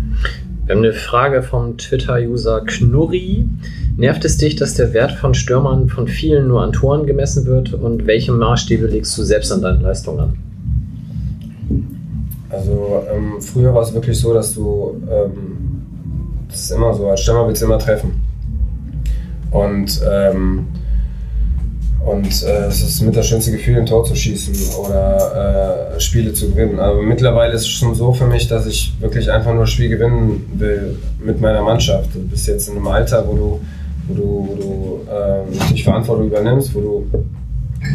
Wir haben eine Frage vom Twitter-User Knurri. Nervt es dich, dass der Wert von Stürmern von vielen nur an Toren gemessen wird? Und welche Maßstäbe legst du selbst an deine Leistung an? Also ähm, früher war es wirklich so, dass du, ähm, das ist immer so, als Stürmer willst du immer treffen. Und, ähm, und äh, es ist mit das schönste Gefühl, ein Tor zu schießen oder äh, Spiele zu gewinnen. Aber mittlerweile ist es schon so für mich, dass ich wirklich einfach nur das Spiel gewinnen will mit meiner Mannschaft. Du bist jetzt in einem Alter, wo du, wo du, wo du natürlich Verantwortung übernimmst, wo du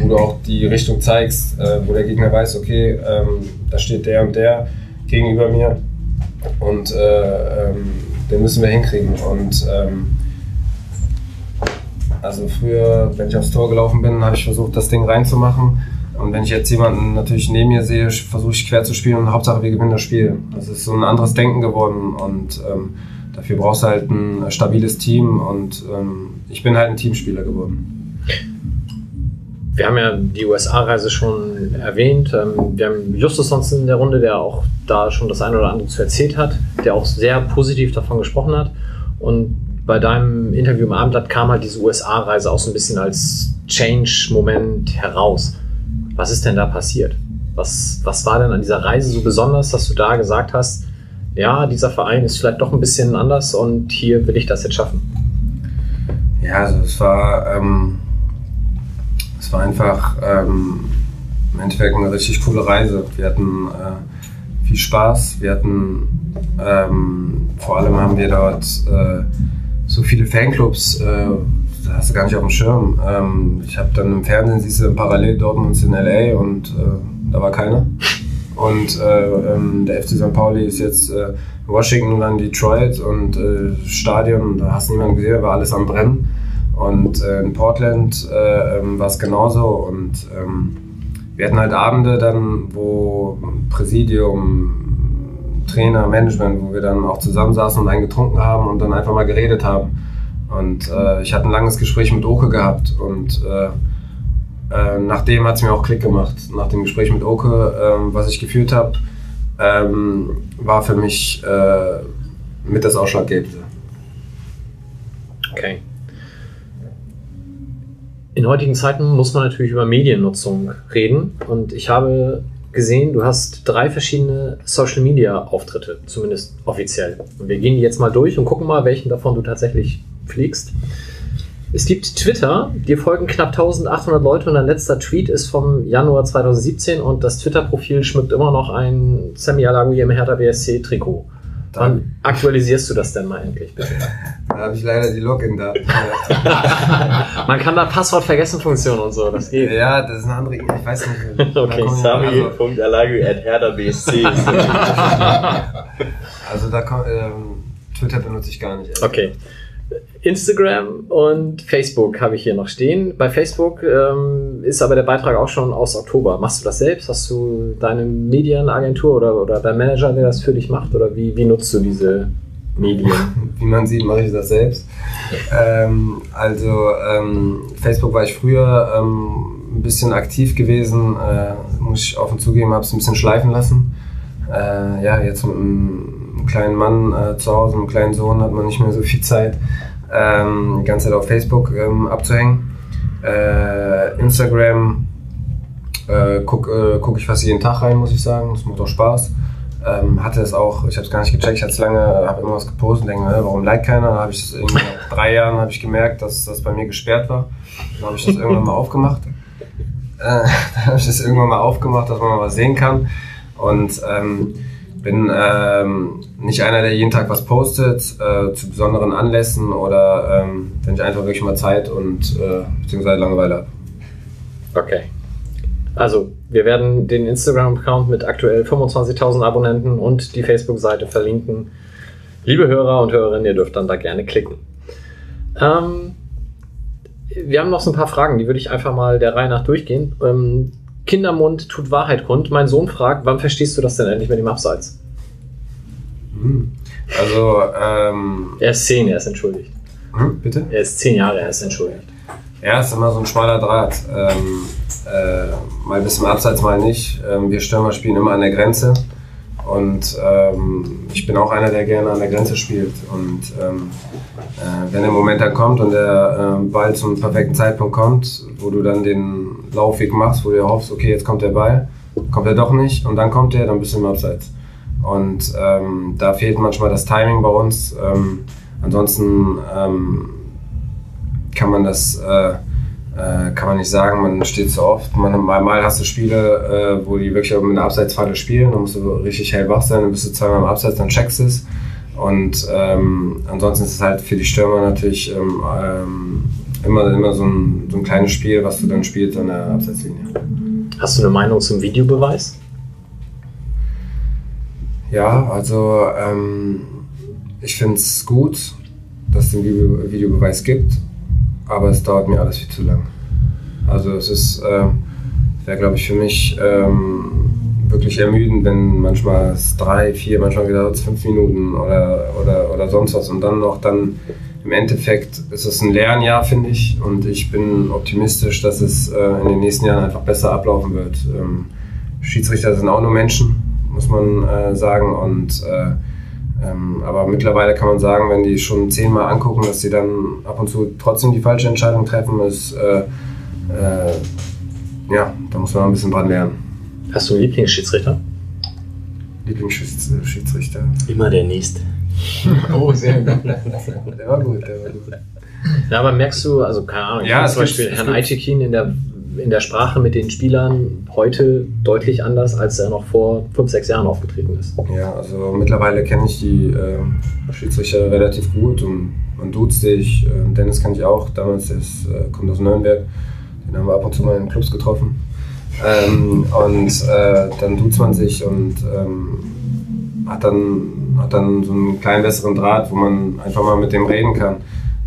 wo du auch die Richtung zeigst, äh, wo der Gegner weiß, okay, ähm, da steht der und der gegenüber mir und äh, ähm, den müssen wir hinkriegen. Und ähm, Also früher, wenn ich aufs Tor gelaufen bin, habe ich versucht, das Ding reinzumachen. Und wenn ich jetzt jemanden natürlich neben mir sehe, versuche ich quer zu spielen und Hauptsache wir gewinnen das Spiel. Das ist so ein anderes Denken geworden und ähm, dafür brauchst du halt ein stabiles Team und ähm, ich bin halt ein Teamspieler geworden. Wir haben ja die USA-Reise schon erwähnt. Ähm, Wir haben Justus sonst in der Runde, der auch da schon das eine oder andere zu erzählt hat, der auch sehr positiv davon gesprochen hat. Und bei deinem Interview im Abendblatt kam halt diese USA-Reise auch so ein bisschen als Change-Moment heraus. Was ist denn da passiert? Was, was war denn an dieser Reise so besonders, dass du da gesagt hast, ja, dieser Verein ist vielleicht doch ein bisschen anders und hier will ich das jetzt schaffen? Ja, also es war, ähm, es war einfach ähm, im Endeffekt eine richtig coole Reise. Wir hatten äh, viel Spaß, wir hatten ähm, vor allem haben wir dort äh, so viele Fanclubs, äh, da hast du gar nicht auf dem Schirm. Ähm, ich habe dann im Fernsehen, siehst du parallel Dortmund in LA und äh, da war keiner. Und äh, ähm, der FC St. Pauli ist jetzt äh, in Washington dann Detroit und äh, Stadion, da hast du niemanden gesehen, war alles am Brennen. Und in Portland äh, ähm, war es genauso. Und ähm, wir hatten halt Abende dann, wo Präsidium, Trainer, Management, wo wir dann auch zusammensaßen und einen getrunken haben und dann einfach mal geredet haben. Und äh, ich hatte ein langes Gespräch mit Oke gehabt und äh, äh, nachdem hat es mir auch Klick gemacht. Nach dem Gespräch mit Oke, ähm, was ich geführt habe, ähm, war für mich äh, mit das Ausschlaggebende. Okay. In heutigen Zeiten muss man natürlich über Mediennutzung reden und ich habe gesehen, du hast drei verschiedene Social Media Auftritte, zumindest offiziell. Und wir gehen die jetzt mal durch und gucken mal, welchen davon du tatsächlich pflegst. Es gibt Twitter, dir folgen knapp 1800 Leute und dein letzter Tweet ist vom Januar 2017 und das Twitter-Profil schmückt immer noch ein Sammy Alagoye im Hertha BSC Wann aktualisierst du das denn mal endlich, bitte? Da habe ich leider die Login-Daten. Man kann da Passwort-Vergessen-Funktion und so, das geht. ja, das ist eine andere ich weiß nicht. Okay, Da kommen- also, Sami.alagü.herderbsc. also da kommt, ähm, Twitter benutze ich gar nicht. ehrlich. Okay. Instagram und Facebook habe ich hier noch stehen. Bei Facebook ähm, ist aber der Beitrag auch schon aus Oktober. Machst du das selbst? Hast du deine Medienagentur oder, oder dein Manager, der das für dich macht? Oder wie, wie nutzt du diese Medien? Wie man sieht, mache ich das selbst. Ähm, also ähm, Facebook war ich früher ähm, ein bisschen aktiv gewesen, äh, muss ich offen zugeben, habe es ein bisschen schleifen lassen. Äh, ja, jetzt mit einem kleinen Mann äh, zu Hause, einem kleinen Sohn, hat man nicht mehr so viel Zeit, ähm, die ganze Zeit auf Facebook ähm, abzuhängen. Äh, Instagram äh, gucke äh, guck ich fast jeden Tag rein, muss ich sagen. Das macht auch Spaß. Ähm, hatte es auch, ich habe es gar nicht gecheckt, ich hatte es lange, habe irgendwas gepostet und denke, mir, warum liked keiner? Habe ich es irgendwie nach drei Jahren habe ich gemerkt, dass das bei mir gesperrt war. Dann habe ich das irgendwann mal aufgemacht. Äh, dann habe ich das irgendwann mal aufgemacht, dass man mal was sehen kann. Und ähm, bin ähm, nicht einer, der jeden Tag was postet, äh, zu besonderen Anlässen oder ähm, wenn ich einfach wirklich mal Zeit und äh, beziehungsweise Langeweile habe. Okay. Also, wir werden den Instagram-Account mit aktuell 25.000 Abonnenten und die Facebook-Seite verlinken. Liebe Hörer und Hörerinnen, ihr dürft dann da gerne klicken. Ähm, wir haben noch so ein paar Fragen, die würde ich einfach mal der Reihe nach durchgehen. Ähm, Kindermund tut Wahrheit kund. Mein Sohn fragt, wann verstehst du das denn endlich mit dem Abseits? Hm. Also, ähm, Er ist zehn, er ist entschuldigt. hm, bitte? Er ist zehn Jahre, er ist entschuldigt. Ja, ist immer so ein schmaler Draht. Ähm, äh, mal bis im Abseits, mal nicht. Ähm, wir Stürmer spielen immer an der Grenze. Und ähm, ich bin auch einer, der gerne an der Grenze spielt. Und ähm, äh, wenn der Moment dann kommt und der äh, Ball zum perfekten Zeitpunkt kommt, wo du dann den Laufweg machst, wo du hoffst, okay, jetzt kommt der Ball, kommt er doch nicht und dann kommt er, dann bist du im Abseits. Und ähm, da fehlt manchmal das Timing bei uns. Ähm, ansonsten ähm, kann man das äh, äh, kann man nicht sagen, man steht so oft. Man, mal, hast du Spiele, äh, wo die wirklich mit einer Abseitsfalle spielen, dann musst du richtig hellwach sein, dann bist du zweimal im Abseits, dann checkst du es. Und ähm, ansonsten ist es halt für die Stürmer natürlich ähm, ähm, immer, immer so, ein, so ein kleines Spiel, was du dann spielst an der Abseitslinie. Hast du eine Meinung zum Videobeweis? Ja, also ähm, ich finde es gut, dass es den Video Videobeweis gibt. Aber es dauert mir alles viel zu lang. Also es ist, ähm, wäre glaube ich für mich ähm, wirklich ermüdend, wenn manchmal es drei, vier, manchmal es fünf Minuten oder, oder, oder sonst was und dann noch dann im Endeffekt ist es ein Lernjahr, finde ich, und ich bin optimistisch, dass es äh, in den nächsten Jahren einfach besser ablaufen wird. Ähm, Schiedsrichter sind auch nur Menschen, muss man äh, sagen, und äh, ähm, aber mittlerweile kann man sagen, wenn die schon zehnmal angucken, dass sie dann ab und zu trotzdem die falsche Entscheidung treffen, ist, äh, äh, ja, da muss man ein bisschen dran lernen. Hast du einen Lieblingsschiedsrichter? Lieblingsschiedsrichter. Immer der Nächste. Oh, sehr gut. Der war gut, der war gut. Ja, aber merkst du, also keine Ahnung, ich Ja, zum Beispiel Herrn Aitekin in der, in der Sprache mit den Spielern heute deutlich anders, als er noch vor fünf, sechs Jahren aufgetreten ist. Ja, also mittlerweile kenne ich die äh, Schiedsrichter relativ gut und man duzt sich. Äh, Dennis kann ich auch, damals ist, äh, kommt aus Nürnberg. Den haben wir ab und zu mal in Clubs getroffen. Ähm, und äh, dann duzt man sich und ähm, hat, dann, hat dann so einen kleinen besseren Draht, wo man einfach mal mit dem reden kann.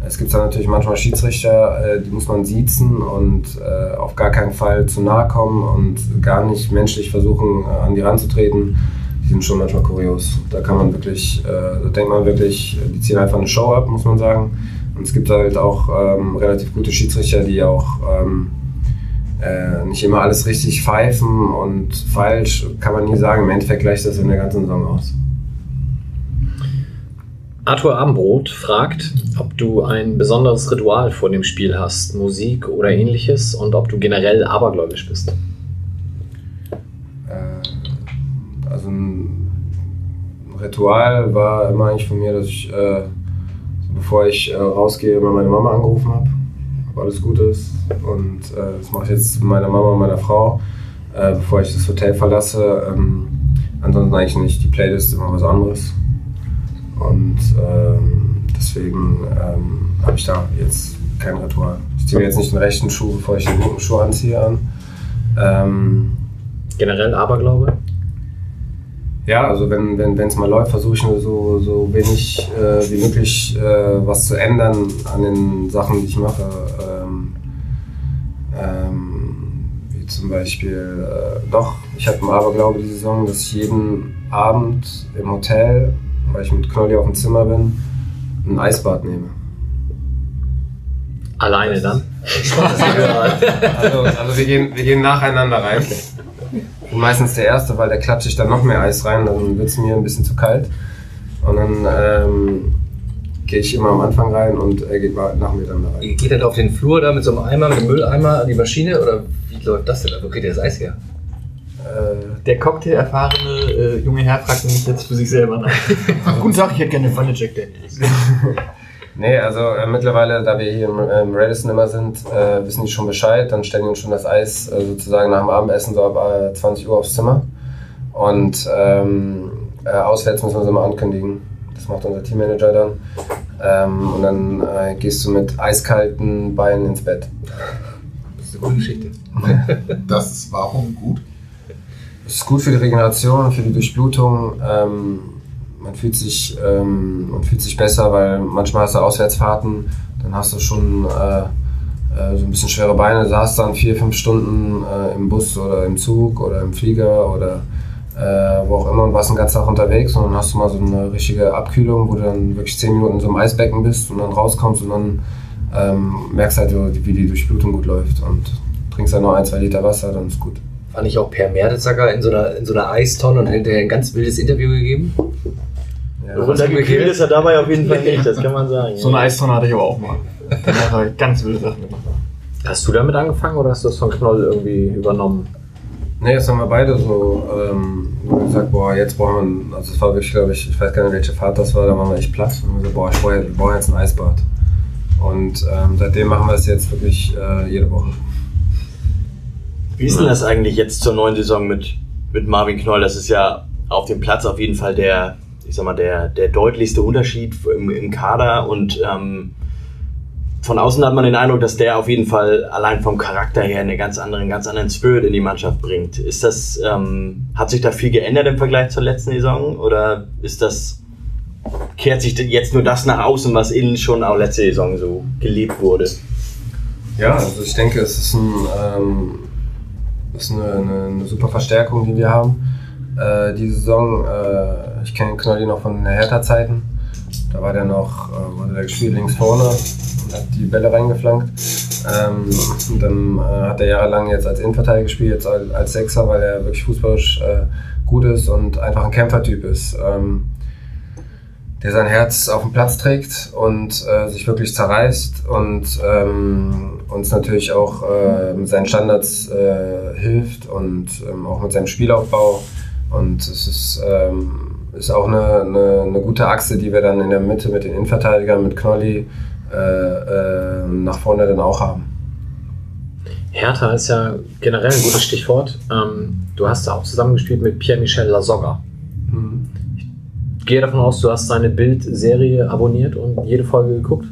Es gibt dann natürlich manchmal Schiedsrichter, äh, die muss man siezen und äh, auf gar keinen Fall zu nahe kommen und gar nicht menschlich versuchen, äh, an die ranzutreten. Die sind schon manchmal kurios. Da kann man wirklich, da denkt man wirklich, die ziehen einfach eine Show ab, muss man sagen. Und es gibt halt auch ähm, relativ gute Schiedsrichter, die auch ähm, äh, nicht immer alles richtig pfeifen und falsch, kann man nie sagen. Im Endeffekt gleicht das in der ganzen Saison aus. Arthur Abendbrot fragt, ob du ein besonderes Ritual vor dem Spiel hast, Musik oder ähnliches, und ob du generell abergläubisch bist. Äh, also ein Ritual war immer eigentlich von mir, dass ich, äh, bevor ich äh, rausgehe, immer meine Mama angerufen habe, ob alles gut ist. Und das mache ich jetzt mit meiner Mama und meiner Frau, bevor ich das Hotel verlasse. Ähm, ansonsten eigentlich nicht. Die Playlist ist immer was anderes. Und ähm, deswegen ähm, habe ich da jetzt kein Ritual. Ich ziehe mir jetzt nicht den rechten Schuh, bevor ich den linken Schuh anziehe an. Ähm, Generell Aberglaube? ja, also wenn wenn wenn, es mal läuft, versuche ich nur so, so wenig äh, wie möglich äh, was zu ändern an den Sachen, die ich mache. Ähm, ähm, wie zum Beispiel, äh, doch, ich habe im Aberglaube die Saison, dass ich jeden Abend im Hotel, weil ich mit Knolli auf dem Zimmer bin, ein Eisbad nehme. Alleine dann? Also, also wir, gehen, wir gehen nacheinander rein. Ich bin meistens der Erste, weil der klatsche ich dann noch mehr Eis rein, dann wird es mir ein bisschen zu kalt. Und dann ähm, gehe ich immer am Anfang rein und er geht mal nach mir dann da rein. Geht er da auf den Flur da mit so einem Eimer, mit einem Mülleimer an die Maschine oder wie läuft das denn? Wo kriegt ihr das Eis her? Äh, der Cocktail-erfahrene äh, junge Herr fragt mich jetzt für sich selber nach. Guten Tag, ich hätte gerne eine Pfanne Jack Daniels. Nee, also äh, mittlerweile, da wir hier im, äh, im Radisson immer sind, äh, wissen die schon Bescheid. Dann stellen die uns schon das Eis äh, sozusagen nach dem Abendessen so ab äh, 20 Uhr aufs Zimmer. Und ähm, äh, auswärts müssen wir es immer ankündigen. Das macht unser Teammanager dann. Ähm, und dann äh, gehst du mit eiskalten Beinen ins Bett. Das ist eine gute Geschichte. Das ist warum gut. Es ist gut für die Regeneration, für die Durchblutung. Ähm, man fühlt sich, ähm, man fühlt sich besser, weil manchmal hast du Auswärtsfahrten, dann hast du schon äh, äh, so ein bisschen schwere Beine, saßt dann vier, fünf Stunden äh, im Bus oder im Zug oder im Flieger oder äh, wo auch immer und warst den ganzen Tag unterwegs und dann hast du mal so eine richtige Abkühlung, wo du dann wirklich zehn Minuten in so einem Eisbecken bist und dann rauskommst und dann ähm, merkst halt, wie die Durchblutung gut läuft und trinkst dann noch ein, zwei Liter Wasser, dann ist gut. War nicht auch Per Mertesacker in so einer, in so einer Eistonne und hinterher ein ganz wildes Interview gegeben? Ja, Runtergekühlt ist er dabei auf jeden Fall nicht, das kann man sagen. So eine Eistonne hatte ich aber auch mal. Danach habe ich ganz wilde Sachen gemacht. Hast du damit angefangen oder hast du das von Knoll irgendwie übernommen? Nee, das haben wir beide so ähm, gesagt, boah, jetzt brauchen wir, also es war wirklich, glaube ich, ich weiß gar nicht, welche Fahrt das war, da waren wir echt platt. Und wir gesagt, boah, ich brauche, wir brauchen jetzt ein Eisbad. Und ähm, seitdem machen wir es jetzt wirklich äh, jede Woche. Wie ist denn das eigentlich jetzt zur neuen Saison mit, mit Marvin Knoll? Das ist ja auf dem Platz auf jeden Fall der, ich sag mal, der, der deutlichste Unterschied im, im Kader und ähm, von außen hat man den Eindruck, dass der auf jeden Fall allein vom Charakter her einen ganz anderen, ganz anderen Spirit in die Mannschaft bringt. Ist das, ähm, hat sich da viel geändert im Vergleich zur letzten Saison oder ist das, kehrt sich jetzt nur das nach außen, was innen schon auch letzte Saison so gelebt wurde? Ja, also ich denke, es ist, ein, ähm, ist eine, eine, eine super Verstärkung, die wir haben. Äh, die Saison, äh, ich kenne Knolli noch von den Hertha-Zeiten. Da war der noch, äh, wurde der gespielt links vorne und hat die Bälle reingeflankt. Ähm, und dann äh, hat er jahrelang jetzt als Innenverteidiger gespielt, jetzt als, als Sechser, weil er wirklich fußballisch äh, gut ist und einfach ein Kämpfertyp ist. Ähm, der sein Herz auf den Platz trägt und äh, sich wirklich zerreißt und ähm, uns natürlich auch äh, mit seinen Standards äh, hilft und ähm, auch mit seinem Spielaufbau. Und es ist, ähm, ist auch eine, eine, eine, gute Achse, die wir dann in der Mitte mit den Innenverteidigern, mit Knolli äh, äh, nach vorne dann auch haben. Hertha ist ja generell ein gutes Stichwort. Ähm, du hast da auch zusammengespielt mit Pierre-Michel Lasogga. Mhm. Gehe davon aus, du hast seine Bild-Serie abonniert und jede Folge geguckt.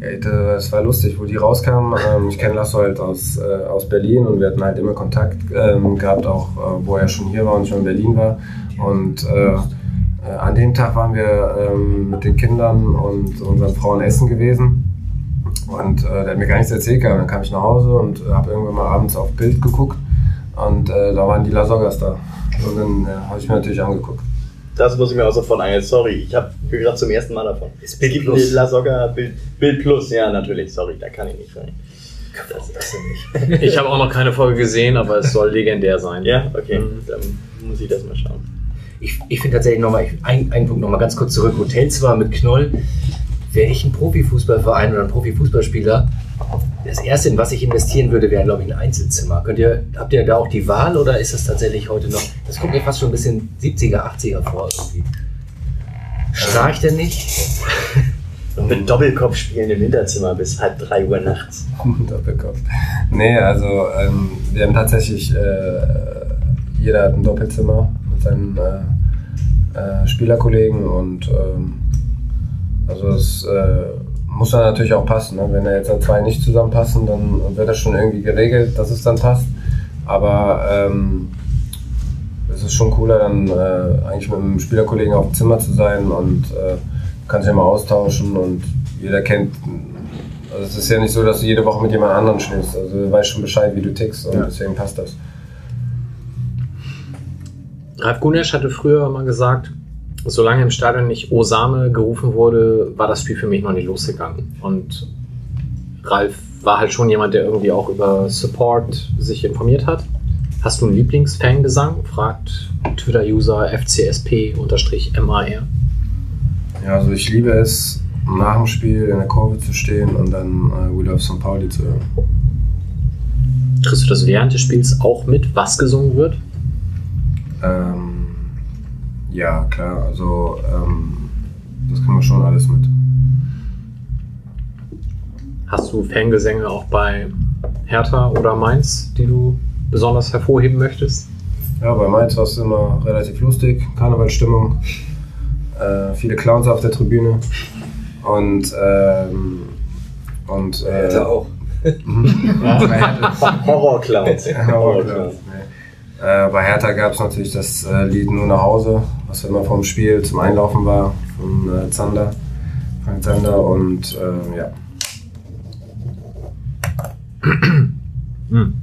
Es war lustig, wo die rauskamen. Ähm, ich kenne Lasso halt aus, äh, aus Berlin und wir hatten halt immer Kontakt ähm, gehabt, auch äh, wo er schon hier war und schon in Berlin war. Und äh, äh, an dem Tag waren wir ähm, mit den Kindern und unseren Frauen essen gewesen. Und äh, der hat mir gar nichts erzählt gehabt. Dann kam ich nach Hause und habe irgendwann mal abends auf Bild geguckt. Und äh, da waren die Lasoggas da. Und dann habe ich mir natürlich angeguckt. Das muss ich mir auch sofort ein. Sorry, ich habe gerade zum ersten Mal davon. Ist Bild gibt Plus. La Soga, Bild, Bild Plus, ja, natürlich. Sorry, da kann ich nicht rein. Das, das nicht. Ich habe auch noch keine Folge gesehen, aber es soll legendär sein. Ja, okay, mhm. dann muss ich das mal schauen. Ich, ich finde tatsächlich nochmal, ein, ein Punkt nochmal ganz kurz zurück. Hotelzimmer mit Knoll. Wäre ich ein Profifußballverein oder ein Profifußballspieler, das erste, in was ich investieren würde, wäre, glaube ich, ein Einzelzimmer. Könnt ihr, habt ihr da auch die Wahl oder ist das tatsächlich heute noch? Das kommt mir fast schon ein bisschen 70er, 80er vor irgendwie. Schnarcht er nicht? Und mit Doppelkopf spielen im Hinterzimmer bis halb drei Uhr nachts. Doppelkopf. Nee, also ähm, wir haben tatsächlich, äh, jeder hat ein Doppelzimmer mit seinen äh, äh, Spielerkollegen und ähm, also es äh, muss dann natürlich auch passen. Ne? Wenn da jetzt zwei nicht zusammenpassen, dann wird das schon irgendwie geregelt, dass es dann passt. Aber ähm, es ist schon cooler, dann äh, eigentlich mit einem Spielerkollegen auf dem Zimmer zu sein und äh, kann sich immer austauschen und jeder kennt. Also es ist ja nicht so, dass du jede Woche mit jemand anderem schläfst. Also du weißt schon Bescheid, wie du tickst und ja. deswegen passt das. Ralf Gunesch hatte früher mal gesagt, solange im Stadion nicht Osame gerufen wurde, war das Spiel für mich noch nicht losgegangen. Und Ralf war halt schon jemand, der irgendwie auch über Support sich informiert hat. Hast du einen Lieblingsfangesang? fragt Twitter-User FCSP-MAR. Ja, also ich liebe es, nach dem Spiel in der Kurve zu stehen und dann äh, We Love St. Pauli zu hören. Kriegst du das während des Spiels auch mit, was gesungen wird? Ähm, ja, klar. Also ähm, das kann man schon alles mit. Hast du Fangesänge auch bei Hertha oder Mainz, die du besonders hervorheben möchtest? Ja, bei Mainz war es immer relativ lustig, Karnevalstimmung, äh, viele Clowns auf der Tribüne und ähm, und äh, Hertha auch. Horror-Clowns. Horror-Clowns. Äh, bei Hertha gab es natürlich das äh, Lied Nur nach Hause, was immer vom Spiel zum Einlaufen war, von äh, Zander, Frank Zander und äh, ja. Hm.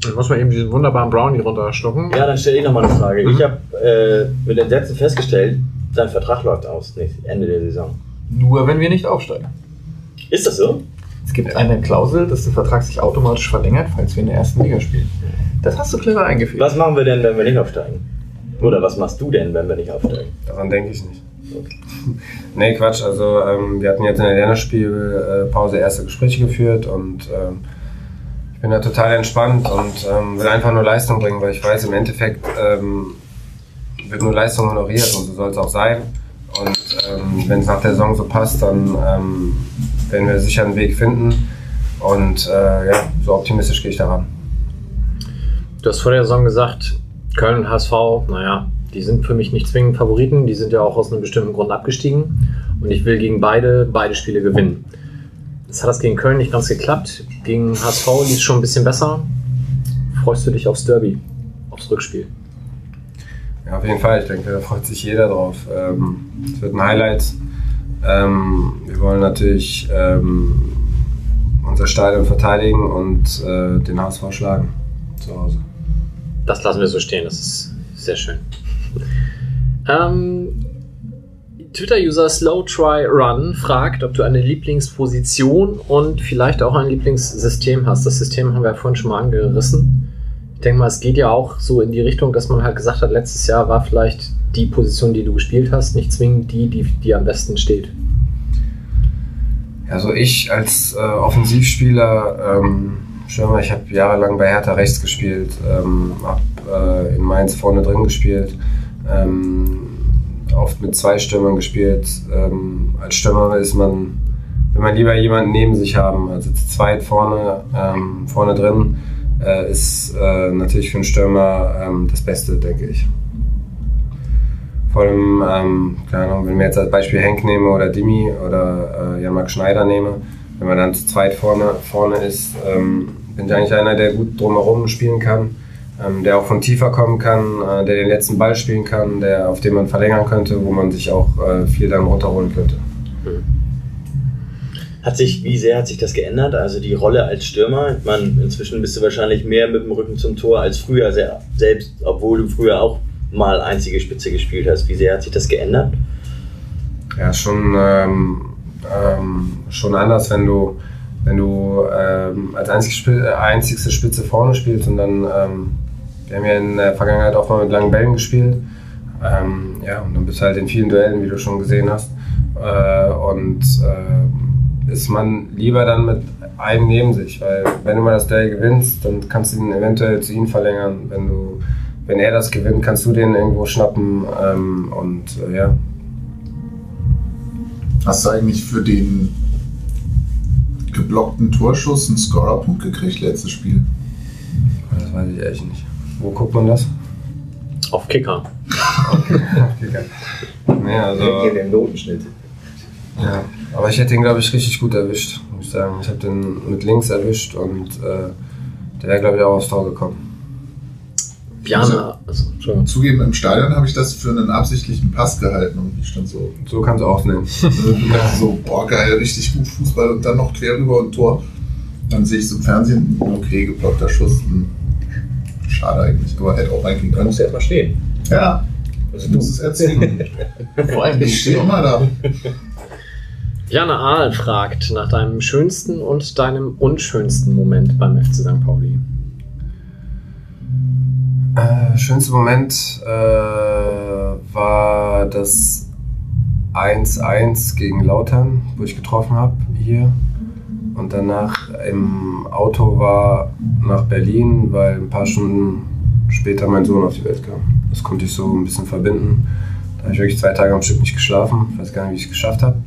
Dann muss man eben diesen wunderbaren Brownie runterschlucken. Ja, dann stelle ich nochmal eine Frage. Mhm. Ich habe äh, mit Entsetzen festgestellt, sein Vertrag läuft aus, Ende der Saison. Nur wenn wir nicht aufsteigen. Ist das so? Es gibt eine Klausel, dass der Vertrag sich automatisch verlängert, falls wir in der ersten Liga spielen. Das hast du clever eingeführt. Was machen wir denn, wenn wir nicht aufsteigen? Oder was machst du denn, wenn wir nicht aufsteigen? Daran denke ich nicht. Okay. nee, Quatsch. Also ähm, wir hatten jetzt in der Länderspielpause erste Gespräche geführt und ähm, ich bin da total entspannt und ähm, will einfach nur Leistung bringen, weil ich weiß, im Endeffekt ähm, wird nur Leistung honoriert und so soll es auch sein. Und ähm, wenn es nach der Saison so passt, dann ähm, werden wir sicher einen Weg finden. Und äh, ja, so optimistisch gehe ich daran. Du hast vor der Saison gesagt, Köln und HSV, naja, die sind für mich nicht zwingend Favoriten. Die sind ja auch aus einem bestimmten Grund abgestiegen. Und ich will gegen beide, beide Spiele gewinnen. Jetzt hat das gegen Köln nicht ganz geklappt. Gegen HSV lief es schon ein bisschen besser. Freust du dich aufs Derby, aufs Rückspiel? Ja, auf jeden Fall. Ich denke, da freut sich jeder drauf. Ähm, es wird ein Highlight. Ähm, wir wollen natürlich ähm, unser Stadion verteidigen und äh, den HSV schlagen zu Hause. Das lassen wir so stehen, das ist sehr schön. Ähm, Twitter-User SlowTryRun fragt, ob du eine Lieblingsposition und vielleicht auch ein Lieblingssystem hast. Das System haben wir ja vorhin schon mal angerissen. Ich denke mal, es geht ja auch so in die Richtung, dass man halt gesagt hat, letztes Jahr war vielleicht die Position, die du gespielt hast, nicht zwingend die, die, die am besten steht. Also ich als äh, Offensivspieler, ähm, Stürmer, ich habe jahrelang bei Hertha rechts gespielt, ähm, habe äh, in Mainz vorne drin gespielt, ähm, oft mit zwei Stürmern gespielt. Ähm, als Stürmer ist man, will man lieber jemanden neben sich haben, also zu zweit vorne, ähm, vorne drin, äh, ist äh, natürlich für einen Stürmer ähm, das Beste, denke ich. Vor allem, ähm, keine Ahnung, wenn wir jetzt als Beispiel Henk nehme oder Dimi oder äh, Jan-Marc Schneider nehme, wenn man dann zu zweit vorne, vorne ist, ähm, bin ich eigentlich einer, der gut drumherum spielen kann, ähm, der auch von tiefer kommen kann, äh, der den letzten Ball spielen kann, der, auf den man verlängern könnte, wo man sich auch äh, viel dann runterholen könnte. Hat sich, wie sehr hat sich das geändert? Also die Rolle als Stürmer? Ich meine, inzwischen bist du wahrscheinlich mehr mit dem Rücken zum Tor als früher, sehr, selbst obwohl du früher auch mal einzige Spitze gespielt hast. Wie sehr hat sich das geändert? Ja, schon, ähm, ähm, schon anders, wenn du, wenn du ähm, als einzige, äh, einzigste Spitze vorne spielst und dann, ähm, wir haben ja in der Vergangenheit auch mal mit langen Bällen gespielt. Ähm, ja, und dann bist du halt in vielen Duellen, wie du schon gesehen hast. Äh, und äh, ist man lieber dann mit einem neben sich, weil wenn du mal das Duell gewinnst, dann kannst du ihn eventuell zu ihm verlängern. Wenn du, wenn er das gewinnt, kannst du den irgendwo schnappen ähm, und äh, ja, Hast du eigentlich für den geblockten Torschuss einen Scorerpunkt gekriegt letztes Spiel? Das weiß ich ehrlich nicht. Wo guckt man das? Auf Kicker. Nee, also, Hier den Notenschnitt. ja. Aber ich hätte ihn, glaube ich, richtig gut erwischt, muss ich sagen. Ich habe den mit links erwischt und äh, der wäre, glaube ich, auch aufs Tor gekommen. Bjana, also, Entschuldigung. Zugeben, im Stadion habe ich das für einen absichtlichen Pass gehalten und ich stand so, So kannst du auch nennen. äh, so, boah geil, richtig gut Fußball und dann noch quer rüber und Tor. Dann sehe ich so im Fernsehen, okay, geblockter Schuss. Hm. Schade eigentlich, aber hätte auch reingehen Da können. musst du erstmal stehen. Ja, Also du du. musst es erzählen. Vor allem Ich stehe immer da. Bjana Ahl fragt nach deinem schönsten und deinem unschönsten Moment beim FC St. Pauli. Äh, schönster Moment äh, war das 1-1 gegen Lautern, wo ich getroffen habe hier. Und danach im Auto war nach Berlin, weil ein paar Stunden später mein Sohn auf die Welt kam. Das konnte ich so ein bisschen verbinden. Da habe ich wirklich zwei Tage am Stück nicht geschlafen. Ich weiß gar nicht, wie ich es geschafft habe.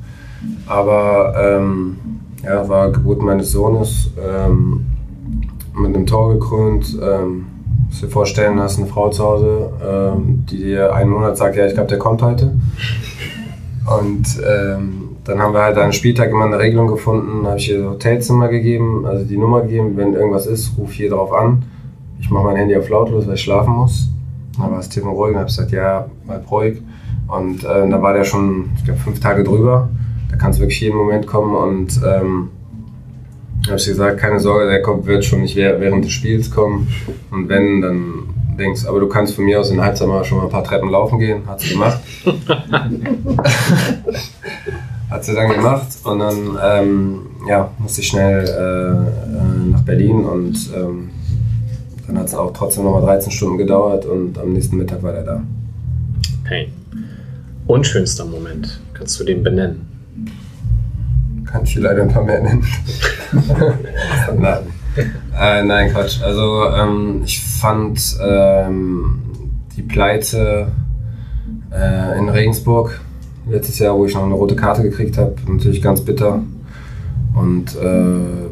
Aber ähm, ja, war Geburt meines Sohnes ähm, mit einem Tor gekrönt. Ähm, musst dir vorstellen, du hast eine Frau zu Hause, ähm, die dir einen Monat sagt, ja, ich glaube, der kommt heute. Und ähm, dann haben wir halt einen Spieltag immer eine Regelung gefunden, habe ich ihr das Hotelzimmer gegeben, also die Nummer gegeben, wenn irgendwas ist, ruf hier drauf an. Ich mache mein Handy auf lautlos, weil ich schlafen muss. Dann war das Thema ruhig und habe gesagt, ja, bleib ruhig. Und äh, da war der schon, ich glaube, fünf Tage drüber. Da kann es wirklich jeden Moment kommen und ähm, habe ich gesagt, keine Sorge, der kommt, wird schon nicht wäh- während des Spiels kommen. Und wenn, dann denkst aber du kannst von mir aus in Halbzeit mal schon mal ein paar Treppen laufen gehen. Hat sie gemacht. Hat sie dann gemacht und dann ähm, ja, musste ich schnell äh, äh, nach Berlin und ähm, dann hat es auch trotzdem nochmal 13 Stunden gedauert und am nächsten Mittag war der da. Okay. Unschönster Moment. Kannst du den benennen? Kann ich dir leider ein paar mehr nennen. nein. Äh, nein, Quatsch. Also ähm, ich fand ähm, die Pleite äh, in Regensburg letztes Jahr, wo ich noch eine rote Karte gekriegt habe, natürlich ganz bitter. Und äh,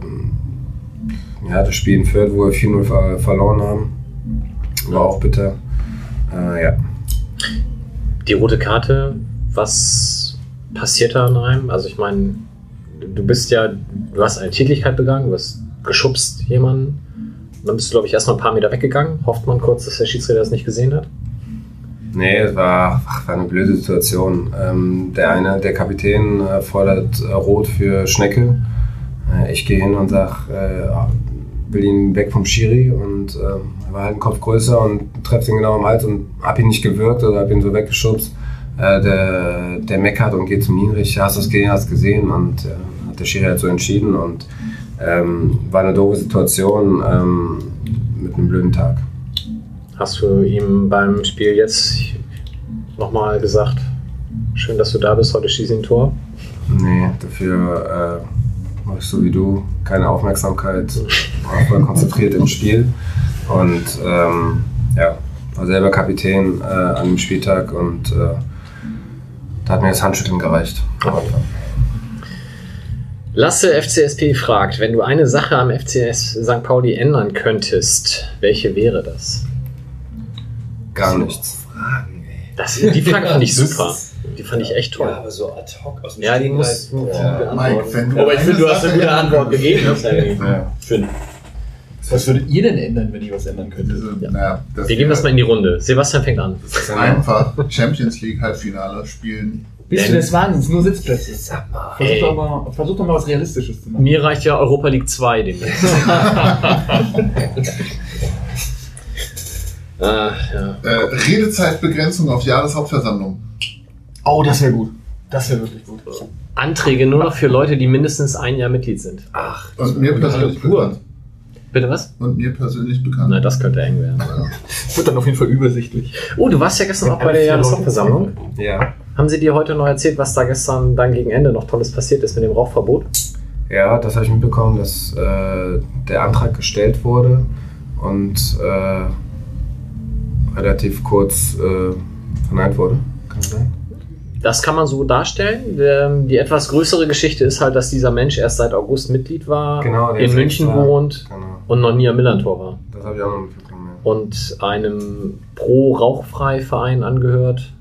ja, das Spiel in Fürth, wo wir 4-0 ver verloren haben, war auch bitter. Äh, ja. Die rote Karte, was passiert da in einem? Also ich meine, du bist ja, du hast eine Tätigkeit begangen, du hast geschubst jemanden. Dann bist du, glaube ich, erst mal ein paar Meter weggegangen. Hofft man kurz, dass der Schiedsrichter das nicht gesehen hat. Nee, es war, ach, war eine blöde Situation. Ähm, der eine, der Kapitän, äh, fordert äh, Rot für Schnecke. Äh, ich gehe hin und sag, äh, will ihn weg vom Schiri und er war halt einen Kopf größer und treffe ihn genau am Hals und hab ihn nicht gewirkt oder hab ihn so weggeschubst. Äh, der, der meckert und geht zum Linienrichter, hast du es gesehen, hast gesehen? Und äh, hat der Schiri halt so entschieden und ähm, war eine doofe Situation ähm, mit einem blöden Tag. Hast du ihm beim Spiel jetzt nochmal gesagt, schön, dass du da bist, heute schieß ich ein Tor? Nee, dafür äh, mache ich so wie du. Keine Aufmerksamkeit, war voll konzentriert im Spiel. Und ähm, ja, war selber Kapitän äh, an dem Spieltag und äh, da hat mir das Handschütteln gereicht. Lasse FCSP fragt, wenn du eine Sache am FCS St. Pauli ändern könntest, welche wäre das? Gar nichts. das die Frage fand ich super. Die fand ich echt toll. Ja, aber so ad hoc aus dem Ja, die muss- boah. Mike, wenn du Aber ich finde, du hast eine gute Antwort gegeben. Ja. Finn. Was würdet ihr denn ändern, wenn ihr was ändern könntet? Diese, Ja. naja, das Wir geben das mal in die Runde. Sebastian fängt an. einfach Champions League Halbfinale spielen. Bist du des Wahnsinns? Nur Sitzplätze. Sag mal. Versuch doch, mal, versuch doch mal was Realistisches zu machen. Mir reicht ja Europa League 2 demnächst. ah, ja. Äh, Redezeitbegrenzung auf Jahreshauptversammlung. Oh, das wäre gut. Das wäre wirklich gut. Anträge nur noch für Leute, die mindestens ein Jahr Mitglied sind. Ach, Und mir persönlich pur. bekannt. Bitte was? Und mir persönlich bekannt. Na, das könnte eng werden. Wird dann auf jeden Fall übersichtlich. Oh, du warst ja gestern auch bei der Jahreshauptversammlung. Ja. Haben sie dir heute noch erzählt, was da gestern dann gegen Ende noch Tolles passiert ist mit dem Rauchverbot? Ja, das habe ich mitbekommen, dass äh, der Antrag gestellt wurde und äh, relativ kurz äh, verneint wurde. Kann das sein? Das kann man so darstellen. Ähm, Die etwas größere Geschichte ist halt, dass dieser Mensch erst seit August Mitglied war, Genau, in München wohnt Genau. und noch nie am Millantor war. Das habe ich auch noch mitbekommen. Ja. Und einem Pro-Rauchfrei-Verein angehört.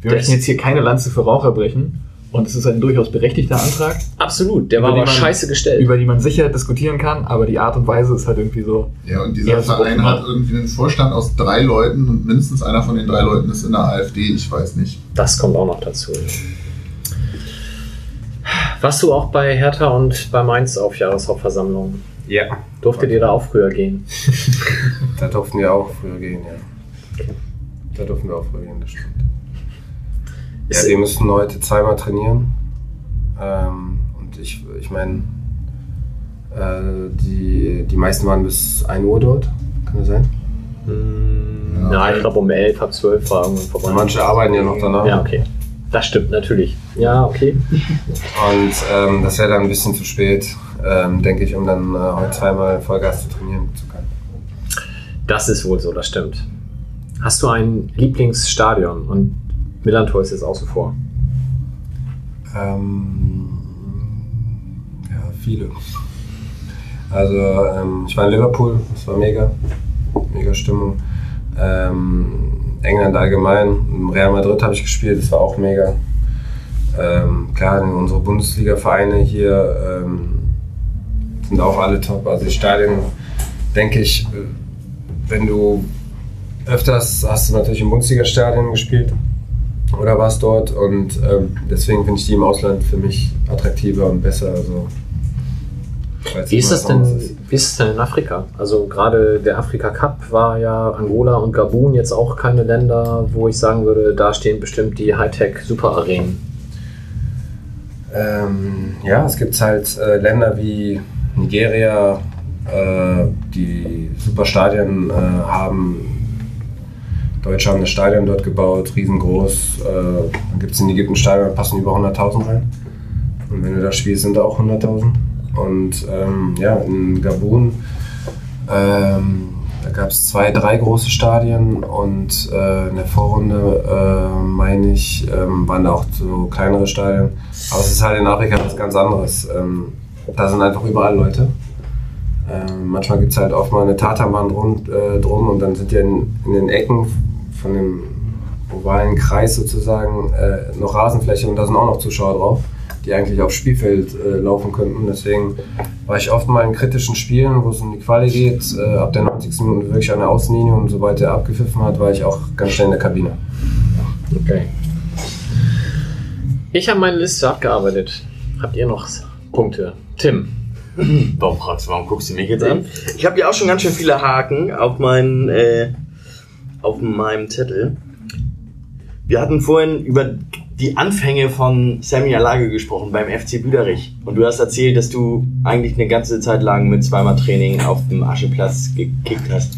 Wir möchten jetzt hier keine Lanze für Raucher brechen. Und es ist ein durchaus berechtigter Antrag, Absolut, der war aber man- scheiße gestellt. über die man sicher diskutieren kann, aber die Art und Weise ist halt irgendwie so. Ja, und dieser Verein hat irgendwie einen Vorstand aus drei Leuten und mindestens einer von den drei Leuten ist in der AfD, ich weiß nicht. Das kommt auch noch dazu. Warst du auch bei Hertha und bei Mainz auf Jahreshauptversammlung? ja. Durftet ihr da auch früher gehen? Da durften wir auch früher gehen, ja. Da durften wir auch früher gehen, das stimmt. Ja, wir müssen heute zweimal trainieren. Ähm, und ich, ich meine, äh, die, die meisten waren bis 1 Uhr dort, kann das sein? Hm, Ja, Nein, ich glaube um 11, halb 12 war irgendwann vorbei. Manche arbeiten ja noch danach. Ja, okay. Das stimmt, natürlich. Ja, okay. Und ähm, das wäre dann ein bisschen zu spät, ähm, denke ich, um dann äh, heute zweimal Vollgas zu trainieren zu können. Das ist wohl so, das stimmt. Hast du ein Lieblingsstadion? Und Millantor ist jetzt außen vor. Ähm, ja, viele. Also, ähm, ich war in Liverpool, das war mega, mega Stimmung. Ähm, England allgemein, Real Madrid habe ich gespielt, das war auch mega. Ähm, klar, unsere Bundesliga-Vereine hier ähm, sind auch alle top. Also die Stadien, denke ich, wenn du öfters hast du natürlich im Bundesliga-Stadion gespielt oder warst dort und ähm, deswegen finde ich die im Ausland für mich attraktiver und besser. Also, Wie ist das denn, ist. wie ist es denn in Afrika? Also gerade der Afrika Cup war ja Angola und Gabun jetzt auch keine Länder, wo ich sagen würde, da stehen bestimmt die Hightech-Super-Arenen. Ähm, ja, es gibt halt äh, Länder wie Nigeria, äh, die super Stadien äh, haben. Deutsche haben das Stadion dort gebaut, riesengroß. Äh, dann gibt es in Ägypten Stadion, da passen über 100.000 rein. Und wenn du da spielst, sind da auch 100.000. Und ähm, ja, in Gabun, ähm, da gab es zwei, drei große Stadien und äh, in der Vorrunde, äh, meine ich, ähm, waren da auch so kleinere Stadien. Aber es ist halt in Afrika was ganz anderes. Ähm, da sind einfach überall Leute. Ähm, manchmal gibt es halt auch mal eine Tatanbahn drum, äh, drum und dann sind ja in, in den Ecken von dem ovalen Kreis sozusagen äh, noch Rasenfläche und da sind auch noch Zuschauer drauf, die eigentlich aufs Spielfeld äh, laufen könnten. Deswegen war ich oft mal in kritischen Spielen, wo es um die Quali geht, äh, ab der 90. Minute wirklich an der Außenlinie und sobald er abgepfiffen hat, war ich auch ganz schnell in der Kabine. Okay. Ich habe meine Liste abgearbeitet. Habt ihr noch Punkte, Tim. Warum fragst du, warum guckst du mich jetzt an? Ich habe ja auch schon ganz schön viele Haken auf, meinen, äh, auf meinem Zettel. Wir hatten vorhin über die Anfänge von Sammy Alage gesprochen beim FC Büderich. Und du hast erzählt, dass du eigentlich eine ganze Zeit lang mit zweimal Training auf dem Ascheplatz gekickt hast.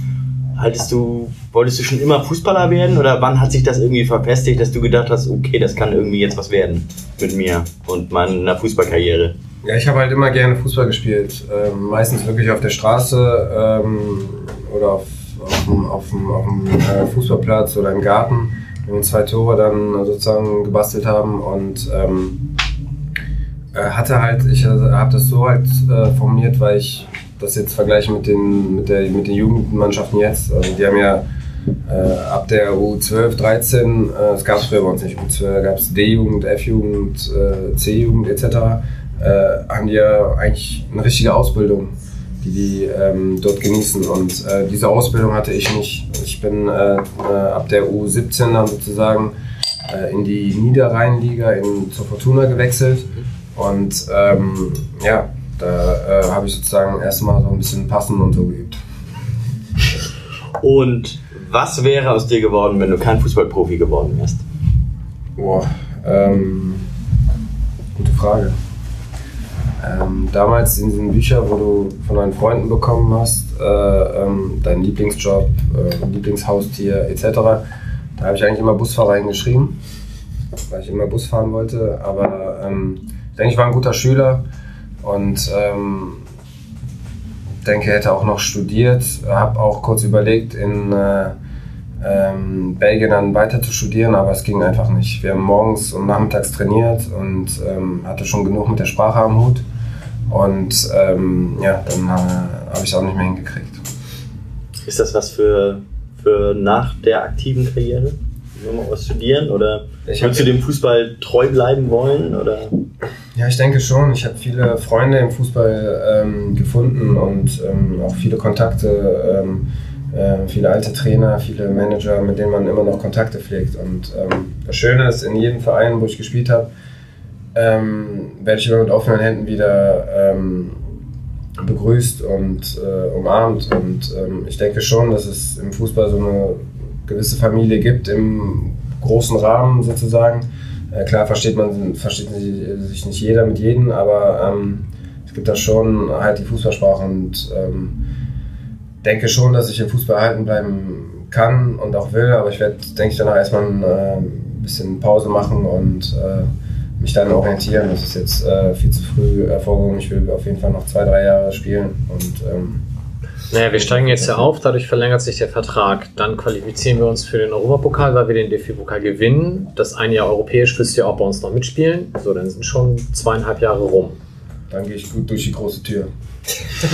Haltest du, wolltest du schon immer Fußballer werden oder wann hat sich das irgendwie verfestigt, dass du gedacht hast, okay, das kann irgendwie jetzt was werden mit mir und meiner Fußballkarriere? Ja, ich habe halt immer gerne Fußball gespielt. Ähm, meistens wirklich auf der Straße ähm, oder auf, auf, dem, auf, dem, auf dem äh, Fußballplatz oder im Garten, wo wir zwei Tore dann sozusagen gebastelt haben und ähm, äh, hatte halt, ich habe das so halt äh, formuliert, weil ich das jetzt vergleiche mit den, mit, der, mit den Jugendmannschaften jetzt. Also die haben ja äh, ab der U12, 13, äh, es gab es früher bei uns nicht, U12 gab es D-Jugend, F-Jugend, äh, C-Jugend etc., äh, haben die ja eigentlich eine richtige Ausbildung, die die ähm, dort genießen. Und äh, diese Ausbildung hatte ich nicht. Ich bin äh, äh, ab der U17 dann sozusagen äh, in die Niederrheinliga in, zur Fortuna gewechselt. Und ähm, ja, da äh, habe ich sozusagen erstmal so ein bisschen passen und so geübt. Und was wäre aus dir geworden, wenn du kein Fußballprofi geworden wärst? Boah, ähm, gute Frage. Ähm, damals in diesen Büchern, wo du von deinen Freunden bekommen hast, äh, ähm, dein Lieblingsjob, äh, Lieblingshaustier etc., da habe ich eigentlich immer Busfahrer hingeschrieben, weil ich immer Bus fahren wollte. Aber ähm, ich denke, ich war ein guter Schüler und ähm, denke, hätte auch noch studiert. Habe auch kurz überlegt, in äh, ähm, Belgien dann weiter zu studieren, aber es ging einfach nicht. Wir haben morgens und nachmittags trainiert und ähm, hatte schon genug mit der Sprache am Hut. Und ähm, ja, dann äh, habe ich es auch nicht mehr hingekriegt. Ist das was für, für nach der aktiven Karriere? Nochmal was studieren? Oder Ich willst du dem Fußball treu bleiben wollen? Oder? Ja, ich denke schon. Ich habe viele Freunde im Fußball ähm, gefunden und ähm, auch viele Kontakte, ähm, äh, viele alte Trainer, viele Manager, mit denen man immer noch Kontakte pflegt. Und ähm, das Schöne ist, in jedem Verein, wo ich gespielt habe, ähm, werde ich immer mit offenen Händen wieder ähm, begrüßt und äh, umarmt. Und ähm, ich denke schon, dass es im Fußball so eine gewisse Familie gibt, im großen Rahmen sozusagen. Äh, klar versteht man versteht sich nicht jeder mit jedem, aber ähm, es gibt da schon halt die Fußballsprache und ähm, denke schon, dass ich im Fußball erhalten bleiben kann und auch will, aber ich werde, denke ich, danach erstmal ein äh, bisschen Pause machen und äh, mich dann orientieren. Das ist jetzt äh, viel zu früh hervorgehoben. Ich will auf jeden Fall noch zwei, drei Jahre spielen und ähm, Naja, wir steigen jetzt ja auf, dadurch verlängert sich der Vertrag. Dann qualifizieren wir uns für den Europapokal, weil wir den DFB-Pokal gewinnen. Das ein Jahr europäisch wirst du ja auch bei uns noch mitspielen. So, dann sind schon zweieinhalb Jahre rum. dann gehe ich gut durch die große Tür.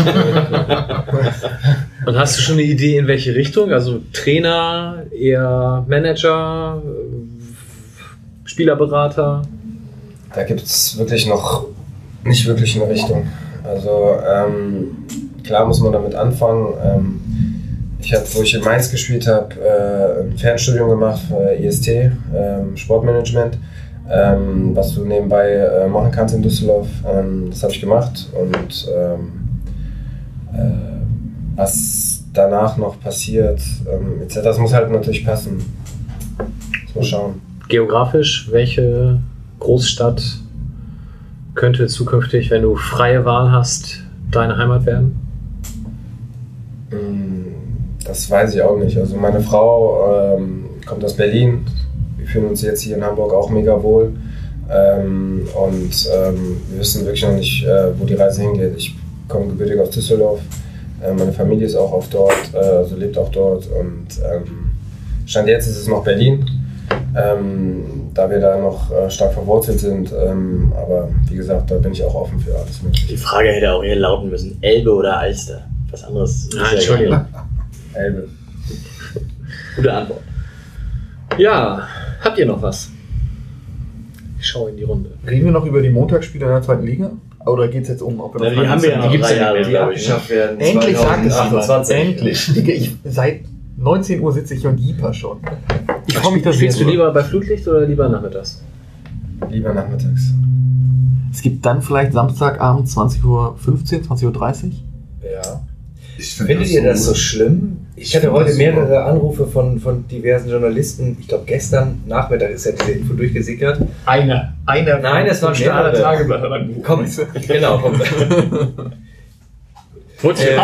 Und hast du schon eine Idee, in welche Richtung? Also Trainer, eher Manager, Spielerberater? Da gibt es wirklich noch nicht wirklich eine Richtung. Also ähm, klar muss man damit anfangen. Ähm, ich habe, wo ich in Mainz gespielt habe, äh, ein Fernstudium gemacht für IST, ähm, Sportmanagement, ähm, was du nebenbei äh, machen kannst in Düsseldorf. Ähm, das habe ich gemacht und ähm, äh, was danach noch passiert, etc. Das muss halt natürlich passen. Muss man schauen. Geografisch, welche Großstadt könnte zukünftig, wenn du freie Wahl hast, deine Heimat werden? Mm, Das weiß ich auch nicht. Also meine Frau ähm, kommt aus Berlin. Wir fühlen uns jetzt hier in Hamburg auch mega wohl. Ähm, und ähm, wir wissen wirklich noch nicht, äh, wo die Reise hingeht. Ich komme gebürtig aus Düsseldorf. Äh, meine Familie ist auch auf dort, äh, also lebt auch dort. Und ähm, Stand jetzt ist es noch Berlin, ähm, da wir da noch äh, stark verwurzelt sind. Ähm, aber wie gesagt, da bin ich auch offen für alles Mögliche. Die Frage hätte auch hier lauten müssen: Elbe oder Alster? Was anderes. ist Ah, ja Entschuldigung. Elbe. Gute Antwort. Ja, habt ihr noch was? Ich schaue in die Runde. Reden wir noch über die Montagsspiele in der zweiten Liga? Oder geht es jetzt um, ob wir Na, noch die haben wir ja noch gibt's drei ja Jahre, nicht, die ne? abgeschafft werden. Endlich sagt es jemand. 2028. Endlich. Ich, seit 19 Uhr sitze ich und jeeper schon. Ich freue mich, dass Spielst du lieber bei Flutlicht oder lieber nachmittags? Lieber nachmittags. Es gibt dann vielleicht Samstagabend 20.15 Uhr, 20.30 Uhr. Ja. Ich find Findet ihr das so schlimm? Ich Ich hatte heute das mehrere super. Anrufe von, von diversen Journalisten. Ich glaube, gestern Nachmittag ist ja diese Info durchgesickert. Einer. Einer. Nein, es waren mehrere. Tageblatt. Komm, genau. Komm. Wurde Äh.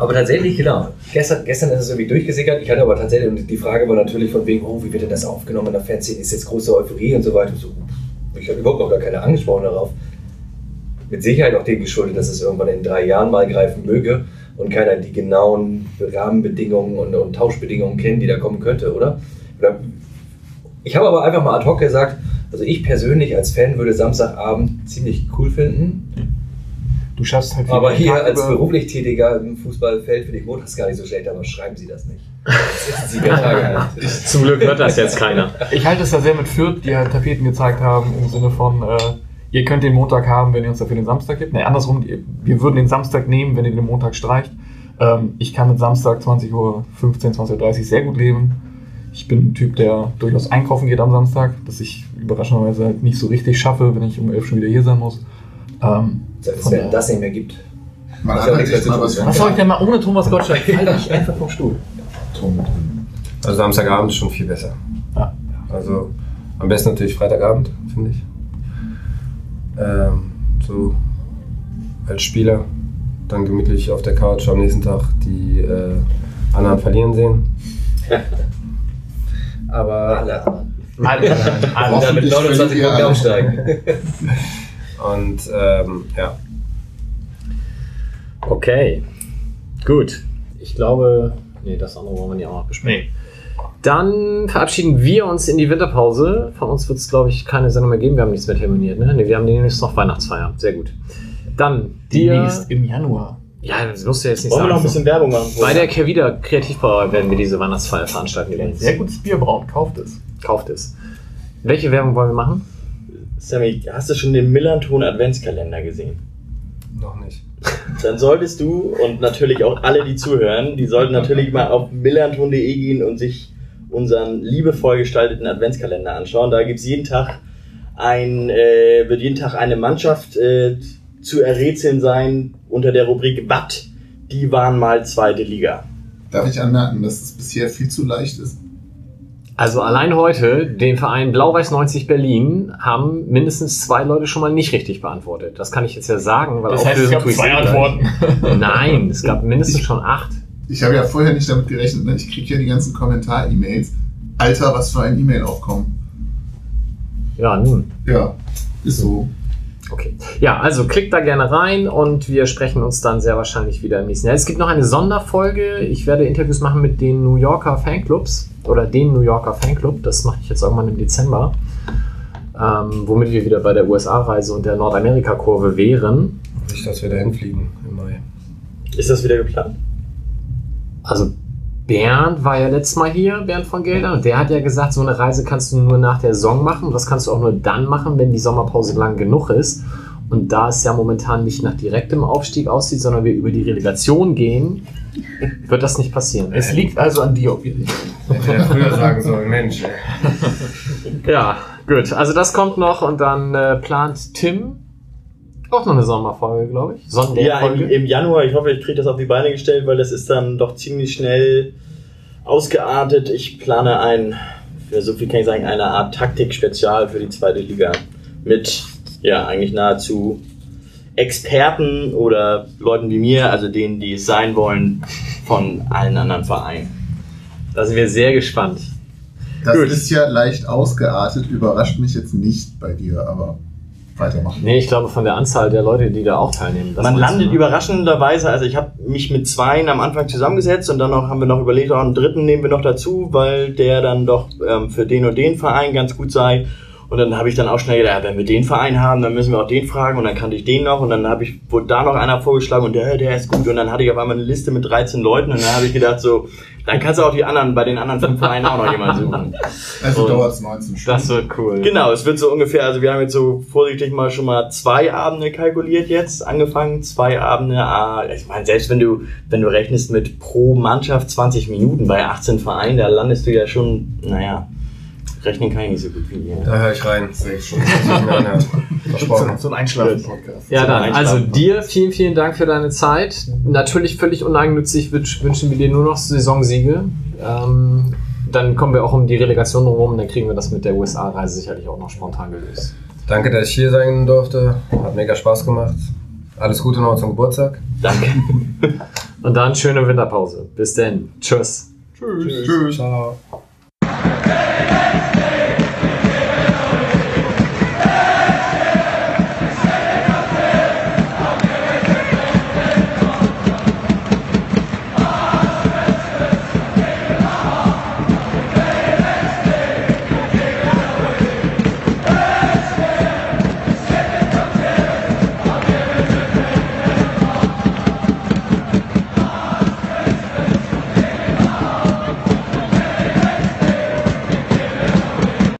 Aber tatsächlich, genau. Gestern, gestern ist es irgendwie durchgesickert. Ich hatte aber tatsächlich, und die Frage war natürlich von wegen, oh, wie wird denn das aufgenommen in der Fanszene? Ist jetzt große Euphorie und so weiter. So, ich habe überhaupt noch gar keine angesprochen darauf. Mit Sicherheit auch dem geschuldet, dass es irgendwann in drei Jahren mal greifen möge und keiner die genauen Rahmenbedingungen und, und Tauschbedingungen kennt, die da kommen könnte, oder? oder ich habe aber einfach mal ad hoc gesagt, also ich persönlich als Fan würde Samstagabend ziemlich cool finden. Du schaffst halt Aber hier Tag als über- beruflich Tätiger im Fußballfeld finde ich montags gar nicht so schlecht, aber schreiben Sie das nicht. Das Tage halt. Zum Glück hört das jetzt keiner. Ich halte es da sehr mit Fürth, die halt Tapeten gezeigt haben, im Sinne von, äh, ihr könnt den Montag haben, wenn ihr uns dafür den Samstag gibt. Nee, andersrum, wir würden den Samstag nehmen, wenn ihr den Montag streicht. Ähm, ich kann mit Samstag 20 Uhr 15, 20 Uhr 30 sehr gut leben. Ich bin ein Typ, der durchaus einkaufen geht am Samstag, das ich überraschenderweise halt nicht so richtig schaffe, wenn ich um 11 schon wieder hier sein muss. Ähm, Selbst wenn daher- das nicht mehr gibt. Man Ist hat ja halt echt mehr mal zu was tun, von was soll ich denn mal ohne Thomas Gottschalk? Fall ich einfach vom Stuhl. Also Samstagabend ist schon viel besser. Ja. Also am besten natürlich Freitagabend, finde ich. Ähm, so als Spieler. Dann gemütlich auf der Couch am nächsten Tag die äh, anderen verlieren sehen. Aber Alle. Alle. Alle dann mit Hoffentlich 29 verliert ihr Punkten alle. aufsteigen. Und ähm, ja. Okay. Gut. Ich glaube, nee, das andere wollen wir nicht auch noch besprechen. Dann verabschieden wir uns in die Winterpause. Von uns wird es, glaube ich, keine Sendung mehr geben. Wir haben nichts mehr terminiert. Ne? Nee, wir haben demnächst noch Weihnachtsfeier. Sehr gut. Dann dir. Demnächst im Januar. Ja, das musst du jetzt nicht Wollen wir noch ein sagen. bisschen Werbung machen? Bei der Kevida Kreativbauer werden wir diese Weihnachtsfeier veranstalten übrigens. Sehr gutes Bier brauen, kauft es. Kauft es. Welche Werbung wollen wir machen? Sammy, hast du schon den Millanton Adventskalender gesehen? Noch nicht. Dann solltest du und natürlich auch alle, die zuhören, die sollten natürlich mal auf millanton.de gehen und sich unseren liebevoll gestalteten Adventskalender anschauen. Da gibt's jeden Tag ein, äh, wird jeden Tag eine Mannschaft äh, zu errätseln sein unter der Rubrik Watt. Die waren mal zweite Liga. Darf ich anmerken, dass es bisher viel zu leicht ist? Also allein heute, den Verein Blau-Weiß 90 Berlin, haben mindestens zwei Leute schon mal nicht richtig beantwortet. Das kann ich jetzt ja sagen, weil Das heißt, es gab zwei. Antworten. Nein, es gab mindestens schon acht. Ich habe ja vorher nicht damit gerechnet, ne? ich kriege ja die ganzen Kommentar-E-Mails. Alter, was für ein E-Mail-Aufkommen. Ja, nun. Ja, ist so. Okay. Ja, also klickt da gerne rein und wir sprechen uns dann sehr wahrscheinlich wieder im nächsten Jahr. Es gibt noch eine Sonderfolge. Ich werde Interviews machen mit den New Yorker Fanclubs oder den New Yorker Fanclub. Das mache ich jetzt irgendwann im Dezember. Ähm, womit wir wieder bei der USA-Reise und der Nordamerika-Kurve wären. Nicht, dass wir da hinfliegen im Mai. Ist das wieder geplant? Also Bernd war ja letztes Mal hier, Bernd von Geldern, und der hat ja gesagt, so eine Reise kannst du nur nach der Saison machen. Und das kannst du auch nur dann machen, wenn die Sommerpause lang genug ist. Und da es ja momentan nicht nach direktem Aufstieg aussieht, sondern wir über die Relegation gehen, wird das nicht passieren. Es liegt also an dir, ob wir Hätte er früher sagen sollen, Mensch. Ja, gut. Also das kommt noch und dann äh, plant Tim auch noch eine Sommerfolge, glaube ich. Ja, im, im Januar. Ich hoffe, ich kriege das auf die Beine gestellt, weil das ist dann doch ziemlich schnell ausgeartet. Ich plane ein, für so viel kann ich sagen, eine Art Taktik-Spezial für die zweite Liga. Mit, ja, eigentlich nahezu Experten oder Leuten wie mir, also denen, die es sein wollen, von allen anderen Vereinen. Da sind wir sehr gespannt. Das Gut. ist ja leicht ausgeartet, überrascht mich jetzt nicht bei dir, aber weitermachen. Nee, ich glaube von der Anzahl der Leute, die da auch teilnehmen. das Man landet ne? überraschenderweise, also ich habe mich mit zweien am Anfang zusammengesetzt und dann noch, haben wir noch überlegt, auch einen dritten nehmen wir noch dazu, weil der dann doch ähm, für den und den Verein ganz gut sei. Und dann habe ich dann auch schnell gedacht, ja, wenn wir den Verein haben, dann müssen wir auch den fragen und dann kannte ich den noch und dann habe ich, wurde da noch einer vorgeschlagen und der, der ist gut und dann hatte ich auf einmal eine Liste mit 13 Leuten und dann habe ich gedacht so, dann kannst du auch die anderen, bei den anderen fünf Vereinen auch noch jemanden suchen. Also dauert es 19 Stunden. Das wird cool. Genau, es wird so ungefähr, also wir haben jetzt so vorsichtig mal schon mal zwei Abende kalkuliert jetzt, angefangen, zwei Abende, ah, ich meine, selbst wenn du, wenn du rechnest mit pro Mannschaft 20 Minuten bei 18 Vereinen, da landest du ja schon, naja, Rechnen kann ich nicht so gut wie ihr. Da höre ich rein. Sehe ich schon. Versprochen. So ein Einschlafen-Podcast. Ja, dann, also dir vielen, vielen Dank für deine Zeit. Natürlich völlig uneigennützig wünsch- wünschen wir dir nur noch Saisonsiege. Ähm, dann kommen wir auch um die Relegation rum, dann kriegen wir das mit der USA-Reise sicherlich auch noch spontan gelöst. Danke, dass ich hier sein durfte. Hat mega Spaß gemacht. Alles Gute noch zum Geburtstag. Danke. Und dann schöne Winterpause. Bis denn. Tschüss. Tschüss. Tschüss. Ciao.